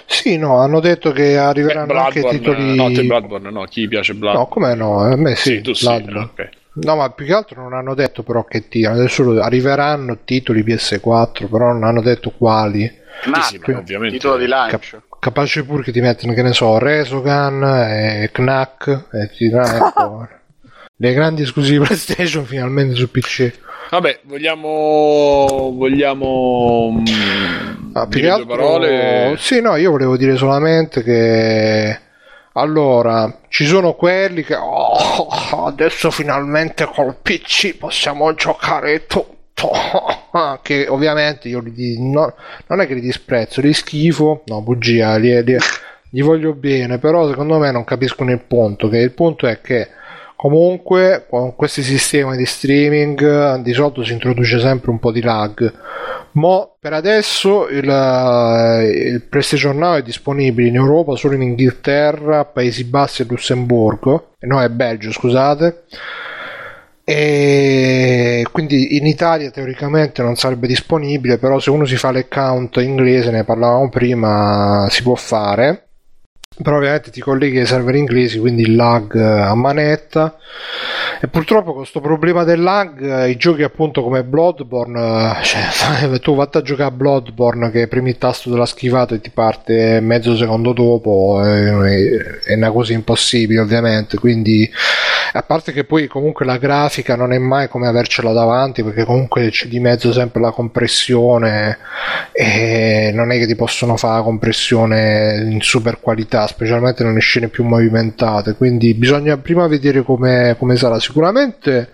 Sì, no, hanno detto che
Eh,
arriveranno anche
Bloodborne,
titoli...
no, te Bloodborne, no, chi piace Bloodborne?
No, come no? A me sì,
sì, tu sì.
Bloodborne. No, ma più che altro non hanno detto però che tirano. Adesso arriveranno titoli PS4, però non hanno detto quali.
Knack, sì, sì, ovviamente. titolo di lancio.
Cap- capace pure che ti mettono, che ne so, Resogan e Knack e ti ecco, le grandi esclusive PlayStation finalmente su PC.
Vabbè, vogliamo. Vogliamo.
Mm, ah, dire due parole? Sì, no, io volevo dire solamente che. Allora, ci sono quelli che. Oh, adesso finalmente col PC possiamo giocare tutto. che ovviamente io li, no, non è che li disprezzo, li schifo. No, bugia, li, li, gli voglio bene, però secondo me non capiscono il punto. Che il punto è che Comunque, con questi sistemi di streaming di solito si introduce sempre un po' di lag. Ma per adesso il, eh, il PlayStation Now è disponibile in Europa solo in Inghilterra, Paesi Bassi e Lussemburgo, no, è Belgio, scusate. E quindi in Italia teoricamente non sarebbe disponibile, però se uno si fa l'account inglese, ne parlavamo prima, si può fare però ovviamente ti colleghi ai server inglesi quindi il lag eh, a manetta. E purtroppo con questo problema del lag eh, i giochi appunto come Bloodborne eh, cioè tu vatti a giocare a Bloodborne che premi il tasto della schivata e ti parte mezzo secondo dopo è, una cosa impossibile ovviamente. Quindi a parte che poi comunque la grafica non è mai come avercela davanti perché comunque c'è di mezzo sempre la compressione e non è che ti possono fare la compressione in super qualità specialmente nelle scene più movimentate quindi bisogna prima vedere come, sarà sicuramente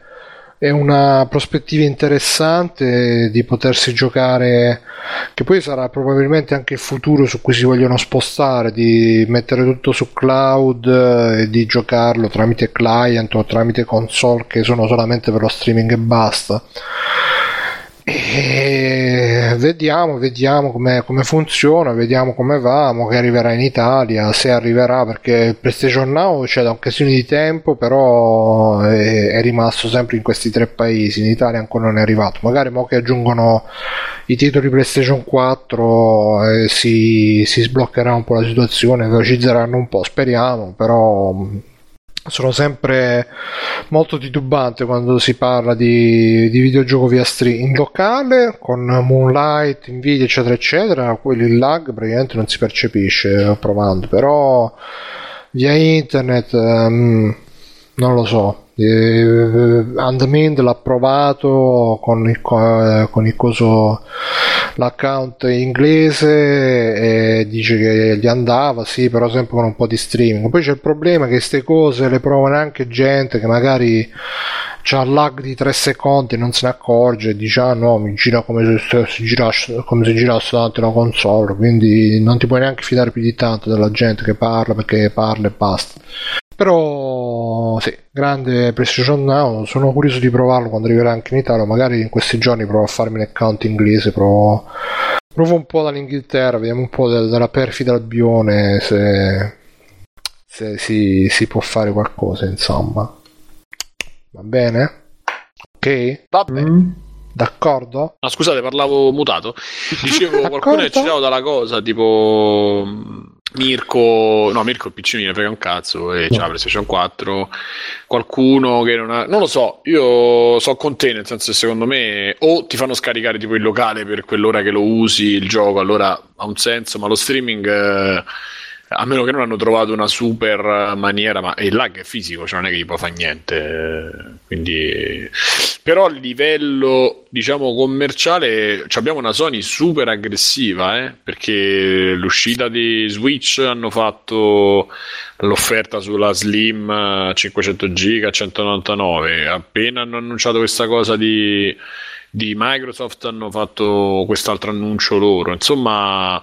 è una prospettiva interessante di potersi giocare, che poi sarà probabilmente anche il futuro su cui si vogliono spostare, di mettere tutto su cloud e di giocarlo tramite client o tramite console che sono solamente per lo streaming e basta. E vediamo, vediamo come funziona, vediamo come va, che arriverà in Italia, se arriverà perché il PlayStation Now c'è da un casino di tempo, però è, è, rimasto sempre in questi tre paesi, in Italia ancora non è arrivato. Magari mo che aggiungono i titoli PlayStation 4 eh, si, si sbloccherà un po' la situazione, velocizzeranno un po', speriamo, però sono sempre molto titubante quando si parla di, di videogioco via stream. In locale con Moonlight, Nvidia eccetera eccetera quelli il lag praticamente non si percepisce provando. Però via internet um, non lo so. Eh, Andmind l'ha provato con il, con il coso l'account inglese e dice che gli andava sì però sempre con un po' di streaming. Poi c'è il problema che queste cose le provano anche gente che magari c'ha il lag di 3 secondi non se ne accorge e dice ah no mi gira come se, si girasse, come se girasse davanti una console quindi non ti puoi neanche fidare più di tanto della gente che parla perché parla e basta però sì, grande PlayStation Now, sono curioso di provarlo quando arriverà anche in Italia, magari in questi giorni provo a farmi l'account inglese, provo, provo un po' dall'Inghilterra, vediamo un po' del, della perfida Albione se, se si, si può fare qualcosa, insomma. Va bene? Ok?
Va bene. Mm.
D'accordo?
Ah, scusate, parlavo mutato. Dicevo, qualcuno è citato dalla cosa, tipo Mirko, no, Mirko PC mi frega un cazzo e c'ha la PlayStation 4. Qualcuno che non ha, non lo so. Io so con te, nel senso che secondo me o ti fanno scaricare tipo il locale per quell'ora che lo usi il gioco, allora ha un senso, ma lo streaming. Eh, a meno che non hanno trovato una super maniera, ma il lag è fisico, cioè non è che gli può fare niente. Quindi, però a livello diciamo commerciale abbiamo una Sony super aggressiva, eh? perché l'uscita di Switch hanno fatto l'offerta sulla Slim 500 giga 199. Appena hanno annunciato questa cosa di, di Microsoft, hanno fatto quest'altro annuncio loro. Insomma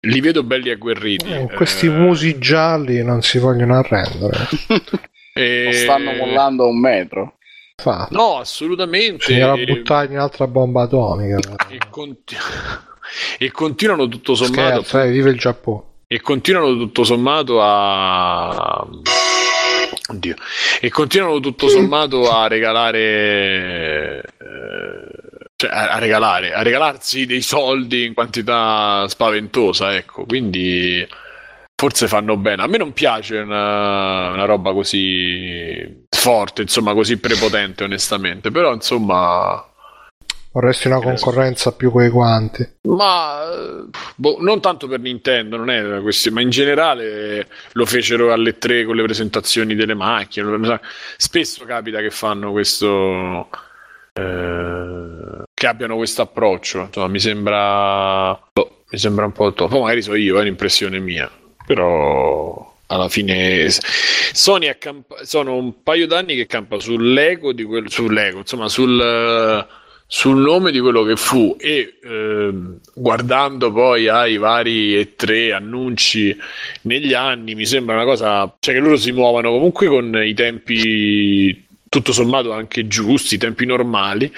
li vedo belli agguerriti.
Eh, questi eh... musi gialli non si vogliono arrendere.
e... Non stanno mollando a un metro.
Fa. No, assolutamente.
Bisognerà e... buttare un'altra bomba atomica.
E, conti... e continuano tutto sommato.
Scherzo, eh, vive il Giappone.
E continuano tutto sommato a. Oddio. E continuano tutto sommato a regalare. Eh cioè, a, a, regalare, a regalarsi dei soldi in quantità spaventosa, ecco, quindi forse fanno bene. A me non piace una, una roba così forte, insomma, così prepotente, onestamente, però insomma
Vorresti una concorrenza più coeguante.
Ma boh, non tanto per Nintendo, non è questione, ma in generale lo fecero alle tre con le presentazioni delle macchine. Spesso capita che fanno questo. Eh, che abbiano questo approccio. Insomma, mi sembra. Boh, mi sembra un po' top. magari so io, è un'impressione mia. Però alla fine Sony accampa- sono un paio d'anni che campa sull'ego di quello sull'ego, insomma, sul sul nome di quello che fu e eh, guardando poi ai vari e tre annunci negli anni mi sembra una cosa cioè che loro si muovano comunque con i tempi tutto sommato anche giusti, tempi normali,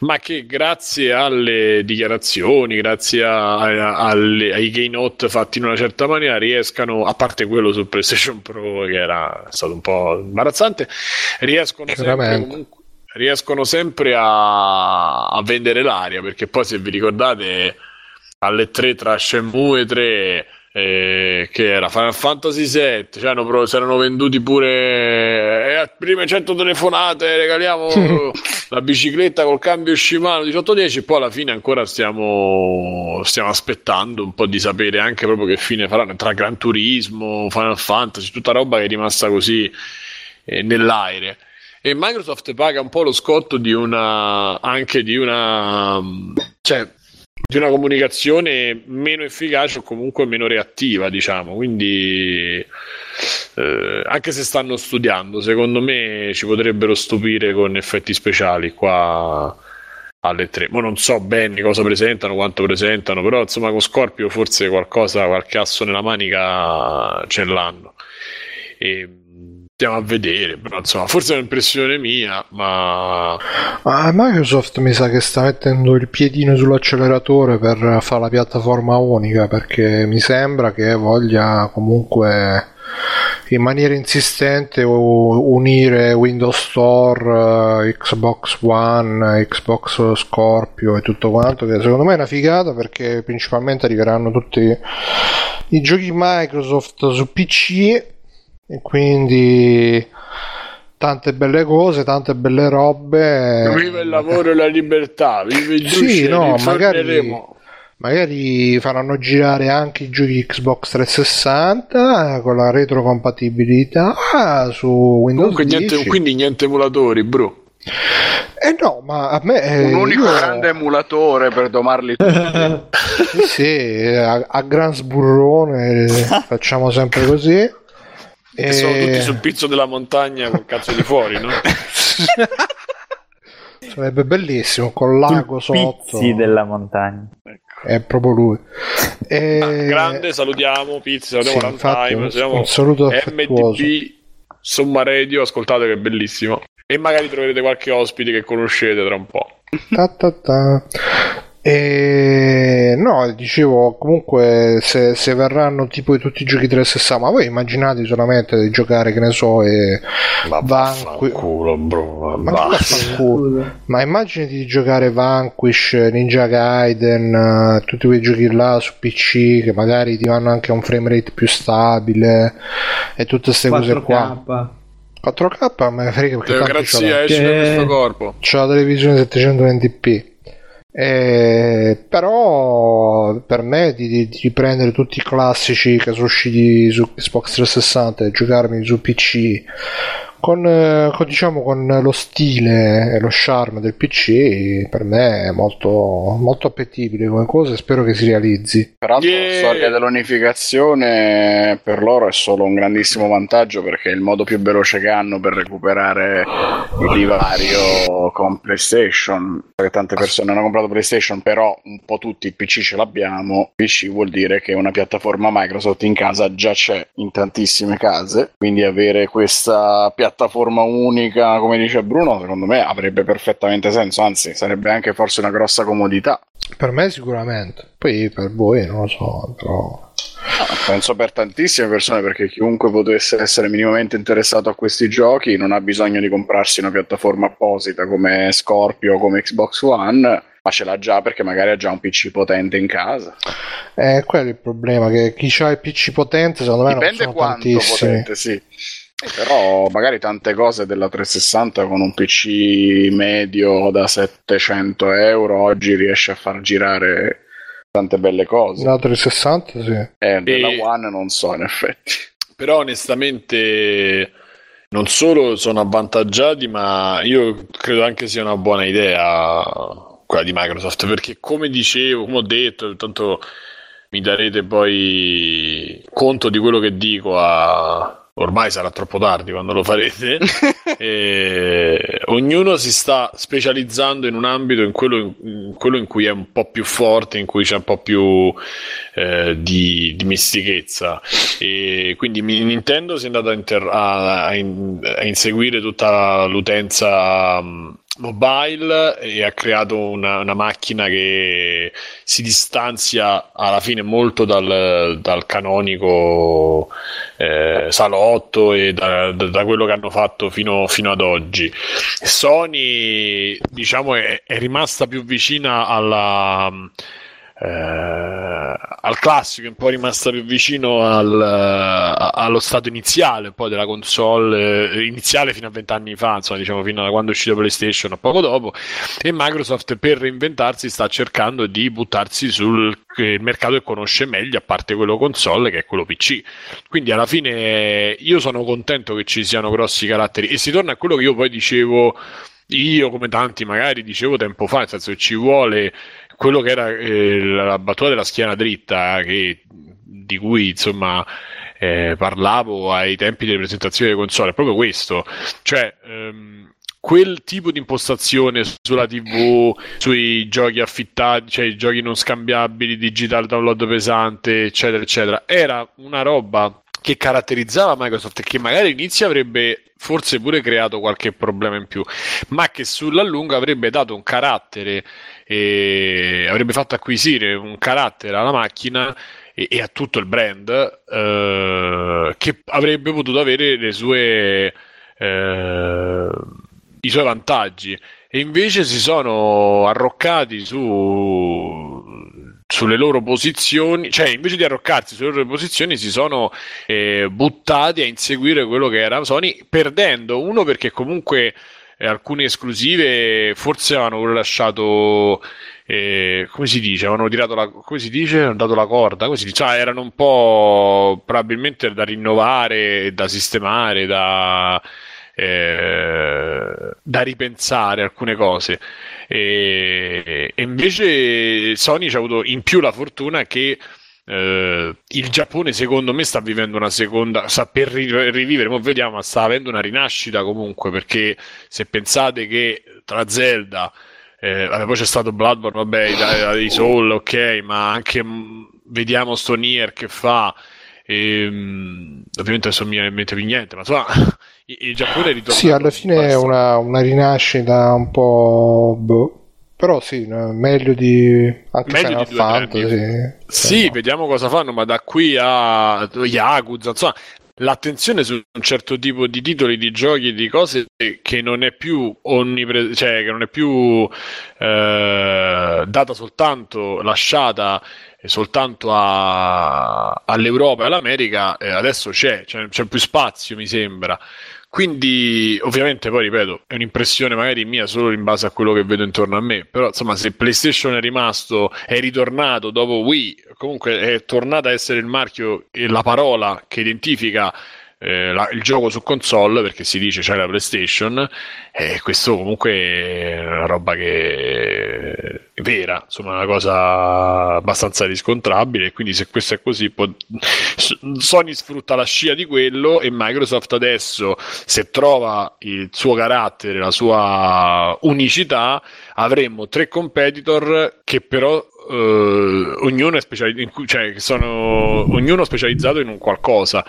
ma che grazie alle dichiarazioni, grazie a, a, alle, ai keynote fatti in una certa maniera, riescano, a parte quello su PlayStation Pro che era stato un po' imbarazzante, riescono sempre comunque riescono sempre a, a vendere l'aria perché poi se vi ricordate alle 3 tra Shenmue 3 eh, che era? Final Fantasy 7 cioè hanno, si erano venduti pure eh, prime 100 telefonate regaliamo la bicicletta col cambio Shimano 1810 e poi alla fine ancora stiamo, stiamo aspettando un po' di sapere anche proprio che fine faranno tra Gran Turismo Final Fantasy tutta roba che è rimasta così eh, nell'aere e Microsoft paga un po' lo scotto di una anche di una cioè di una comunicazione meno efficace o comunque meno reattiva, diciamo. Quindi, eh, anche se stanno studiando, secondo me ci potrebbero stupire con effetti speciali qua alle tre. Ma non so bene cosa presentano, quanto presentano, però insomma con Scorpio forse qualcosa, qualche asso nella manica ce l'hanno. E Stiamo a vedere, però insomma, forse è un'impressione mia, ma...
ma... Microsoft mi sa che sta mettendo il piedino sull'acceleratore per fare la piattaforma unica, perché mi sembra che voglia comunque in maniera insistente unire Windows Store, eh, Xbox One, Xbox Scorpio e tutto quanto, che secondo me è una figata perché principalmente arriveranno tutti i giochi Microsoft su PC e quindi tante belle cose, tante belle robe.
Vive il lavoro e la libertà, vive il
Sì, no, magari, magari faranno girare anche i giochi Xbox 360 con la retrocompatibilità su Windows
Comunque, 10. Niente, quindi niente emulatori, bro.
Eh no, ma a me... Eh,
Un unico io... grande emulatore per domarli tutti.
sì, sì, a, a gran sburrone facciamo sempre così.
E... Sono tutti sul pizzo della montagna col cazzo di fuori, no?
Sarebbe bellissimo con lago Sul sotto.
Pizzi della montagna.
Ecco. È proprio lui.
E... Ah, grande, salutiamo Pizzi, salutiamo sì, infatti,
un, un saluto
MTP Somma Radio, ascoltate che è bellissimo. E magari troverete qualche ospite che conoscete tra un po'.
Ta ta ta. E no, dicevo comunque se, se, verranno tipo tutti i giochi 360, ma voi immaginate solamente di giocare, che ne so, e
ma Vanquish. Culo, bro,
ma, ma immaginati di giocare Vanquish, Ninja Gaiden, tutti quei giochi là su PC che magari ti vanno anche a un frame rate più stabile e tutte queste cose qua. 4K me ne frega perché
esce da questo corpo.
C'ho la televisione 720p eh, però per me di, di, prendere tutti i classici che sono usciti su Xbox 360 e giocarmi su PC con, eh, con, diciamo, con lo stile e lo charme del PC per me è molto, molto appetibile come cosa e spero che si realizzi.
Peraltro yeah. la storia dell'unificazione per loro è solo un grandissimo vantaggio perché è il modo più veloce che hanno per recuperare il divario con PlayStation. Perché tante persone hanno comprato PlayStation, però un po' tutti il PC ce l'abbiamo. PC vuol dire che una piattaforma Microsoft in casa già c'è in tantissime case, quindi avere questa piattaforma piattaforma unica, come dice Bruno, secondo me avrebbe perfettamente senso, anzi sarebbe anche forse una grossa comodità.
Per me sicuramente, poi per voi non lo so, però...
No, penso per tantissime persone perché chiunque potesse essere minimamente interessato a questi giochi non ha bisogno di comprarsi una piattaforma apposita come Scorpio o come Xbox One ma ce l'ha già perché magari ha già un PC potente in casa.
Eh, quello è il problema, che chi ha il PC potente secondo me
Dipende
non sono tantissimi.
potente, sì. Però magari tante cose della 360 con un PC medio da 700 euro oggi riesce a far girare tante belle cose.
La 360 sì.
Eh, della e... One non so in effetti.
Però onestamente non solo sono avvantaggiati, ma io credo anche sia una buona idea quella di Microsoft, perché come dicevo, come ho detto, tanto mi darete poi conto di quello che dico a ormai sarà troppo tardi quando lo farete. e ognuno si sta specializzando in un ambito, in quello in, quello in, cui è un po' più forte, in cui c'è un po' più eh, di dimestichezza. E quindi Nintendo si è andato a, inter- a, a, in- a inseguire tutta l'utenza. Um, mobile e ha creato una, una, macchina che si distanzia alla fine molto dal, dal canonico eh, salotto e da, da, quello che hanno fatto fino, fino ad oggi. Sony diciamo è, è rimasta più vicina alla eh, al classico, un po' rimasta più vicino al, uh, allo stato iniziale poi della console eh, iniziale fino a vent'anni fa, insomma, diciamo fino a quando è uscito PlayStation o poco dopo. E Microsoft per reinventarsi sta cercando di buttarsi sul mercato che conosce meglio, a parte quello console che è quello PC. Quindi alla fine io sono contento che ci siano grossi caratteri e si torna a quello che io poi dicevo io come tanti magari dicevo tempo fa, nel senso che ci vuole quello che era eh, la battuta della schiena dritta, che, di cui insomma eh, parlavo ai tempi delle presentazioni delle console, è proprio questo. Cioè, ehm, quel tipo di impostazione sulla TV, sui giochi affittati, cioè i giochi non scambiabili, digital download pesante, eccetera, eccetera, era una roba che caratterizzava Microsoft e che magari all'inizio avrebbe forse pure creato qualche problema in più, ma che sulla lunga avrebbe dato un carattere e avrebbe fatto acquisire un carattere alla macchina e, e a tutto il brand eh, che avrebbe potuto avere le sue, eh, i suoi vantaggi. E invece si sono arroccati su sulle loro posizioni, cioè invece di arroccarsi sulle loro posizioni si sono eh, buttati a inseguire quello che era Sony, perdendo uno perché comunque eh, alcune esclusive forse avevano lasciato eh, come si dice, avevano tirato la, come si dice, hanno dato la corda, dice, cioè, erano un po' probabilmente da rinnovare, da sistemare, da, eh, da ripensare alcune cose. E, e invece Sony ci ha avuto in più la fortuna che Uh, il Giappone secondo me sta vivendo una seconda sta per rivivere, ma vediamo, sta avendo una rinascita comunque perché se pensate che tra Zelda eh, vabbè, poi c'è stato Bloodborne, vabbè, i Soul, ok, ma anche mh, vediamo sto Nier che fa e, ehm, ovviamente adesso mi viene più niente, ma insomma il Giappone ritorna.
Sì, alla fine è una, una, rinascita un po'. Boh. Però sì, meglio di anche meglio Final di Fantasy.
Sì, sì vediamo cosa fanno, ma da qui a Yakuza, insomma, l'attenzione su un certo tipo di titoli, di giochi, di cose che non è più onnipre- cioè che non è più eh, data soltanto, lasciata soltanto a, all'Europa e all'America, eh, adesso c'è, c'è, c'è più spazio, mi sembra. Quindi, ovviamente, poi ripeto, è un'impressione magari mia solo in base a quello che vedo intorno a me. Però, insomma, se PlayStation è rimasto, è ritornato dopo Wii, comunque è tornata a essere il marchio e la parola che identifica eh, la, il gioco su console perché si dice c'è la PlayStation e questo comunque è una roba che è vera, insomma, una cosa abbastanza riscontrabile. Quindi, se questo è così, può... Sony sfrutta la scia di quello e Microsoft adesso, se trova il suo carattere, la sua unicità, avremmo tre competitor che però Uh, ognuno, è specializzato, cioè, sono, ognuno specializzato in un qualcosa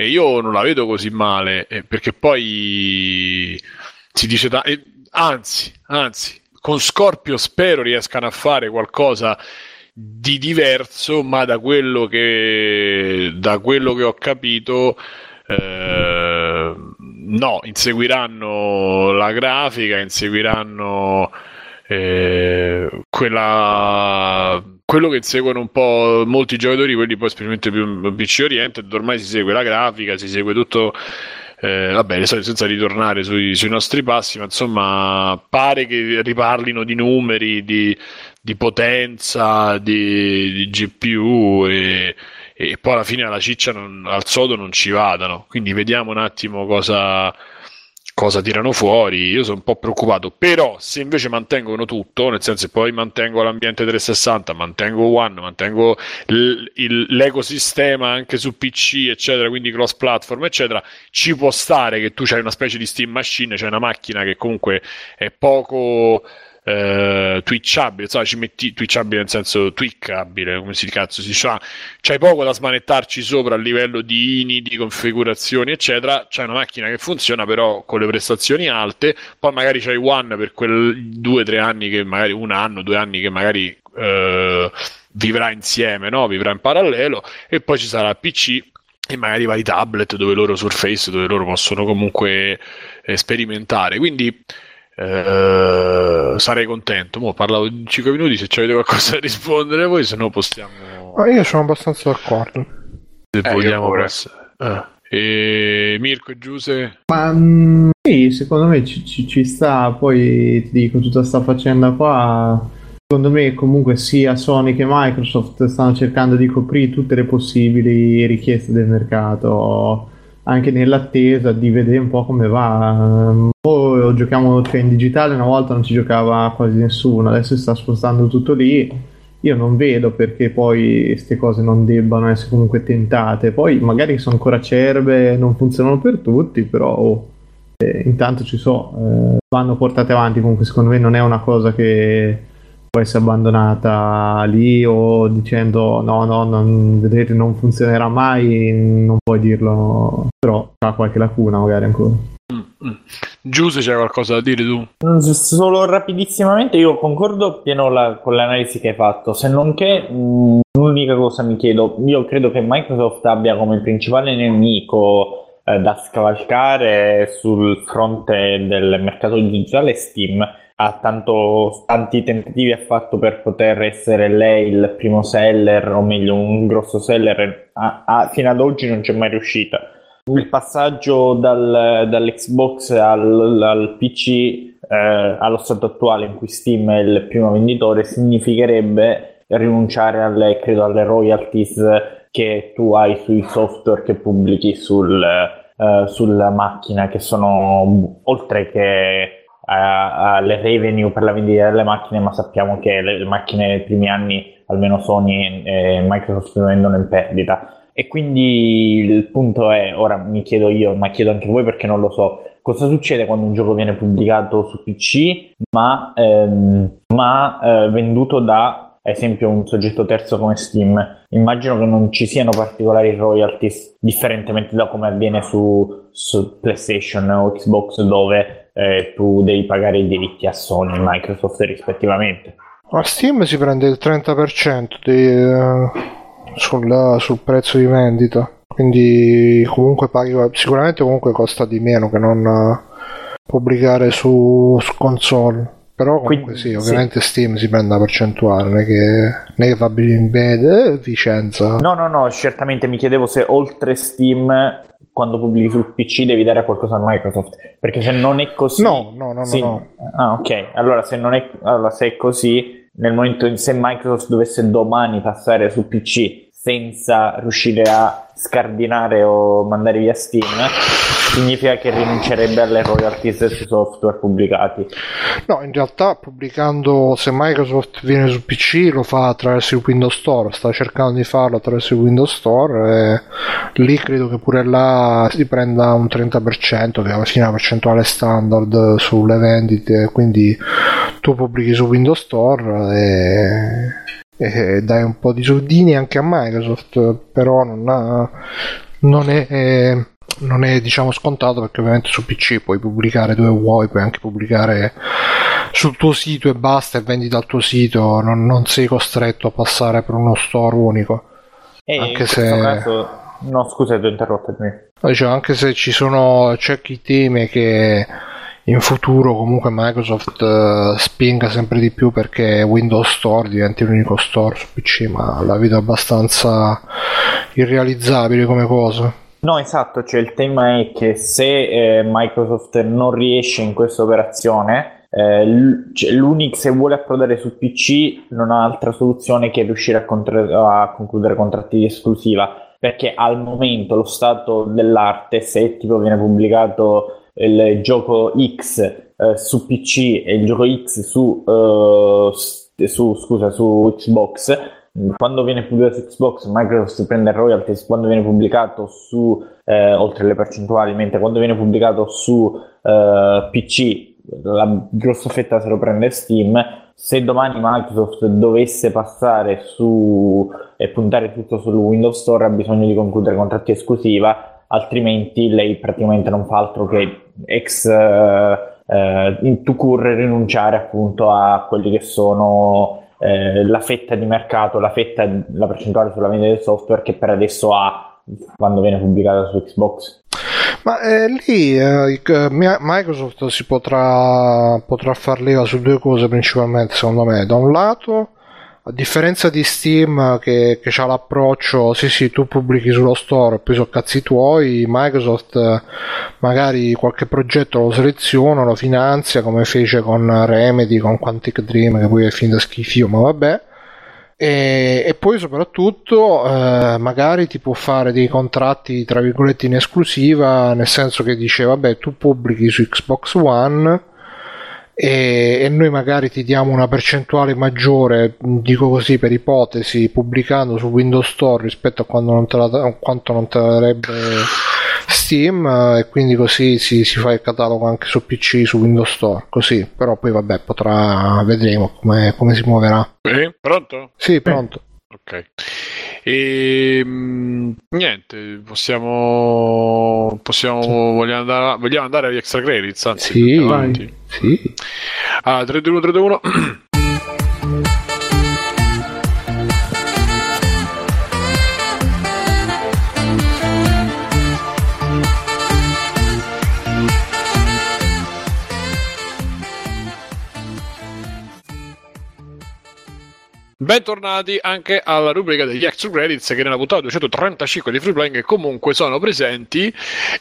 e io non la vedo così male, eh, perché poi si dice, da- eh, anzi, anzi, con Scorpio spero riescano a fare qualcosa di diverso, ma da quello che, da quello che ho capito, eh, no, inseguiranno la grafica, inseguiranno eh, quella quello che seguono un po' molti giocatori, quelli poi specialmente più PC oriented, ormai si segue la grafica, si segue tutto eh, vabbè, senza ritornare sui, sui, nostri passi, ma insomma, pare che riparlino di numeri, di, di potenza, di, di GPU e, e, poi alla fine alla ciccia non, al sodo non ci vadano. Quindi vediamo un attimo cosa cosa tirano fuori, io sono un po' preoccupato, però se invece mantengono tutto, nel senso poi mantengo l'ambiente 360, mantengo One, mantengo l- il- l'ecosistema anche su PC, eccetera, quindi cross platform, eccetera, ci può stare che tu hai una specie di Steam Machine, c'è una macchina che comunque è poco eh, twitchabile, insomma, ci metti twitchabile nel senso tweakabile, come si cazzo si fa, c'hai poco da smanettarci sopra a livello di ini, di configurazioni, eccetera. C'è una macchina che funziona però con le prestazioni alte, poi magari c'hai One per quel due tre anni che magari un anno, due anni che magari eh, vivrà insieme, no? vivrà in parallelo, e poi ci sarà PC e magari vari tablet dove loro Surface, dove loro possono comunque eh, sperimentare. Quindi eh, sarei contento. Mo parlavo di 5 minuti. Se avete qualcosa da rispondere voi, se no possiamo.
Ma io sono abbastanza d'accordo.
Se eh, vogliamo passare. Eh. E Mirko e Giuse?
Ma sì, secondo me ci, ci, ci, sta. Poi ti dico, tutta sta faccenda qua. Secondo me, comunque, sia Sony che Microsoft stanno cercando di coprire tutte le possibili richieste del mercato anche nell'attesa di vedere un po' come va. Poi giochiamo cioè, in digitale, una volta non ci giocava quasi nessuno, adesso si sta spostando tutto lì. Io non vedo perché poi queste cose non debbano essere comunque tentate. Poi magari sono ancora acerbe, non funzionano per tutti, però oh, eh, intanto ci so, eh, vanno portate avanti. Comunque, secondo me, non è una cosa che può essere abbandonata lì o dicendo no, no, non, vedete, non funzionerà mai, non puoi dirlo, però ha qualche lacuna magari ancora.
Mm-hmm. Giuse c'è qualcosa da dire tu?
Mm, solo rapidissimamente io concordo pieno la, con l'analisi che hai fatto, se non che mh, mm, l'unica cosa mi chiedo, io credo che Microsoft abbia come principale nemico eh, da scavalcare sul fronte del mercato digitale Steam ha tanto, tanti tentativi ha fatto per poter essere lei il primo seller, o meglio un grosso seller, a, a, fino ad oggi non c'è mai riuscita. Il passaggio dal, dall'Xbox al, al PC eh, allo stato attuale in cui Steam è il primo venditore significherebbe rinunciare alle, credo, alle royalties che tu hai sui software che pubblichi sul, eh, sulla macchina, che sono oltre che alle revenue per la vendita delle macchine, ma sappiamo che le, macchine nei primi anni, almeno Sony e Microsoft, vendono in perdita. E quindi il punto è, ora mi chiedo io, ma chiedo anche voi perché non lo so, cosa succede quando un gioco viene pubblicato su PC ma, ehm, ma eh, venduto da ad esempio un soggetto terzo come Steam, immagino che non ci siano particolari royalties differentemente da come avviene su, su PlayStation o Xbox dove eh, tu devi pagare i diritti a Sony e Microsoft rispettivamente.
A Steam si prende il 30% di, uh, sul, sul, prezzo di vendita, quindi comunque paghi, sicuramente comunque costa di meno che non uh, pubblicare su, su, console. Però comunque Quindi, sì, ovviamente sì. Steam si prende la percentuale, non è che, non è che fa bene Vicenza.
No, no, no, certamente mi chiedevo se oltre Steam quando pubblichi sul PC devi dare qualcosa a Microsoft. Perché se non è così.
No, no, no,
sì.
no.
Ah, ok. Allora, se non è, allora, se è così, nel momento in se Microsoft dovesse domani passare su PC senza riuscire a scardinare o mandare via Steam, significa che rinuncerebbe alle royalties sui software pubblicati.
No, in realtà pubblicando, se Microsoft viene su PC lo fa attraverso il Windows Store, sta cercando di farlo attraverso il Windows Store e lì credo che pure là si prenda un 30%, che è una percentuale standard sulle vendite, quindi tu pubblichi su Windows Store e e dai un po' di soldini anche a Microsoft, però non, ha, non è non è diciamo scontato perché ovviamente su PC puoi pubblicare dove vuoi, puoi anche pubblicare sul tuo sito e basta e vendi dal tuo sito, non, non sei costretto a passare per uno store unico.
E anche se... Caso... No, scusa, ti ho interrotto.
Dicevo, anche se ci sono, c'è chi teme che in futuro comunque Microsoft uh, spinga sempre di più perché Windows Store diventi l'unico store su PC, ma la vedo abbastanza irrealizzabile come cosa.
No, esatto, cioè il tema è che se eh, Microsoft non riesce in questa operazione, eh, cioè, l'Unix se vuole approdare su PC non ha altra soluzione che riuscire a, contra- a concludere contratti di esclusiva, perché al momento lo stato dell'arte, se tipo viene pubblicato il gioco X eh, su PC e il gioco X su, uh, su, scusa, su Xbox, quando viene pubblicato su Xbox Microsoft prende royalties quando viene pubblicato su eh, oltre le percentuali mentre quando viene pubblicato su eh, PC la grossa fetta se lo prende Steam. Se domani Microsoft dovesse passare su e puntare tutto sul Windows Store ha bisogno di concludere contratti esclusiva altrimenti lei praticamente non fa altro che ex eh, eh, in to cure rinunciare appunto a quelli che sono eh, la fetta di mercato, la fetta, la percentuale sulla vendita del software che per adesso ha quando viene pubblicata su Xbox.
Ma eh, lì eh, Microsoft si potrà, potrà far leva su due cose principalmente, secondo me. Da un lato, a differenza di Steam che, che ha l'approccio, sì sì, tu pubblichi sullo store e poi sono cazzi tuoi, Microsoft eh, magari qualche progetto lo seleziona, lo finanzia come fece con Remedy, con Quantic Dream, che poi è fin da schifio, ma vabbè. E, e poi soprattutto eh, magari ti può fare dei contratti tra virgolette in esclusiva, nel senso che dice vabbè tu pubblichi su Xbox One e, e, noi magari ti diamo una percentuale maggiore, dico così per ipotesi, pubblicando su Windows Store rispetto a quando non te la, quanto non te la darebbe Steam e quindi così si, si, fa il catalogo anche su PC, su Windows Store, così, però poi vabbè potrà, vedremo come, come si muoverà.
Eh, pronto?
Sì, pronto.
Ok. E ehm, niente, possiamo. possiamo vogliamo, andare, vogliamo andare agli extra credits? Anzi,
sì, sì.
Ah, 3, 2, 1, 3, 2, 1. Bentornati anche alla rubrica degli extra credits che nella puntata 235 di Free Playing comunque sono presenti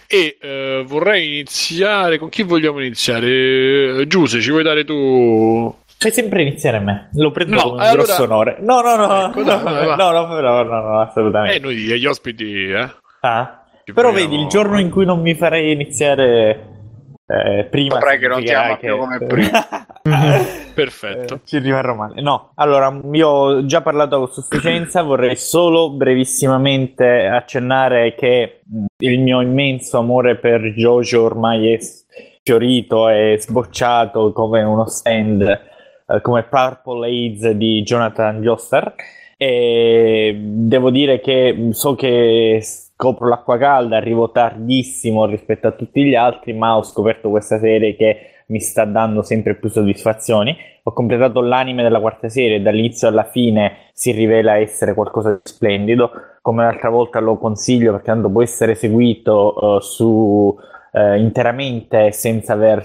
e eh, vorrei iniziare con chi vogliamo iniziare? Giuse, ci vuoi dare tu
Fai sempre iniziare a me, lo prendo no, come un allora... grosso onore. No, no, no, ecco, no, no, no, no, no, no, assolutamente.
E noi gli ospiti, eh?
Ah, però vedi, il giorno in cui non mi farei iniziare eh, prima
Saprei che non ti ama che... più come prima.
Perfetto. Eh,
ci rimarrò male. No, allora, io ho già parlato a sufficienza, vorrei solo brevissimamente accennare che il mio immenso amore per Jojo ormai è fiorito e sbocciato come uno stand, eh, come Purple AIDS di Jonathan Joestar. E devo dire che so che scopro l'acqua calda, arrivo tardissimo rispetto a tutti gli altri, ma ho scoperto questa serie che mi sta dando sempre più soddisfazioni. Ho completato l'anime della quarta serie dall'inizio alla fine si rivela essere qualcosa di splendido. Come l'altra volta lo consiglio perché tanto può essere seguito uh, su uh, interamente senza aver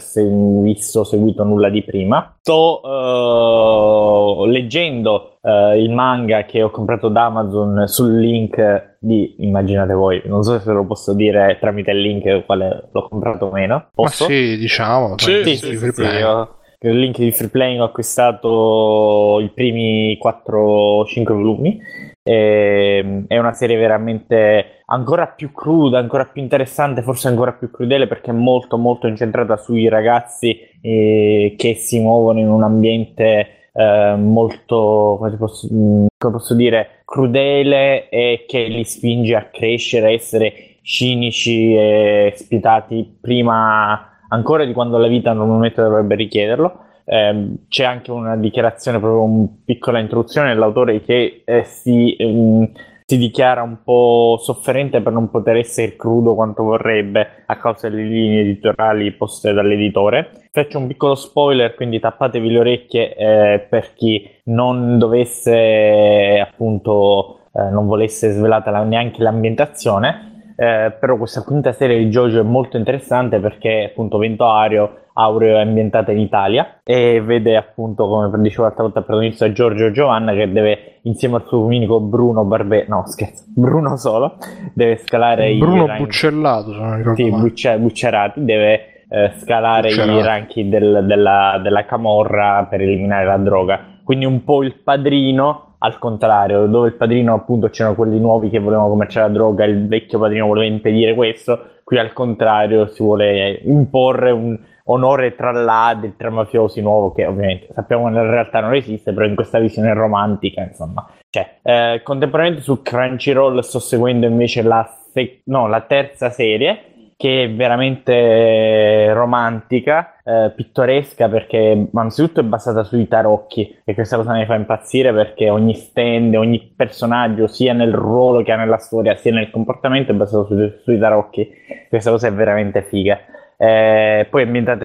visto seguito nulla di prima. Sto uh, leggendo uh, il manga che ho comprato da Amazon sul link di, immaginate voi, non so se lo posso dire tramite il link quale l'ho comprato o meno. Posso?
Ma sì, diciamo.
Sì, sì, sì,
sì, sì io, il link di free playing ho acquistato i primi 4-5 volumi e, ehm, è una serie veramente ancora più cruda, ancora più interessante, forse ancora più crudele perché è molto molto incentrata sui ragazzi eh, che si muovono in un ambiente eh, molto, come posso, mm, come posso, dire, crudele e che li spinge a crescere, a essere cinici e spietati prima ancora di quando la vita normalmente dovrebbe richiederlo. Eh, c'è anche una dichiarazione, proprio una piccola introduzione dell'autore che eh, si, ehm, si, dichiara un po' sofferente per non poter essere crudo quanto vorrebbe a causa delle linee editoriali poste dall'editore faccio un piccolo spoiler, quindi tappatevi le orecchie eh, per chi non dovesse, appunto, eh, non volesse svelata la, neanche l'ambientazione. Eh, però questa quinta serie di JoJo è molto interessante perché appunto Vento Ario aureo ambientata in Italia e vede appunto, come dicevo l'altra volta, il protagonista Giorgio Giovanna che deve insieme al suo unico Bruno Barbe, no scherzo, Bruno solo, deve scalare
Bruno
i rank...
Buccellato, se non ricordo
sì, bucce- buccerati, deve eh, scalare
Buccerati.
i ranchi del- della, della camorra per eliminare la droga. Quindi un po' il padrino al contrario, dove il padrino appunto c'erano quelli nuovi che volevano commerciare la droga, il vecchio padrino voleva impedire questo, qui al contrario si vuole imporre un onore tra ladri, tra mafiosi nuovo che ovviamente sappiamo nella realtà non esiste, però in questa visione romantica insomma c'è. Eh, contemporaneamente su Crunchyroll sto seguendo invece la, se- no, la terza serie che è veramente romantica, eh, pittoresca perché ma anzitutto è basata sui tarocchi e questa cosa mi fa impazzire perché ogni stand, ogni personaggio sia nel ruolo che ha nella storia sia nel comportamento è basato sui, sui tarocchi questa cosa è veramente figa Eh, poi ambientata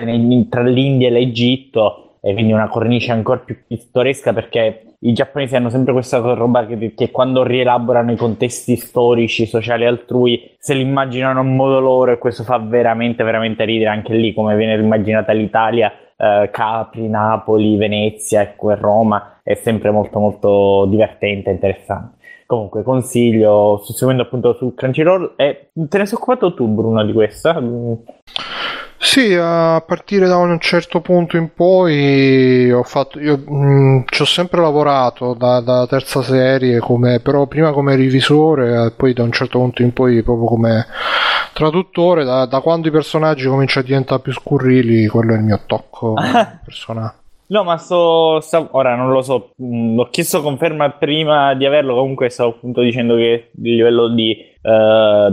tra l'India e l'Egitto e quindi una cornice ancora più pittoresca perché i giapponesi hanno sempre questa roba che, che quando rielaborano i contesti storici, sociali altrui, se li immaginano a modo loro e questo fa veramente, veramente ridere anche lì come viene immaginata l'Italia, eh, Capri, Napoli, Venezia ecco, e Roma, è sempre molto molto divertente e interessante. Comunque consiglio, sto seguendo appunto su Crunchyroll e te ne sei occupato tu Bruno di questa? Mm,
Sì, a partire da un certo punto in poi ho fatto, io mh, ci ho sempre lavorato da, da terza serie, come, però prima come revisore e poi da un certo punto in poi proprio come traduttore, da, da quando i personaggi cominciano a diventare più scurrili, quello è il mio tocco personale.
No, ma sto, sto- ora non lo so, mh, ho chiesto conferma prima di averlo, comunque stavo appunto dicendo che il livello di, eh,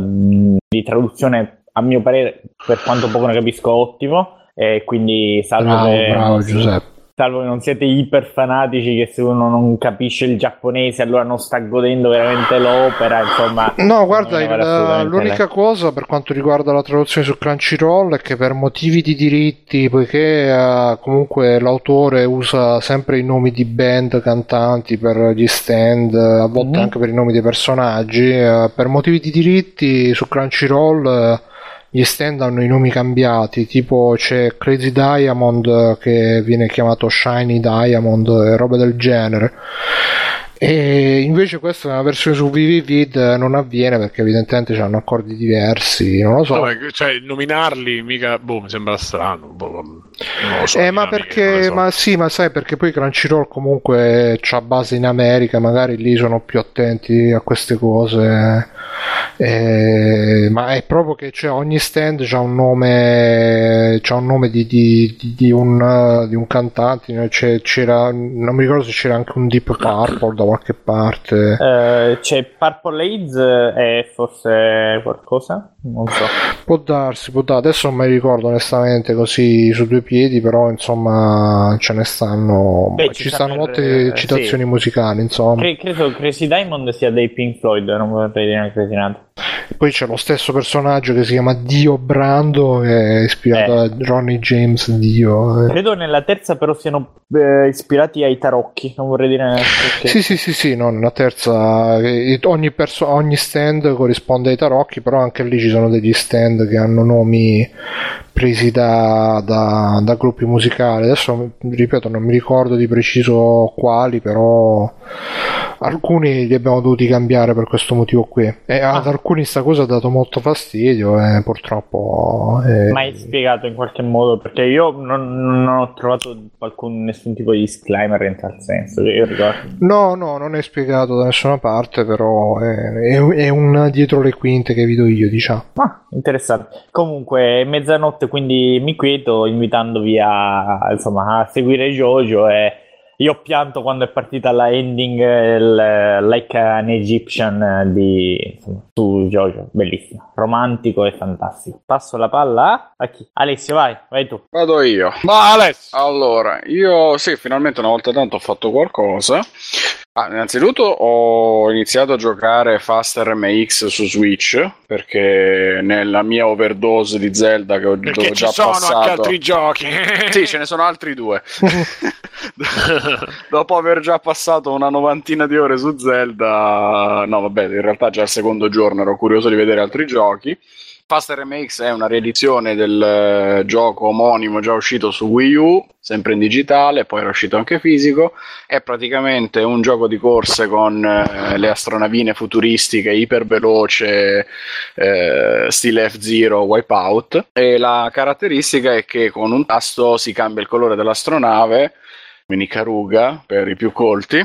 di traduzione, a mio parere, per quanto poco ne capisco, è ottimo, e quindi salvo
Bravo,
che,
bravo Giuseppe.
Salvo che non siete iper fanatici, che se uno non capisce il giapponese allora non sta godendo veramente l'opera, insomma...
No, guarda,
vale assolutamente
l'unica cosa per quanto riguarda la traduzione su Crunchyroll è che per motivi di diritti, poiché eh, comunque l'autore usa sempre i nomi di band, cantanti per gli stand, eh, a volte
Mhm.
anche per i nomi dei personaggi, eh, per motivi di diritti su Crunchyroll eh, gli stand hanno i nomi cambiati, tipo c'è Crazy Diamond eh, che viene chiamato Shiny Diamond e roba del genere. E invece questa è una versione su VVVid non avviene perché evidentemente hanno accordi diversi, non lo so.
Vabbè, cioè, nominarli mica, boh, mi sembra strano. boh, so,
Eh, ma perché,
so.
ma sì, ma sai perché poi Crunchyroll comunque c'ha base in America, magari lì sono più attenti a queste cose. Eh, ma è proprio che c'è ogni stand c'ha un nome, c'ha un nome di, di- di- di un, di un cantante. C'è- c'era, non mi ricordo se c'era anche un Deep Purple da qualche parte.
Eh, c'è Purple Aids e forse qualcosa? Non so.
Può darsi, può darsi. Adesso non mi ricordo onestamente così su due piedi, però insomma ce ne stanno.
Beh,
ci
ci
stanno molte
eh,
citazioni
sì.
musicali, insomma.
Cre- credo Crazy Diamond sia dei Pink Floyd, non vorrei dire una cretinata.
Poi c'è lo stesso personaggio che si chiama Dio Brando, che è ispirato
Eh.
da Ronnie James Dio. eh.
Credo nella terza però siano eh, ispirati ai tarocchi, non vorrei dire perché.
Sì, sì, sì, sì, no, nella terza eh, ogni, perso- ogni stand corrisponde ai tarocchi, però anche lì ci sono degli stand che hanno nomi presi da, da- da gruppi musicali. Adesso, ripeto, non mi ricordo di preciso quali, però alcuni li abbiamo dovuti cambiare per questo motivo qui. E ad alcuni sta cosa ha dato molto fastidio e purtroppo... eh,
Mai spiegato in qualche modo perché io non, non ho trovato alcun, nessun tipo di disclaimer in tal senso.
No, no, non è spiegato da nessuna parte, però è, è- è un dietro le quinte che vi do io, diciamo.
Ah, interessante. Comunque, è mezzanotte, quindi mi quieto invitandovi a, insomma, a seguire Jojo e io ho pianto quando è partita la ending il, Like an Egyptian di, insomma, su Jojo, bellissimo, romantico e fantastico. Passo la palla a, a chi? Alessio, vai, vai tu.
Vado io.
Ma Alessio,
Allora, io sì, finalmente una volta tanto ho fatto qualcosa. Ah, innanzitutto ho iniziato a giocare Faster MX su Switch perché nella mia overdose di Zelda che ho,
perché
dove ho
ci
già
sono
passato
anche altri giochi.
Sì, ce ne sono altri due. Dopo aver già passato una novantina di ore su Zelda, no, vabbè, in realtà già il secondo giorno ero curioso di vedere altri giochi. Faster Remakes è una riedizione del uh, gioco omonimo già uscito su Wii U, sempre in digitale, poi era uscito anche fisico. È praticamente un gioco di corse con uh, le astronavine futuristiche, iperveloce, uh, stile F-Zero, Wipeout. E la caratteristica è che con un tasto si cambia il colore dell'astronave mini caruga per i più colti,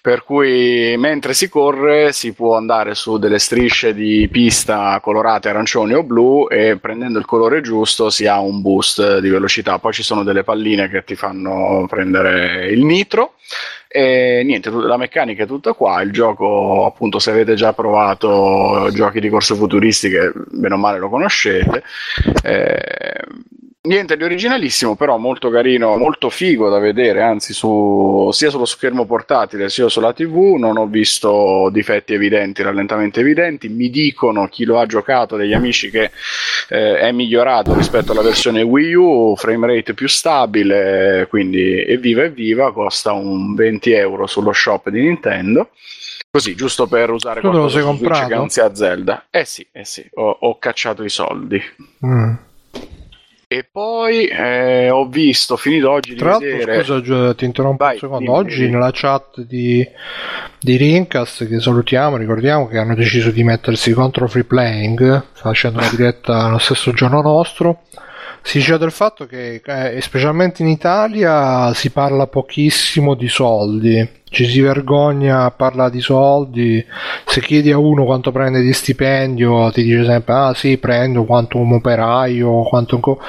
per cui mentre si corre si può andare su delle strisce di pista colorate arancioni o blu e prendendo il colore giusto si ha un boost di velocità. Poi ci sono delle palline che ti fanno prendere il nitro. E niente, la meccanica è tutta qua. Il gioco, appunto, se avete già provato giochi di corse futuristiche, bene o male lo conoscete. Eh, Niente di originalissimo, però molto carino, molto figo da vedere, anzi su, sia sullo schermo portatile sia sulla TV non ho visto difetti evidenti, rallentamenti evidenti, mi dicono chi lo ha giocato degli amici che eh, è migliorato rispetto alla versione Wii U, frame rate più stabile, quindi evviva evviva, costa un 20 euro sullo shop di Nintendo. Così, giusto per usare
tu qualcosa sei comprato?
che non sia Zelda. Eh sì, eh sì, ho, ho cacciato i soldi. Mm. E poi eh, ho visto, finito oggi
Tra
di vedere...
l'altro, scusa, ti interrompo Vai, un secondo. Dimmi, oggi dimmi. nella chat di, di Rincast, che salutiamo, ricordiamo che hanno deciso di mettersi contro Free Playing, facendo una diretta lo stesso giorno nostro. Si dice del fatto che, eh, specialmente in Italia, si parla pochissimo di soldi ci si vergogna a parlare di soldi se chiedi a uno quanto prende di stipendio ti dice sempre ah sì prendo quanto un operaio quanto un co-".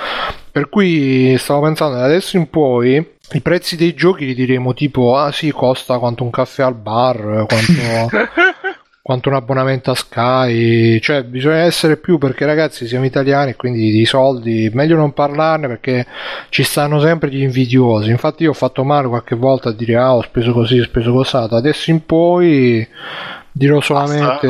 per cui stavo pensando da adesso in poi i prezzi dei giochi li diremo tipo ah sì costa quanto un caffè al bar quanto quanto un abbonamento a Sky, cioè bisogna essere più perché ragazzi siamo italiani quindi di soldi meglio non parlarne perché ci stanno sempre gli invidiosi. Infatti io ho fatto male qualche volta a dire ah ho speso così, ho speso cosato. Adesso in poi dirò solamente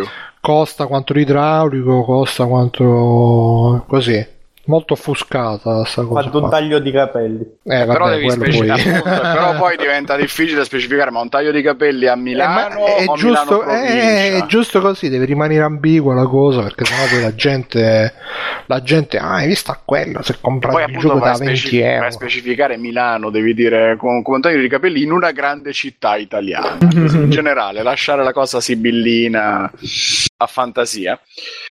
Basta,
costa quanto l'idraulico, costa quanto così molto offuscata sta cosa.
Un taglio di capelli.
Eh, vabbè,
però devi specificare, poi... però poi diventa difficile specificare, ma un taglio di capelli a Milano
eh, è, giusto,
Milano
è, è, giusto così, deve rimanere ambigua la cosa, perché sennò poi la gente, la gente, ah, hai visto quello, se compra il gioco da 20 specific- euro. Per
specificare Milano devi dire con, con un taglio di capelli in una grande città italiana, in generale, lasciare la cosa sibillina a fantasia.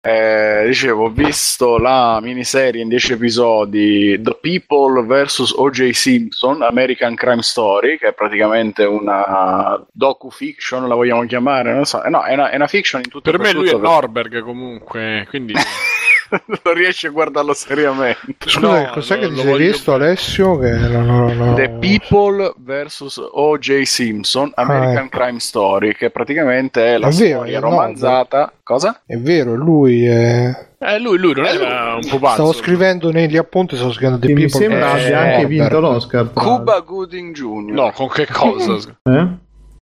Eh, dicevo, ho visto la miniserie in 10 episodi The People vs. O.J. Simpson, American Crime Story, che è praticamente una docu-fiction, la vogliamo chiamare? Non so. Eh, no, è una, è una fiction in tutto
Per me lui è Norberg comunque, quindi...
non riesci a guardarlo seriamente.
Scusa, no, cos'è che ti sei visto, Alessio? Che non, non...
The People vs. O.J. Simpson, American ah, ecco. Crime Story, che praticamente è la è storia vero, romanzata. No, Cosa?
È vero, lui è.
Eh, lui, lui non era un po' pazzo.
Stavo scrivendo negli appunti, stavo scrivendo The
Mi sembra abbia anche vinto l'Oscar.
Cuba Gooding Jr.
No, con che cosa?
eh?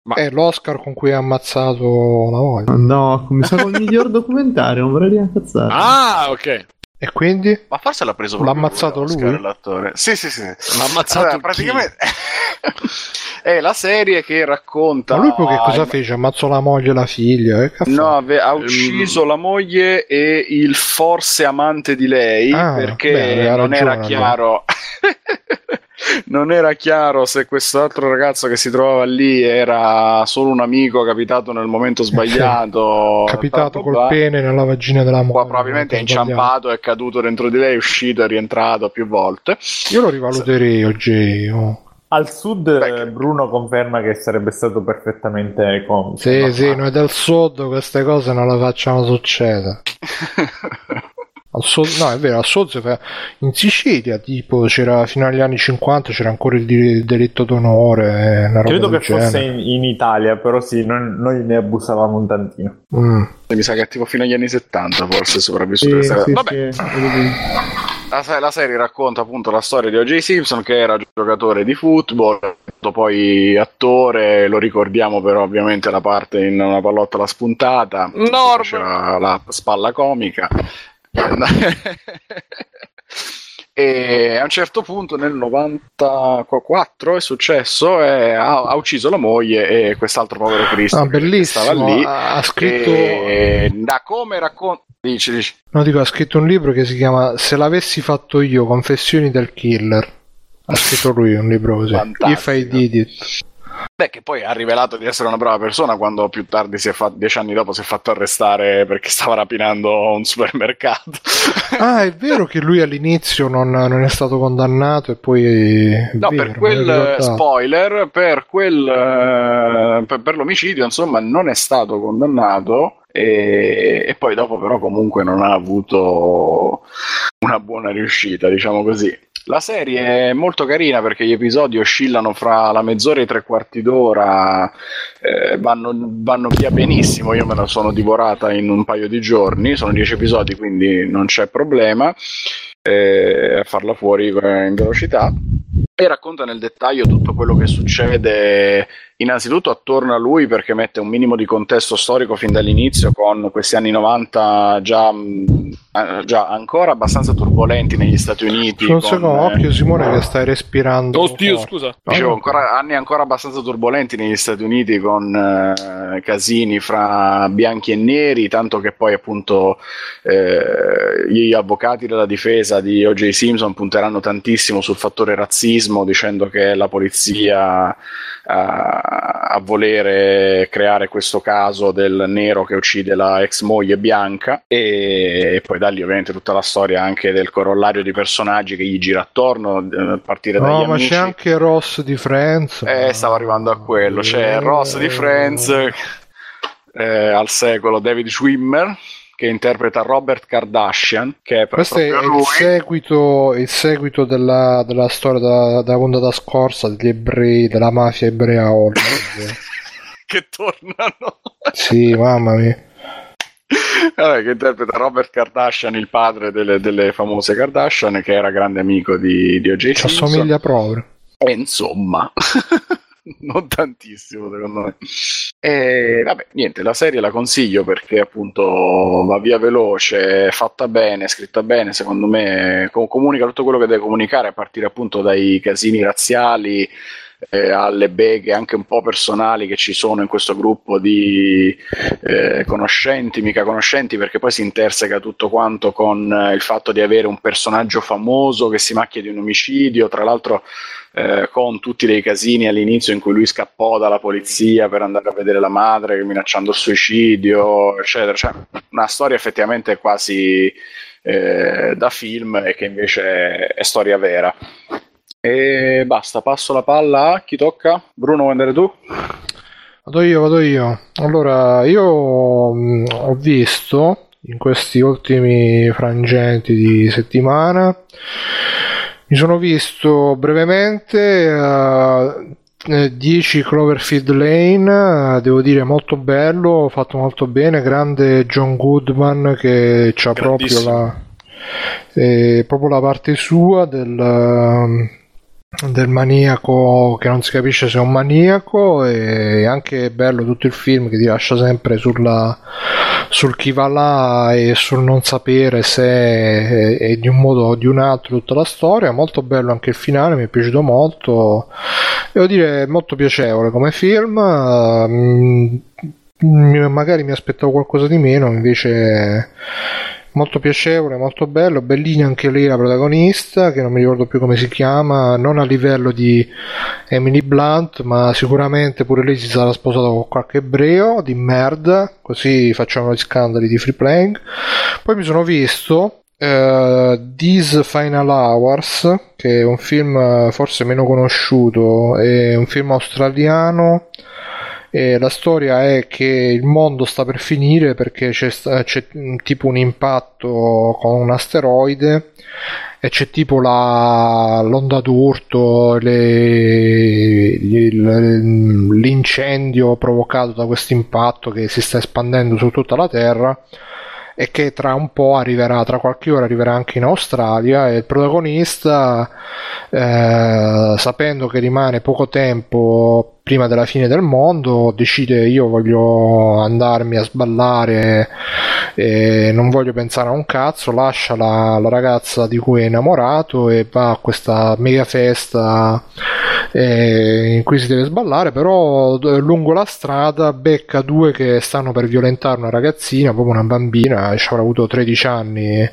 Ma... È l'Oscar con cui ha ammazzato la moglie.
No, come sa il miglior documentario, non vorrei riammazzare.
Ah, ok.
E quindi?
Ma forse l'ha preso
L'ha ammazzato lui?
Oscar, l'attore. Sì, sì, sì.
L'ha ammazzato allora,
praticamente è la serie che racconta
Ma lui poi che cosa fece? Ammazzò la moglie e la figlia? Eh?
No, ha ucciso um... la moglie e il forse amante di lei ah, perché beh, non era chiaro non era chiaro se quest'altro ragazzo che si trovava lì era solo un amico capitato nel momento sbagliato.
capitato col pene nella vagina della moglie.
probabilmente è inciampato, è caduto dentro di lei, è uscito, è rientrato più volte.
Io lo rivaluterei oggi. Oh.
Al sud Beh, Bruno conferma che sarebbe stato perfettamente con.
Sì, sì, noi del sud queste cose non le facciamo succedere. Al Sol- no, è vero, al Sozio in Sicilia tipo c'era fino agli anni 50 c'era ancora il delitto d'onore.
Eh, Credo che genere. fosse in, in, Italia, però sì, noi, noi ne abusavamo un tantino.
Mm. Mi sa che tipo fino agli anni 70 forse sopravvissuto. Sì, sì, Vabbè. Sì, la, la, serie racconta appunto la storia di O.J. Simpson che era giocatore di football, poi attore, lo ricordiamo però ovviamente la parte in una pallottola spuntata, la spalla comica e a un certo punto nel 94 è successo e ha, ha ucciso la moglie e quest'altro povero Cristo
ah, bellissimo.
stava lì
ha, scritto
e, da come racconta Dici, dici.
No, dico, ha scritto un libro che si chiama Se l'avessi fatto io, Confessioni del Killer. Ha scritto lui un libro così. If I did it.
Beh, che poi ha rivelato di essere una brava persona quando più tardi, si è fatto, dieci anni dopo, si è fatto arrestare perché stava rapinando un supermercato.
ah, è vero che lui all'inizio non, non è stato condannato e poi...
No,
vero,
per quel spoiler, per, quel, eh, per, per l'omicidio, insomma, non è stato condannato. E, e, poi dopo però comunque non ha avuto una buona riuscita, diciamo così. La serie è molto carina perché gli episodi oscillano fra la mezz'ora e i tre quarti d'ora, eh, vanno, vanno, via benissimo, io me la sono divorata in un paio di giorni, sono dieci episodi quindi non c'è problema eh, farla fuori in velocità. E racconta nel dettaglio tutto quello che succede innanzitutto attorno a lui perché mette un minimo di contesto storico fin dall'inizio con questi anni 90 già, eh, già ancora abbastanza turbolenti negli Stati Uniti.
Un secondo, eh, occhio Simone che stai respirando.
Oddio, scusa.
Dicevo, ancora, anni ancora abbastanza turbolenti negli Stati Uniti con eh, casini fra bianchi e neri, tanto che poi appunto eh, gli avvocati della difesa di O.J. Simpson punteranno tantissimo sul fattore razzismo dicendo che la polizia a, volere creare questo caso del nero che uccide la ex moglie bianca. E, e, poi da lì ovviamente tutta la storia anche del corollario di personaggi che gli gira attorno a partire
no,
dagli
ma
amici.
c'è anche Ross di Friends.
Eh stavo arrivando a quello. C'è Ross di Friends eh, al secolo David Schwimmer che interpreta Robert Kardashian. Che è
Questo è il seguito, il seguito, della, della storia da, della puntata scorsa degli ebrei, della mafia ebrea a Hollywood.
che tornano.
sì, mamma mia.
Vabbè, che interpreta Robert Kardashian, il padre delle, delle, famose Kardashian, che era grande amico di, di O.J. Ci
assomiglia proprio.
E insomma, non tantissimo secondo me. E vabbè, niente, la serie la consiglio perché appunto va via veloce, è fatta bene, è scritta bene, secondo me comunica tutto quello che deve comunicare a partire appunto dai casini razziali eh, alle beghe anche un po' personali che ci sono in questo gruppo di eh, conoscenti, mica conoscenti, perché poi si interseca tutto quanto con eh, il fatto di avere un personaggio famoso che si macchia di un omicidio, tra l'altro eh, con tutti dei casini all'inizio in cui lui scappò dalla polizia per andare a vedere la madre minacciando il suicidio, eccetera. Cioè, una storia effettivamente quasi eh, da film e che invece è, storia vera. E basta, passo la palla a chi tocca? Bruno, vuoi andare tu?
Vado io, vado io. Allora, io mh, ho visto in questi ultimi frangenti di settimana mi sono visto brevemente uh, 10 Cloverfield Lane, uh, devo dire molto bello, fatto molto bene, grande John Goodman che ha proprio la, eh, proprio la parte sua del... Del maniaco che non si capisce se è un maniaco e anche bello tutto il film che ti lascia sempre sulla, sul chi va là e sul non sapere se è, è, di un modo o di un altro tutta la storia. Molto bello anche il finale mi è piaciuto molto. Devo dire molto piacevole come film. Mm, magari mi aspettavo qualcosa di meno invece molto piacevole, molto bello, bellina anche lei la protagonista, che non mi ricordo più come si chiama, non a livello di Emily Blunt, ma sicuramente pure lei si sarà sposata con qualche ebreo di merda, così facciamo gli scandali di free playing. Poi mi sono visto uh, These Final Hours, che è un film forse meno conosciuto, è un film australiano e la storia è che il mondo sta per finire perché c'è, c'è tipo un impatto con un asteroide e c'è tipo la, l'onda d'urto, le, l'incendio provocato da questo impatto che si sta espandendo su tutta la Terra e che tra un po' arriverà, tra qualche ora arriverà anche in Australia e il protagonista, eh, sapendo che rimane poco tempo prima della fine del mondo, decide io voglio andarmi a sballare e non voglio pensare a un cazzo, lascia la, la ragazza di cui è innamorato e va a questa mega festa eh, in cui si deve sballare, però lungo la strada becca due che stanno per violentare una ragazzina, proprio una bambina, avrà avuto 13 anni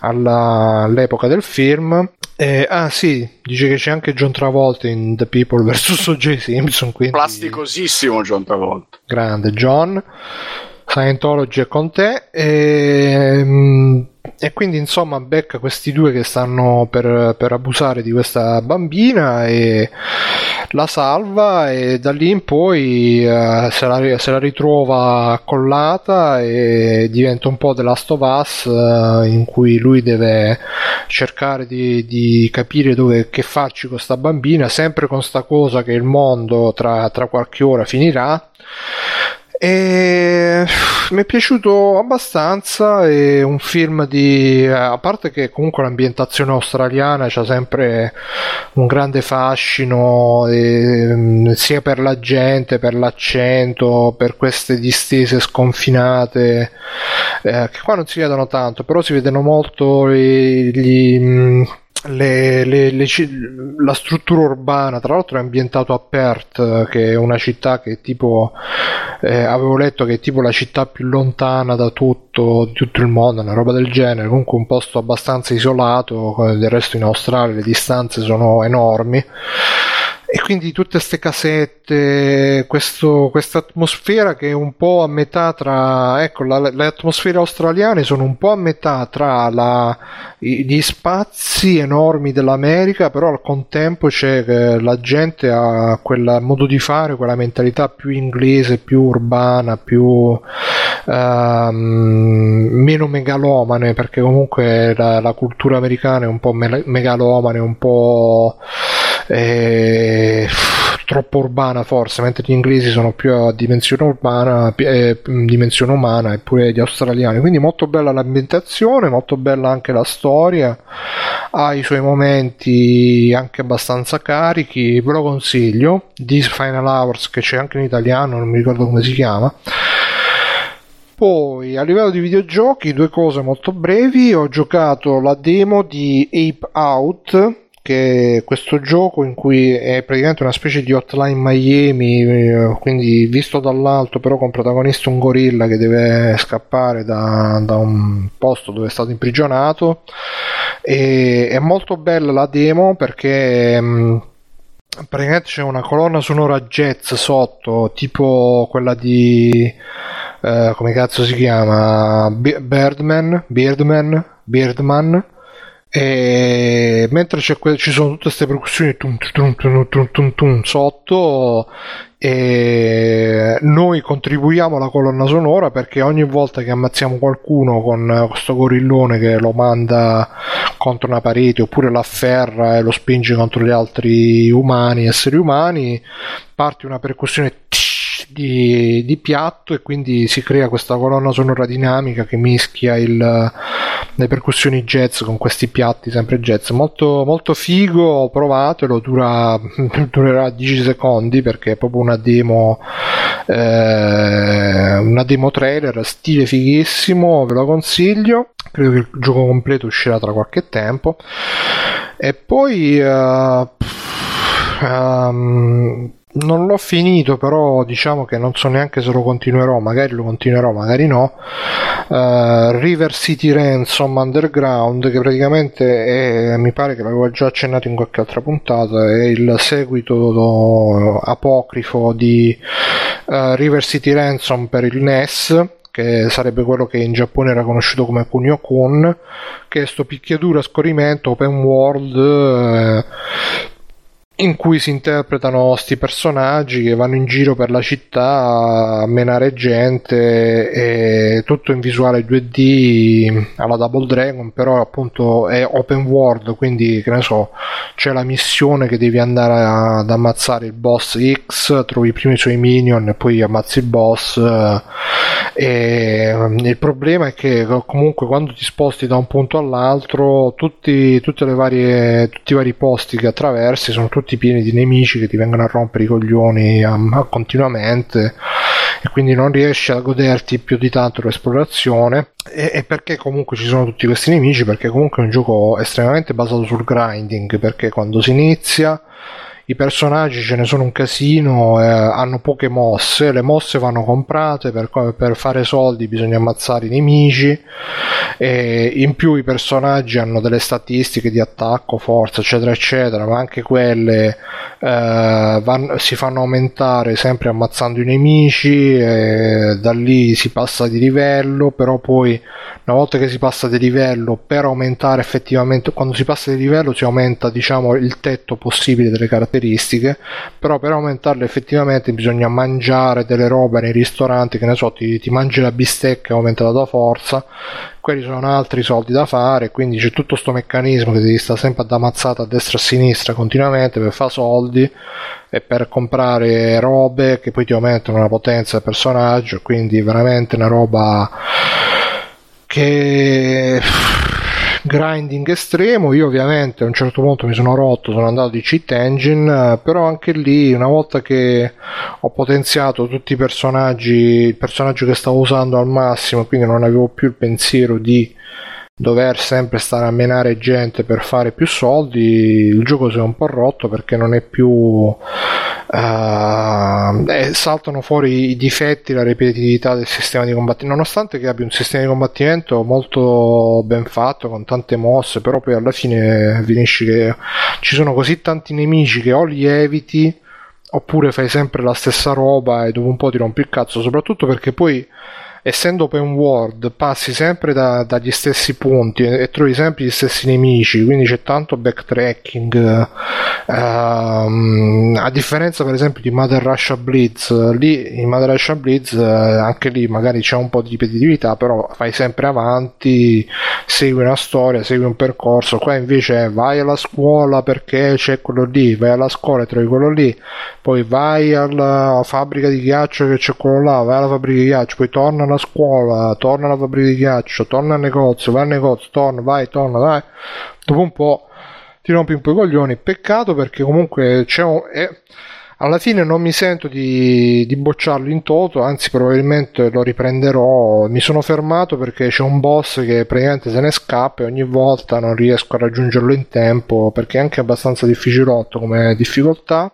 alla, all'epoca del film. Eh, ah sì, dice che c'è anche John Travolta in The People vs. O.J. Simpson. Quindi...
Plasticosissimo John Travolta.
Grande John. Scientology è con te. E, ehm, e quindi insomma becca questi due che stanno per, per, abusare di questa bambina e la salva e da lì in poi uh, se, la, se, la, ritrova accollata e diventa un po' The Last of Us uh, in cui lui deve cercare di, di, capire dove, che farci con questa bambina sempre con sta cosa che il mondo tra, tra qualche ora finirà e mi è piaciuto abbastanza. È un film di. A parte che comunque l'ambientazione australiana c'ha sempre un grande fascino, e, sia per la gente, per l'accento, per queste distese sconfinate, eh, che qua non si vedono tanto, però si vedono molto gli, gli le, le, le, la struttura urbana, tra l'altro è ambientato a Perth, che è una città che tipo, eh, avevo letto che è tipo la città più lontana da tutto, tutto il mondo, una roba del genere, comunque un posto abbastanza isolato, del resto in Australia le distanze sono enormi e quindi tutte queste casette, questa atmosfera che è un po' a metà tra, ecco, la, le atmosfere australiane sono un po' a metà tra la, gli spazi enormi dell'America, però al contempo c'è che la gente ha quel modo di fare, quella mentalità più inglese, più urbana, più ehm, meno megalomane, perché comunque la, la, cultura americana è un po' me- megalomane, un po' eh, troppo urbana forse, mentre gli inglesi sono più a dimensione urbana, eh, dimensione umana, eppure gli australiani. Quindi molto bella l'ambientazione, molto bella anche la storia, ha i suoi momenti anche abbastanza carichi, ve lo consiglio. This Final Hours che c'è anche in italiano, non mi ricordo come si chiama. Poi a livello di videogiochi, due cose molto brevi. Ho giocato la demo di Ape Out che questo gioco in cui è praticamente una specie di hotline Miami, eh, quindi visto dall'alto, però con protagonista un gorilla che deve scappare da, da un posto dove è stato imprigionato. E, è molto bella la demo perché. Mh, mm, praticamente c'è una colonna sonora jazz sotto, tipo quella di. Uh, come cazzo si chiama? Birdman, Birdman, Birdman e mentre que- ci sono tutte queste percussioni tum, tum, tum, sotto, e noi contribuiamo alla colonna sonora perché ogni volta che ammazziamo qualcuno con questo gorillone che lo manda contro una parete oppure lo afferra e lo spinge contro gli altri umani, esseri umani, parte una percussione di, di, piatto e quindi si crea questa colonna sonora dinamica che mischia il, le percussioni jazz con questi piatti sempre jazz. Molto, molto figo provatelo dura, durerà 10 secondi perché è proprio una demo eh, una demo trailer stile fighissimo ve lo consiglio. Credo che il gioco completo uscirà tra qualche tempo. E poi uh, um, non l'ho finito, però diciamo che non so neanche se lo continuerò, magari lo continuerò, magari no. Uh, River City Ransom Underground, che praticamente è, mi pare che l'avevo già accennato in qualche altra puntata, è il seguito apocrifo di uh, River City Ransom per il NES che sarebbe quello che in Giappone era conosciuto come Kunio Kun, che è sto picchiaduro a scorrimento open world eh, in cui si interpretano questi personaggi che vanno in giro per la città a menare gente e tutto in visuale 2D alla Double Dragon però appunto è open world quindi che ne so c'è la missione che devi andare ad ammazzare il boss X trovi prima i suoi minion e poi ammazzi il boss. E il problema è che comunque quando ti sposti da un punto all'altro tutti, tutte le varie, tutti i vari posti che attraversi sono tutti tutti pieni di nemici che ti vengono a rompere i coglioni a, continuamente e quindi non riesci a goderti più di tanto l'esplorazione. E, e, perché comunque ci sono tutti questi nemici? Perché comunque è un gioco estremamente basato sul grinding perché quando si inizia i personaggi ce ne sono un casino, eh, hanno poche mosse, le mosse vanno comprate, per, per, fare soldi bisogna ammazzare i nemici, e in più i personaggi hanno delle statistiche di attacco, forza, eccetera, eccetera, ma anche quelle eh, van, si fanno aumentare sempre ammazzando i nemici, da lì si passa di livello, però poi una volta che si passa di livello, per aumentare effettivamente, quando si passa di livello si aumenta diciamo il tetto possibile delle caratteristiche, però per aumentarle effettivamente bisogna mangiare delle robe nei ristoranti, che ne so, ti, ti mangi la bistecca aumenta la tua forza, quelli sono altri soldi da fare, quindi c'è tutto questo meccanismo che devi stare sempre ad ammazzata a destra e a sinistra continuamente per fare soldi e per comprare robe che poi ti aumentano la potenza del personaggio, quindi veramente una roba che grinding estremo io ovviamente a un certo punto mi sono rotto sono andato di cheat engine però anche lì una volta che ho potenziato tutti i personaggi il personaggio che stavo usando al massimo quindi non avevo più il pensiero di dover sempre stare a menare gente per fare più soldi, il gioco si è un po' rotto perché non è più. Uh, eh, saltano fuori i difetti, la ripetitività del sistema di combattimento, nonostante che abbia un sistema di combattimento molto ben fatto, con tante mosse, però poi alla fine finisci che ci sono così tanti nemici che o li eviti oppure fai sempre la stessa roba e dopo un po' ti rompi il cazzo, soprattutto perché poi essendo open world passi sempre da, dagli stessi punti e, e, trovi sempre gli stessi nemici quindi c'è tanto backtracking uh, a differenza per esempio di Mother Russia Blitz lì in Mother Russia Blitz uh, anche lì magari c'è un po' di ripetitività però fai sempre avanti segui una storia segui un percorso qua invece vai alla scuola perché c'è quello lì vai alla scuola e trovi quello lì poi vai alla fabbrica di ghiaccio che c'è quello là vai alla fabbrica di ghiaccio poi torna alla alla scuola, torna alla fabbrica di ghiaccio, torna al negozio, vai al negozio, torna, vai, torna, vai. Dopo un po' ti rompi un po' i coglioni. Peccato perché comunque c'è un... Eh, alla fine non mi sento di, di, bocciarlo in toto, anzi probabilmente lo riprenderò. Mi sono fermato perché c'è un boss che praticamente se ne scappa e ogni volta non riesco a raggiungerlo in tempo perché è anche abbastanza difficilotto come difficoltà.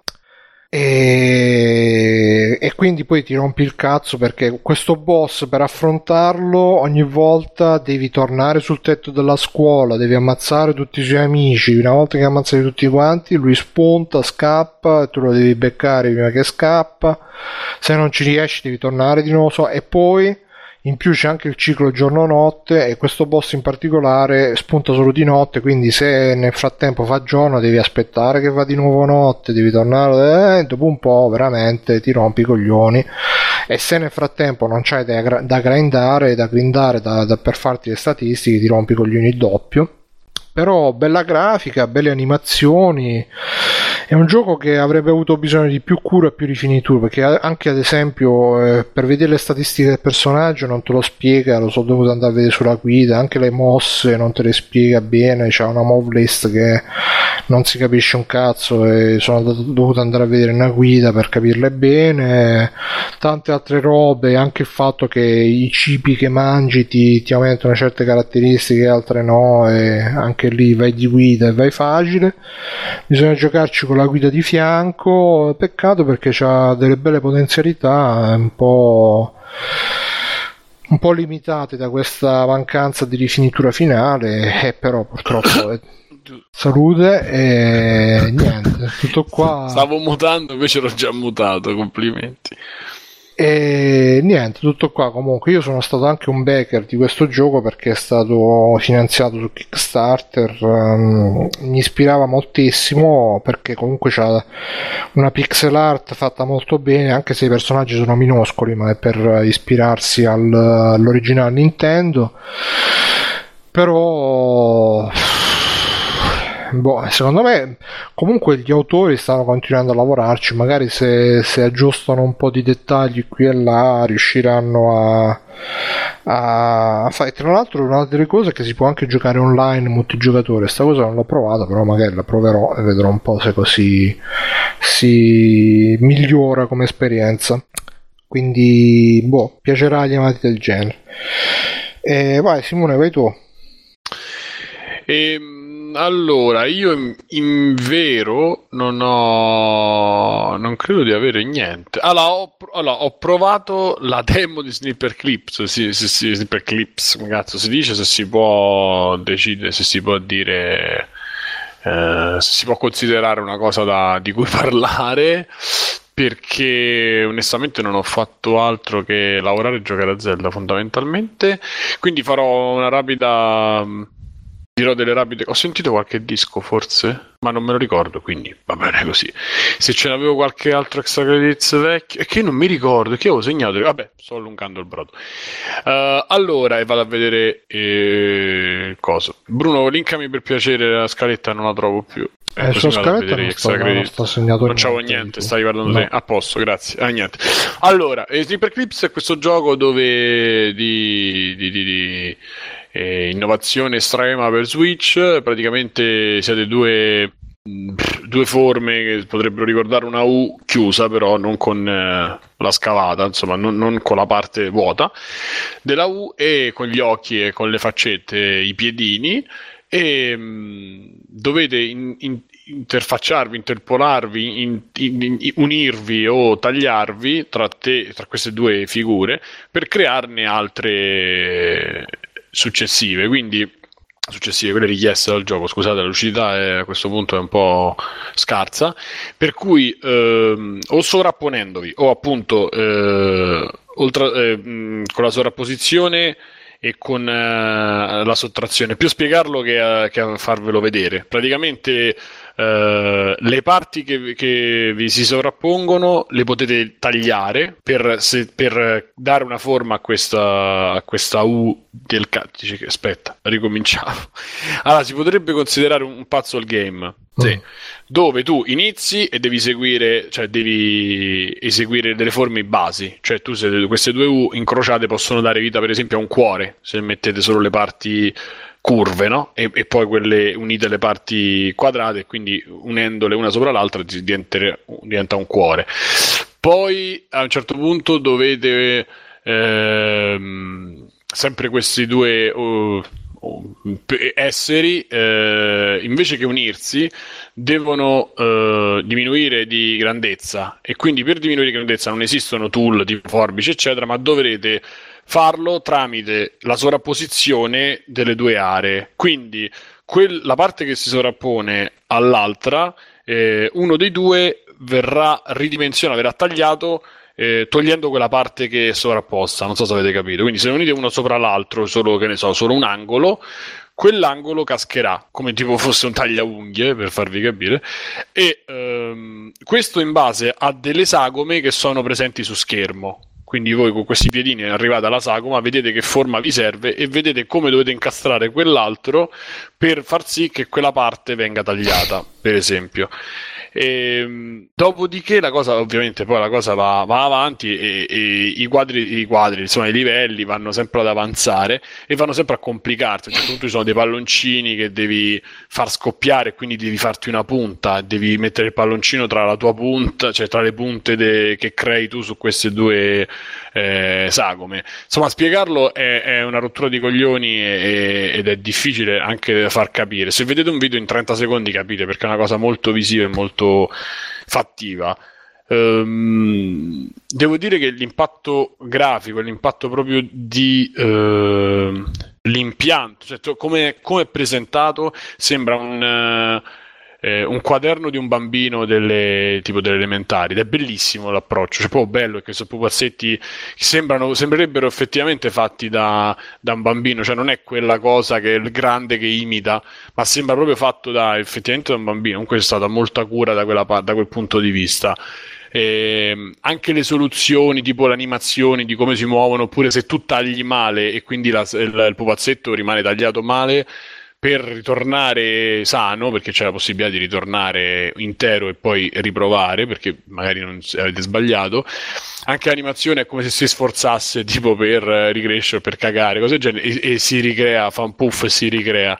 E, e, quindi poi ti rompi il cazzo perché questo boss per affrontarlo ogni volta devi tornare sul tetto della scuola, devi ammazzare tutti i suoi amici. Una volta che ammazzati tutti quanti, lui spunta, scappa e tu lo devi beccare prima che scappa. Se non ci riesci, devi tornare di nuovo. E poi in più c'è anche il ciclo giorno-notte e questo boss in particolare spunta solo di notte, quindi se nel frattempo fa giorno devi aspettare che va di nuovo notte, devi tornare, eh, dopo un po' veramente ti rompi i coglioni e se nel frattempo non c'hai da, da grindare, da grindare da, da per farti le statistiche ti rompi i coglioni doppio però bella grafica, belle animazioni. È un gioco che avrebbe avuto bisogno di più cura e più rifinitura perché anche ad esempio eh, per vedere le statistiche del personaggio non te lo spiega, lo so dovuto andare a vedere sulla guida, anche le mosse non te le spiega bene, c'è una move list che non si capisce un cazzo e sono dovuto andare a vedere una guida per capirle bene, tante altre robe, anche il fatto che i cibi che mangi ti, ti aumentano certe caratteristiche, altre no, e anche lì vai di guida e vai facile. Bisogna giocarci con la guida di fianco. Peccato perché ha delle belle potenzialità, un po' un po' limitate da questa mancanza di rifinitura finale, eh, però purtroppo è... salute e niente, tutto qua.
Stavo mutando, invece l'ho già mutato, complimenti.
E niente, tutto qua. Comunque, io sono stato anche un backer di questo gioco perché è stato finanziato su Kickstarter. Um, mi ispirava moltissimo perché comunque c'ha una pixel art fatta molto bene, anche se i personaggi sono minuscoli, ma è per ispirarsi al, all'originale Nintendo. Però boh, secondo me comunque gli autori stanno continuando a lavorarci, magari se, se aggiustano un po' di dettagli qui e là riusciranno a, a, fare. Tra l'altro una delle cose è che si può anche giocare online multigiocatore, sta cosa non l'ho provata, però magari la proverò e vedrò un po' se così si migliora come esperienza. Quindi, boh, piacerà agli amanti del genere. E vai Simone, vai tu.
Ehm allora, io in, in, vero non ho. Non credo di avere niente. Allora, ho, allora, ho provato la demo di Snipper Clips. Sì, sì, sì, Snipper Clips, cazzo si dice se si può decidere, se si può dire. Eh, se si può considerare una cosa da, di cui parlare perché onestamente non ho fatto altro che lavorare e giocare a Zelda fondamentalmente quindi farò una rapida dirò delle rapide. Ho sentito qualche disco forse, ma non me lo ricordo, quindi va bene così. Se ce n'avevo qualche altro extra credits vecchio, che non mi ricordo, che avevo segnato. Vabbè, sto allungando il brodo. Uh, allora, e vado a vedere eh, il coso. Bruno, linkami per piacere la scaletta, non la trovo più.
Eh, eh sulla scaletta non sto, non sto segnato
non c'avevo niente, niente stavi guardando no. te a posto grazie ah, niente. allora eh, Sniper Clips è questo gioco dove di, di, di, di eh, innovazione estrema per Switch, praticamente siete due, due forme che potrebbero ricordare una U chiusa, però non con eh, la scavata, insomma, non, non, con la parte vuota della U e con gli occhi e con le faccette, i piedini. E mh, mm, dovete in, in, interfacciarvi, interpolarvi, in, in, in, unirvi o tagliarvi tra, te, tra queste due figure per crearne altre successive, quindi successive, quelle richieste dal gioco. Scusate, la lucidità è, a questo punto è un po' scarsa. Per cui ehm, o sovrapponendovi o appunto eh, oltre, eh, con la sovrapposizione e con eh, la sottrazione. Più spiegarlo che, che farvelo vedere. Praticamente Uh, le parti che, che, vi si sovrappongono le potete tagliare per, se, per dare una forma a questa, a questa U del cazzo. Aspetta, ricominciamo. Allora, si potrebbe considerare un, un puzzle game. Sì. Mm. Dove tu inizi e devi seguire, cioè devi eseguire delle forme basi, cioè tu se queste due U incrociate possono dare vita per esempio a un cuore, se mettete solo le parti curve, no? E, e, poi quelle unite alle parti quadrate, quindi unendole una sopra l'altra diventa un cuore. Poi a un certo punto dovete ehm, sempre questi due uh, esseri eh, invece che unirsi devono eh, diminuire di grandezza e quindi per diminuire di grandezza non esistono tool tipo forbici eccetera ma dovrete farlo tramite la sovrapposizione delle due aree. Quindi quel, la parte che si sovrappone all'altra, eh, uno dei due verrà ridimensionato, verrà tagliato eh, togliendo quella parte che è sovrapposta. Non so se avete capito. Quindi se unite uno sopra l'altro, solo che ne so, solo un angolo, quell'angolo cascherà come tipo fosse un tagliaunghie per farvi capire e ehm, questo in base a delle sagome che sono presenti su schermo quindi voi con questi piedini arrivate alla sagoma, vedete che forma vi serve e vedete come dovete incastrare quell'altro per far sì che quella parte venga tagliata, per esempio. E, ehm, dopodiché la cosa, ovviamente, poi la cosa va, va avanti e, e, i, quadri, i quadri, insomma, i livelli vanno sempre ad avanzare e vanno sempre a complicarsi. A un certo punto ci sono dei palloncini che devi far scoppiare, quindi devi farti una punta, devi mettere il palloncino tra la tua punta, cioè tra le punte de, che crei tu su queste due eh, sagome. Insomma, spiegarlo è, è, una rottura di coglioni e, ed è difficile anche da far capire. Se vedete un video in 30 secondi capite perché è una cosa molto visiva e molto fattiva. Um, devo dire che l'impatto grafico, l'impatto proprio di uh, l'impianto, cioè come, come è presentato, sembra un, uh, eh, un quaderno di un bambino delle, tipo delle elementari ed è bellissimo l'approccio, cioè proprio bello perché sono pupazzetti che sembrano, sembrerebbero effettivamente fatti da, da, un bambino, cioè non è quella cosa che è il grande che imita, ma sembra proprio fatto da, effettivamente da un bambino, comunque c'è stata molta cura da, quella, da quel punto di vista. Eh, anche le soluzioni tipo l'animazione di come si muovono oppure se tu tagli male e quindi la, il, il pupazzetto rimane tagliato male per ritornare sano, perché c'è la possibilità di ritornare intero e poi riprovare, perché magari non avete sbagliato. Anche l'animazione è come se si sforzasse tipo per ricrescere, per cagare, cose del genere, e, e si ricrea, fa un puff e si ricrea.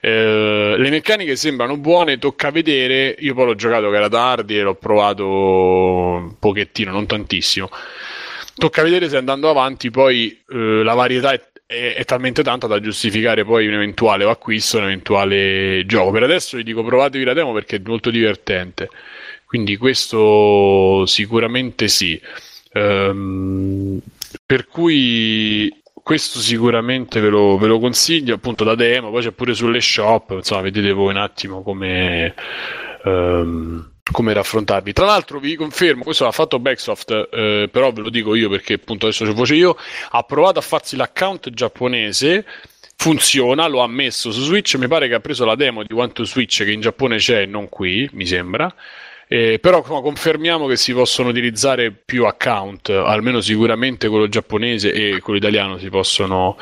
Eh, le meccaniche sembrano buone, tocca vedere. Io poi l'ho giocato che era tardi e l'ho provato un pochettino, non tantissimo. Tocca vedere se andando avanti poi eh, la varietà è è, è, talmente tanta da giustificare poi un eventuale acquisto, un eventuale gioco. Per adesso vi dico provatevi la demo perché è molto divertente. Quindi questo sicuramente sì. Um, per cui questo sicuramente ve lo, ve lo, consiglio appunto da demo poi c'è pure sulle shop insomma vedete voi un attimo come um, come raffrontarvi. Tra l'altro vi confermo, questo l'ha fatto Backsoft, eh, però ve lo dico io perché appunto adesso ci voce io, ha provato a farsi l'account giapponese, funziona, lo ha messo su Switch, mi pare che ha preso la demo di One to Switch che in Giappone c'è e non qui, mi sembra. Eh, però confermiamo che si possono utilizzare più account, almeno sicuramente quello giapponese e quello italiano si possono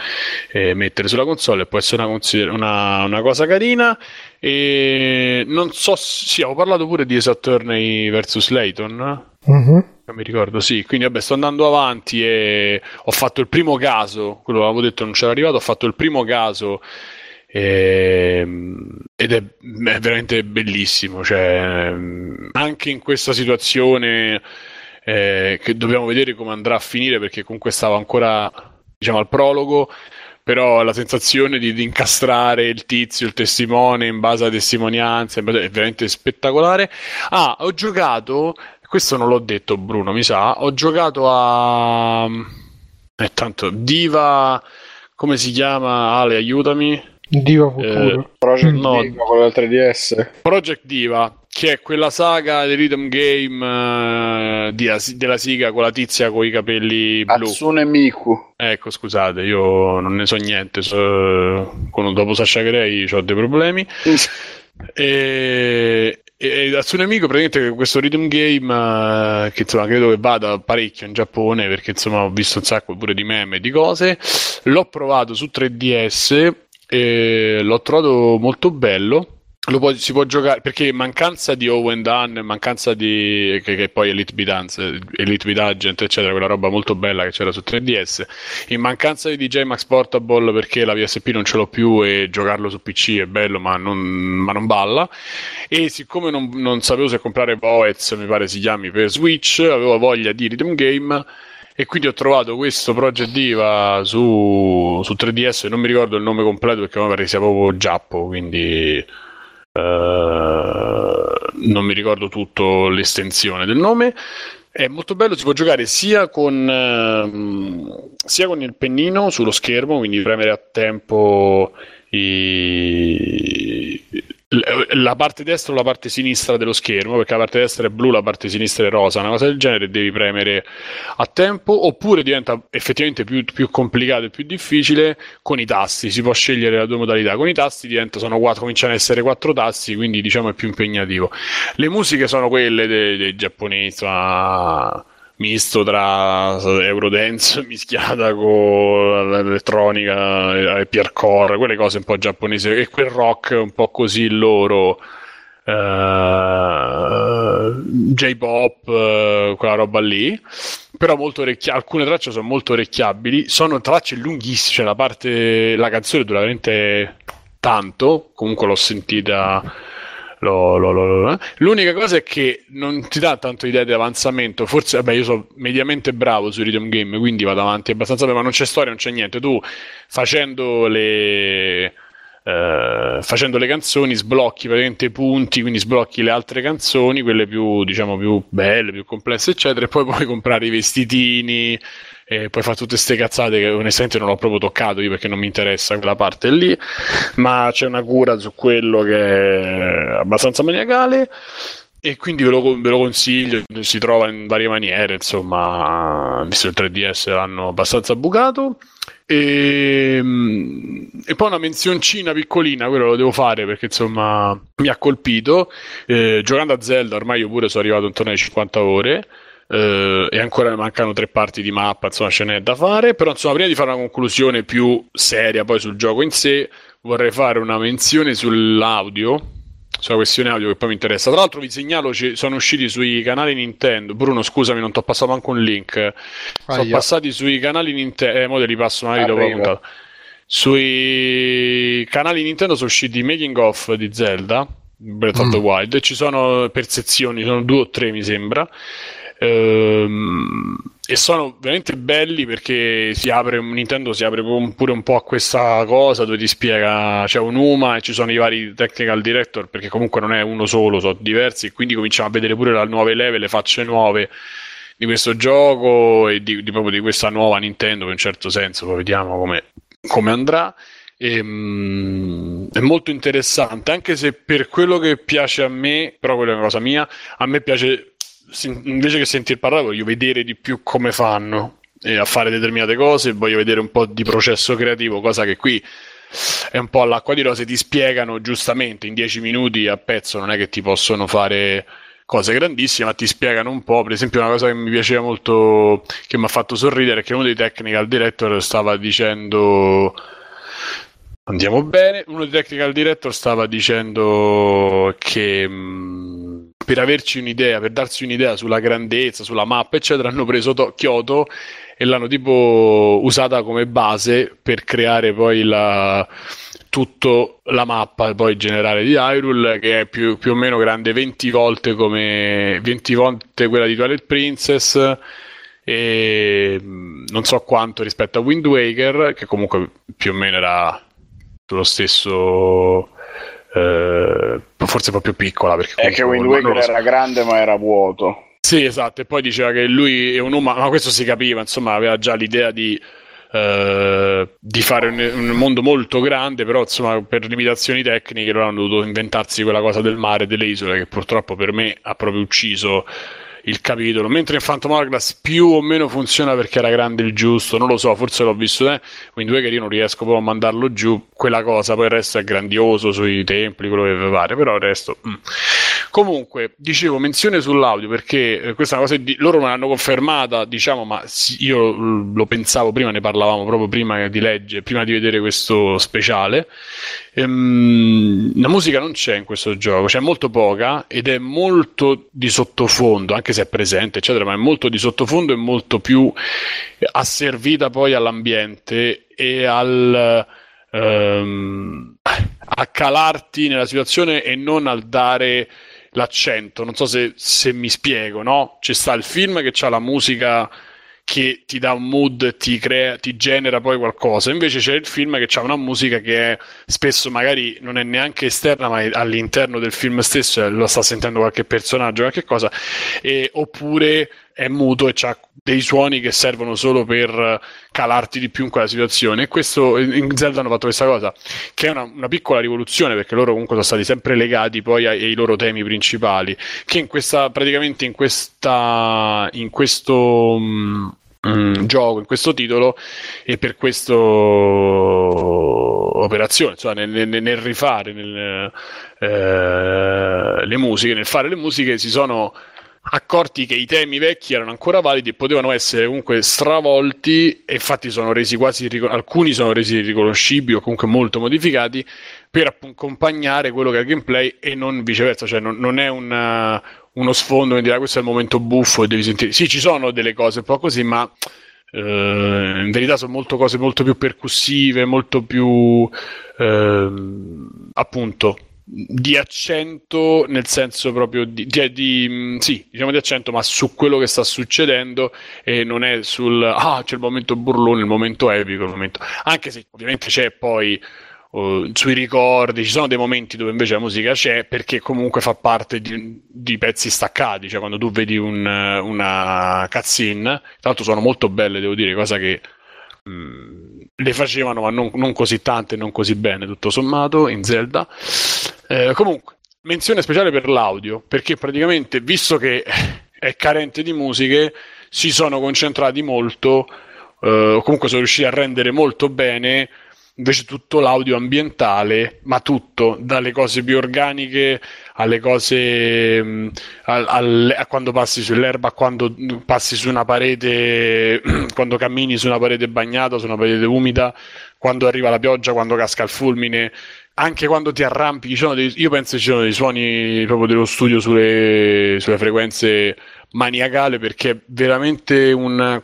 eh, mettere sulla console, può essere una, una, una cosa carina. E non so, sì, avevo parlato pure di Saturni vs Layton. Uh-huh. Non mi ricordo, sì. Quindi, vabbè, sto andando avanti e ho fatto il primo caso. Quello che avevo detto non c'era arrivato. Ho fatto il primo caso e, ehm, ed è, è, veramente bellissimo. Cioè, anche in questa situazione eh, che dobbiamo vedere come andrà a finire, perché comunque stava ancora diciamo al prologo però la sensazione di, di, incastrare il tizio, il testimone in base alle testimonianze è veramente spettacolare. Ah, ho giocato, questo non l'ho detto Bruno, mi sa, ho giocato a... Eh, tanto, Diva, come si chiama? Ale, aiutami.
Diva Futuro.
Eh, Project no, Diva con la 3DS.
Project Diva, che è quella saga di rhythm game uh, di, della siga con la tizia con i capelli blu.
Atsune Miku.
Ecco, scusate, io non ne so niente. So, quando, dopo Sasha Grey ho dei problemi. e, e Atsune Miku praticamente questo rhythm game uh, che insomma credo che vada parecchio in Giappone perché insomma ho visto un sacco pure di meme e di cose l'ho provato su 3DS e l'ho trovato molto bello. Lo può, si può giocare perché mancanza di Owen Dunn, mancanza di che, che poi Elite Beat, Dance, Elite Beat Agent, eccetera, quella roba molto bella che c'era su 3DS. In mancanza di DJ Max Portable perché la VSP non ce l'ho più e giocarlo su PC è bello, ma non, ma non balla. E siccome non, non sapevo se comprare Voez, mi pare si chiami per Switch, avevo voglia di rhythm game e quindi ho trovato questo Project Diva su, su 3DS, non mi ricordo il nome completo perché mi pare sia proprio Giappo, quindi uh, non mi ricordo tutto l'estensione del nome. È molto bello, si può giocare sia con, uh, sia con il pennino sullo schermo, quindi premere a tempo i, la parte destra o la parte sinistra dello schermo, perché la parte destra è blu, la parte sinistra è rosa, una cosa del genere, devi premere a tempo, oppure diventa effettivamente più, più complicato e più difficile con i tasti, si può scegliere le due modalità, con i tasti diventa, sono cominciano ad essere quattro tasti, quindi diciamo è più impegnativo. Le musiche sono quelle dei, dei giapponesi, ma misto tra Eurodance mischiata con l'elettronica e Piercore, quelle cose un po' giapponesi e quel rock un po' così loro. Uh, J-pop, uh, quella roba lì, però molto orecchia- alcune tracce sono molto orecchiabili. Sono tracce lunghissime, cioè la parte, la canzone dura veramente tanto. Comunque l'ho sentita lo, lo, lo. L'unica cosa è che non ti dà tanto idea di avanzamento. Forse, vabbè, io sono mediamente bravo sui rhythm game, quindi vado avanti abbastanza bene, ma non c'è storia, non c'è niente. Tu facendo le. Uh, facendo le canzoni sblocchi praticamente i punti, quindi sblocchi le altre canzoni, quelle più, diciamo, più belle, più complesse, eccetera, e poi puoi comprare i vestitini, e poi fa tutte queste cazzate che onestamente non ho proprio toccato io perché non mi interessa quella parte lì, ma c'è una cura su quello che è abbastanza maniacale e quindi ve lo, ve lo, consiglio, si trova in varie maniere, insomma, visto il 3DS l'hanno abbastanza bucato. E, e, poi una menzioncina piccolina, quello lo devo fare perché insomma mi ha colpito. Eh, giocando a Zelda, ormai io pure sono arrivato intorno alle 50 ore eh, e ancora mancano tre parti di mappa, insomma ce n'è da fare, però insomma prima di fare una conclusione più seria poi sul gioco in sé, vorrei fare una menzione sull'audio, sulla questione audio che poi mi interessa. Tra l'altro vi segnalo, ci sono usciti sui canali Nintendo, Bruno scusami non ti ho passato manco un link, sono ah, passati sui canali Nintendo, eh, mo te li passo magari dopo la puntata. Sui canali Nintendo sono usciti i making of di Zelda, Breath of the mm. Wild, ci sono per sezioni, sono due o tre mi sembra, Ehm, e sono veramente belli perché si apre, Nintendo si apre pure un po' a questa cosa dove ti spiega, c'è un UMA e ci sono i vari technical director perché comunque non è uno solo, sono diversi e quindi cominciamo a vedere pure le nuove leve, le facce nuove di questo gioco e di, di, proprio di questa nuova Nintendo in un certo senso, poi vediamo come, come andrà. E, um, è molto interessante, anche se per quello che piace a me, però quella è una cosa mia, a me piace invece che sentir parlare voglio vedere di più come fanno eh, a fare determinate cose, voglio vedere un po' di processo creativo, cosa che qui è un po' all'acqua di rose, ti spiegano giustamente in dieci minuti a pezzo, non è che ti possono fare cose grandissime, ma ti spiegano un po'. Per esempio, una cosa che mi piaceva molto, che mi ha fatto sorridere, è che uno dei technical director stava dicendo. Andiamo bene. Uno dei technical director stava dicendo che mh, per averci un'idea, per darsi un'idea sulla grandezza, sulla mappa, eccetera, hanno preso to- Kyoto e l'hanno tipo usata come base per creare poi la, tutto la mappa poi generale di Hyrule che è più, più, o meno grande 20 volte come 20 volte quella di Twilight Princess e non so quanto rispetto a Wind Waker che comunque più o meno era lo stesso eh, forse più piccola. Perché
è che Wind Waker era grande ma era vuoto.
Sì, esatto, e poi diceva che lui è un umano, ma questo si capiva, insomma, aveva già l'idea di, uh, di fare un, un, mondo molto grande, però insomma, per limitazioni tecniche loro hanno dovuto inventarsi quella cosa del mare e delle isole che purtroppo per me ha proprio ucciso il capitolo, mentre in Phantom Hourglass più o meno funziona perché era grande il giusto, non lo so, forse l'ho visto, eh? quindi due che io non riesco proprio a mandarlo giù, quella cosa, poi il resto è grandioso sui templi, quello che vi pare, però il resto... Mm. Comunque, dicevo, menzione sull'audio perché eh, questa è una cosa di, loro me l'hanno confermata, diciamo, ma io lo pensavo prima, ne parlavamo proprio prima di leggere, prima di vedere questo speciale. Ehm, la musica non c'è in questo gioco, c'è molto poca ed è molto di sottofondo, anche se è presente, eccetera, ma è molto di sottofondo e molto più asservita poi all'ambiente e al ehm, a calarti nella situazione e non al dare l'accento. Non so se, se mi spiego, no? C'è sta il film che ha la musica che ti dà un mood, ti, crea, ti genera poi qualcosa. Invece c'è il film che ha una musica che è, spesso magari non è neanche esterna, ma è all'interno del film stesso, lo sta sentendo qualche personaggio, qualche cosa, e, oppure è muto e ha dei suoni che servono solo per calarti di più in quella situazione. E questo in Zelda hanno fatto questa cosa, che è una, una piccola rivoluzione, perché loro comunque sono stati sempre legati poi ai, ai loro temi principali, che in questa, praticamente in questa, in questo... Mm, mm, gioco in questo titolo e per questa operazione, cioè nel, nel, nel rifare nel, eh, le musiche, nel fare le musiche si sono accorti che i temi vecchi erano ancora validi e potevano essere comunque stravolti e infatti sono resi quasi alcuni sono resi riconoscibili o comunque molto modificati per accompagnare quello che è il gameplay e non viceversa, cioè non, non è una, uno sfondo che dirà questo è il momento buffo e devi sentire. Sì, ci sono delle cose un po' così, ma eh, in verità sono molto cose molto più percussive, molto più eh, appunto di accento nel senso proprio di, di, di, mm, sì, diciamo di accento, ma su quello che sta succedendo e non è sul ah, c'è il momento burlone, il momento epico, il momento... anche se ovviamente c'è poi uh, sui ricordi, ci sono dei momenti dove invece la musica c'è perché comunque fa parte di, di pezzi staccati, cioè quando tu vedi un, una cutscene, tra l'altro sono molto belle, devo dire, cosa che Mm, le facevano, ma non, non, così tante non così bene, tutto sommato, in Zelda. Eh, comunque, menzione speciale per l'audio, perché praticamente, visto che è carente di musiche, si sono concentrati molto, eh, comunque sono riusciti a rendere molto bene invece tutto l'audio ambientale, ma tutto, dalle cose più organiche alle cose mh, al, al, a quando passi sull'erba, a quando passi su una parete, quando cammini su una parete bagnata, su una parete umida, quando arriva la pioggia, quando casca il fulmine, anche quando ti arrampichi, dei, io penso ci sono dei suoni proprio dello studio sulle, sulle frequenze maniacale perché è veramente un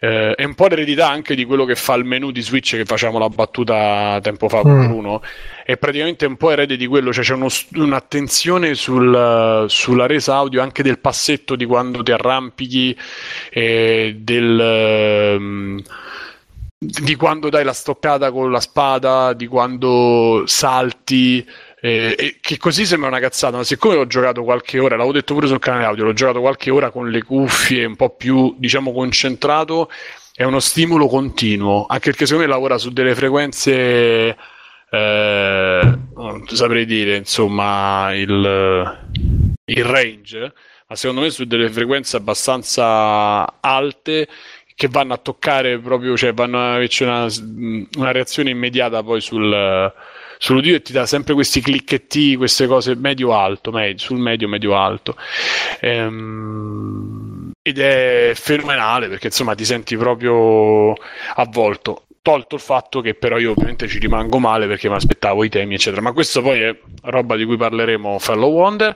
eh, è un po' l'eredità anche di quello che fa il menu di Switch che facciamo la battuta tempo fa con mm. Bruno è praticamente un po' erede di quello cioè c'è uno, un'attenzione sul, sulla resa audio anche del passetto di quando ti arrampichi eh, del um, di quando dai la stoccata con la spada, di quando salti, eh, che così sembra una cazzata, ma siccome l'ho giocato qualche ora, l'avevo detto pure sul canale audio, l'ho giocato qualche ora con le cuffie un po' più, diciamo, concentrato, è uno stimolo continuo, anche perché secondo me lavora su delle frequenze, eh, non saprei dire, insomma, il, il range, ma secondo me su delle frequenze abbastanza alte che vanno a toccare proprio, cioè vanno a averci una, una reazione immediata poi sul, sull'udito e ti dà sempre questi clicchetti, queste cose medio-alto, medio, sul medio-medio-alto. Ehm, ed è fenomenale perché insomma ti senti proprio avvolto tolto il fatto che però io ovviamente ci rimango male perché mi aspettavo i temi eccetera ma questo poi è roba di cui parleremo Fellow Wonder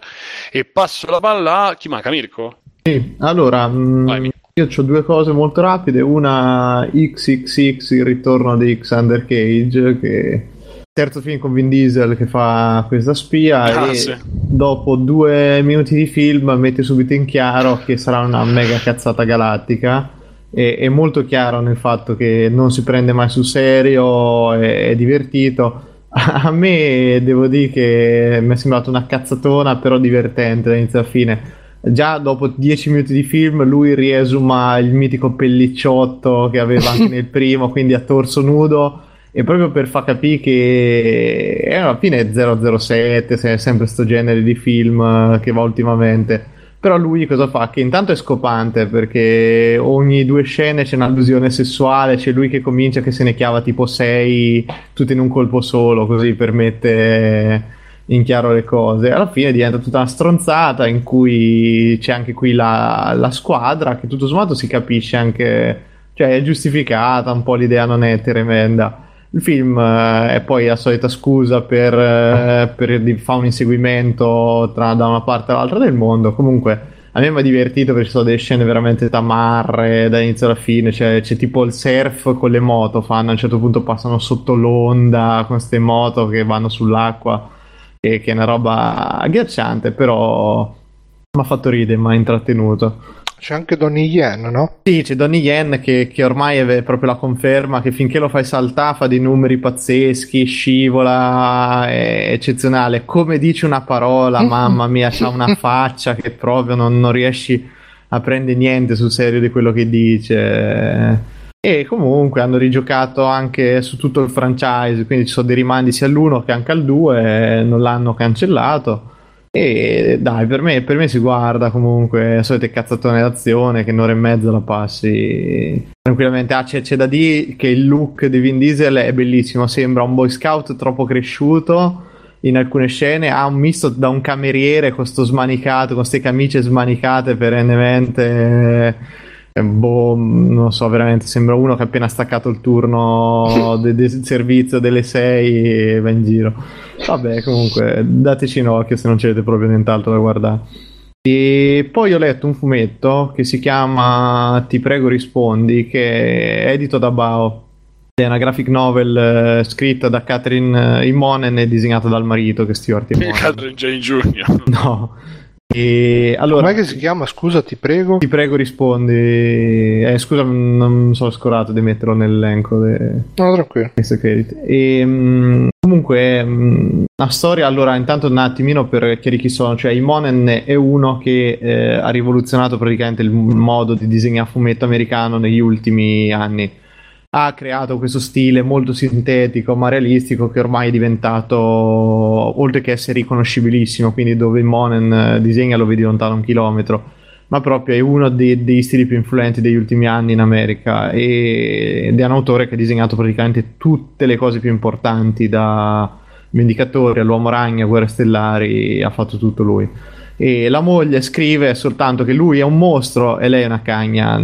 e passo la palla a chi manca Mirko?
Sì, allora mh, Vai, io ho due cose molto rapide, una XXX, il ritorno di Xander Cage, che terzo film con Vin Diesel che fa questa spia ah, e sì. dopo due minuti di film mette subito in chiaro che sarà una mega cazzata galattica e, è molto chiaro nel fatto che non si prende mai sul serio, è, è divertito. A me devo dire che mi è sembrata una cazzatona però divertente da inizio a fine già dopo 10 minuti di film lui riesuma il mitico pellicciotto che aveva anche nel primo, quindi a torso nudo e proprio per far capire che è alla fine è 007, è sempre questo genere di film che va ultimamente. Però lui cosa fa? Che intanto è scopante perché ogni due scene c'è un'allusione sessuale, c'è lui che comincia che se ne chiava tipo 6 tutte in un colpo solo, così permette in chiaro le cose. Alla fine diventa tutta una stronzata in cui c'è anche qui la, la squadra che tutto sommato si capisce anche, cioè è giustificata, un po' l'idea non è tremenda. Il film eh, è poi la solita scusa per, eh, per fare un inseguimento tra, da una parte all'altra del mondo. Comunque a me mi ha divertito perché ci sono delle scene veramente tamarre da inizio alla fine. Cioè, c'è tipo il surf con le moto, fanno a un certo punto passano sotto l'onda con queste moto che vanno sull'acqua che, è una roba agghiacciante, però mi ha fatto ridere, mi ha intrattenuto.
C'è anche Donnie Yen, no?
Sì, c'è Donnie Yen che, che, ormai è proprio la conferma che finché lo fai saltare fa dei numeri pazzeschi, scivola, è eccezionale. Come dice una parola, mamma mia, c'ha una faccia che proprio non, non riesci a prendere niente sul serio di quello che dice. E comunque hanno rigiocato anche su tutto il franchise, quindi ci sono dei rimandi sia all'1 che anche al 2, non l'hanno cancellato. E dai, per me, per me si guarda comunque solite cazzatone d'azione che un'ora e mezza la passi tranquillamente. Ah, c'è, c'è, da dire che il look di Vin Diesel è bellissimo, sembra un boy scout troppo cresciuto in alcune scene, ha un misto da un cameriere con sto smanicato, con queste camicie smanicate perennemente Boh, non so, veramente sembra uno che ha appena staccato il turno del de servizio delle 6 e va in giro. Vabbè, comunque, dateci un occhio se non c'è proprio nient'altro da guardare. E poi ho letto un fumetto che si chiama Ti prego rispondi, che è edito da Bao. È una graphic novel eh, scritta da Catherine Immonen e disegnata dal marito che è Stuart Immonen.
Catherine Jane Jr.
No. E allora,
Com'è che si chiama? Scusa, ti prego.
Ti prego, rispondi. Eh, scusa, non sono scorato di metterlo nell'elenco. De...
No, tranquillo.
E, um, comunque, um, la storia, allora, intanto un attimino per chiarire chi sono. Cioè, Imonen è uno che eh, ha rivoluzionato praticamente il modo di disegnare fumetto americano negli ultimi anni ha creato questo stile molto sintetico ma realistico che ormai è diventato oltre che essere riconoscibilissimo quindi dove Monen eh, disegna lo vedi lontano un chilometro ma proprio è uno dei, dei stili più influenti degli ultimi anni in America. E, ed è un autore che ha disegnato praticamente tutte le cose più importanti da Vendicatori all'Uomo Ragno a Guerre Stellari ha fatto tutto lui e la moglie scrive soltanto che lui è un mostro e lei è una cagna,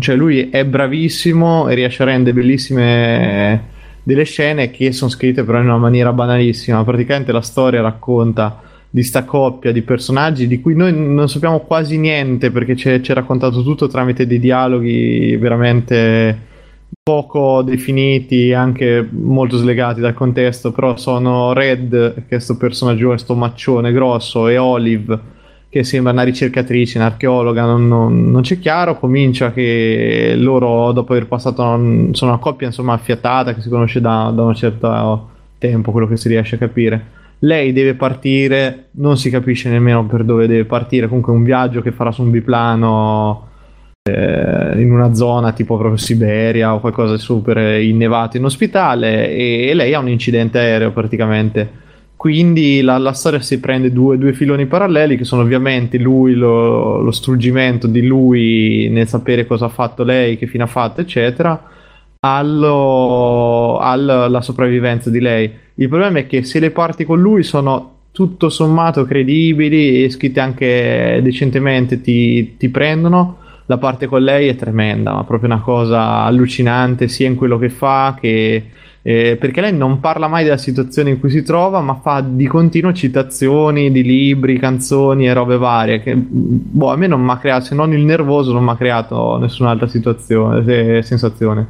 cioè lui è bravissimo e riesce a rendere bellissime delle scene che sono scritte però in una maniera banalissima, praticamente la storia racconta di sta coppia di personaggi di cui noi non sappiamo quasi niente perché ci è raccontato tutto tramite dei dialoghi veramente poco definiti, anche molto slegati dal contesto, però sono Red, che è questo personaggio, questo maccione grosso, e Olive, che sembra una ricercatrice, un'archeologa, non, non, non, c'è chiaro, comincia che loro dopo aver passato, sono una coppia insomma affiatata che si conosce da, da un certo tempo, quello che si riesce a capire. Lei deve partire, non si capisce nemmeno per dove deve partire, comunque un viaggio che farà su un biplano in una zona tipo proprio Siberia o qualcosa di super innevato, inospitale e, e lei ha un incidente aereo praticamente quindi la, la, storia si prende due, due, filoni paralleli che sono ovviamente lui, lo, lo, struggimento di lui nel sapere cosa ha fatto lei, che fine ha fatto, eccetera, allo, alla sopravvivenza di lei. Il problema è che se le parti con lui sono tutto sommato credibili e scritte anche decentemente ti, ti prendono, la parte con lei è tremenda, ma proprio una cosa allucinante sia in quello che fa che eh, perché lei non parla mai della situazione in cui si trova, ma fa di continuo citazioni di libri, canzoni e robe varie. Che boh, a me non mi ha creato, se non il nervoso, non mi ha creato nessun'altra situazione, eh, sensazione.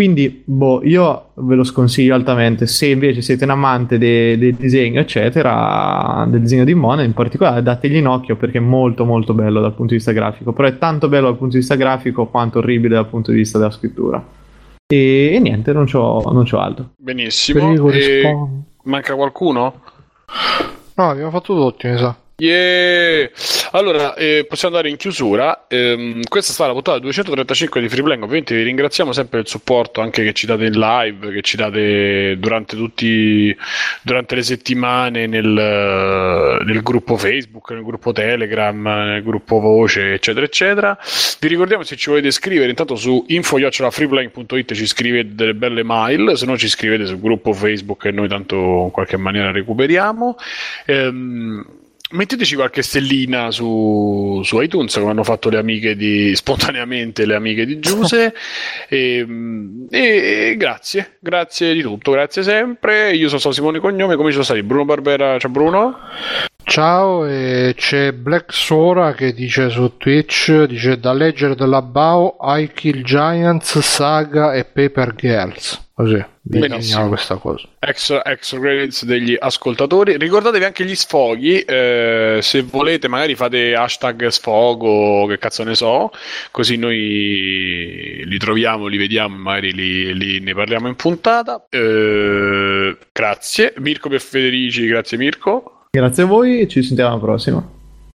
Quindi, boh, io ve lo sconsiglio altamente. Se invece siete un amante del de disegno, eccetera, del disegno di Mona in particolare, dategli un occhio perché è molto, molto bello dal punto di vista grafico. Però è tanto bello dal punto di vista grafico quanto orribile dal punto di vista della scrittura. E, e niente, non c'ho, non c'ho altro.
Benissimo. E... Manca qualcuno?
No, abbiamo fatto tutti, mi sa.
Yeah. Allora, eh, possiamo andare in chiusura. Eh, questa è stata la puntata 235 di Freeplank. Ovviamente vi ringraziamo sempre del supporto anche che ci date in live, che ci date durante, tutti, durante le settimane nel, nel, gruppo Facebook, nel gruppo Telegram, nel gruppo Voce, eccetera, eccetera. Vi ricordiamo se ci volete scrivere, intanto su info.freeplank.it ci scrivete delle belle mail, se no ci scrivete sul gruppo Facebook e noi tanto in qualche maniera recuperiamo. Ehm, Metteteci qualche stellina su, su, iTunes, come hanno fatto le amiche di spontaneamente le amiche di Giuse. e, e, e, grazie, grazie di tutto, grazie sempre. Io sono Simone Cognome, come ci sono stati? Bruno Barbera, ciao Bruno.
Ciao, e c'è Black Sora che dice su Twitch: dice da leggere della Bao, I Kill Giants, Saga e Paper Girls. Così definiamo questa cosa.
Extra, extra credits degli ascoltatori. Ricordatevi anche gli sfoghi. Eh, se volete, magari fate hashtag sfogo, che cazzo ne so, così noi li troviamo, li vediamo magari li, li, ne parliamo in puntata. Eh, grazie, Mirko per Federici, grazie Mirko.
Grazie a voi e ci sentiamo alla prossima.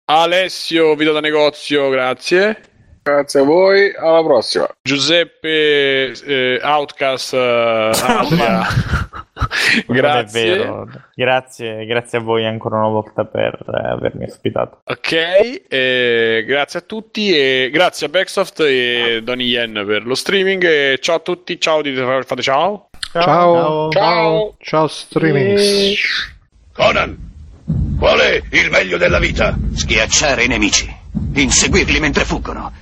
Alessio, video da negozio, grazie.
Grazie a voi, alla prossima.
Giuseppe eh, Outcast eh,
grazie. grazie. Grazie a voi ancora una volta per eh, avermi ospitato.
Ok, eh, grazie a tutti e grazie a Backsoft e Donny Yen per lo streaming. E ciao a tutti, ciao, dite, fate ciao.
Ciao. Ciao. Ciao, ciao streaming. E...
Conan, qual è il meglio della vita? Schiacciare i nemici, inseguirli mentre fuggono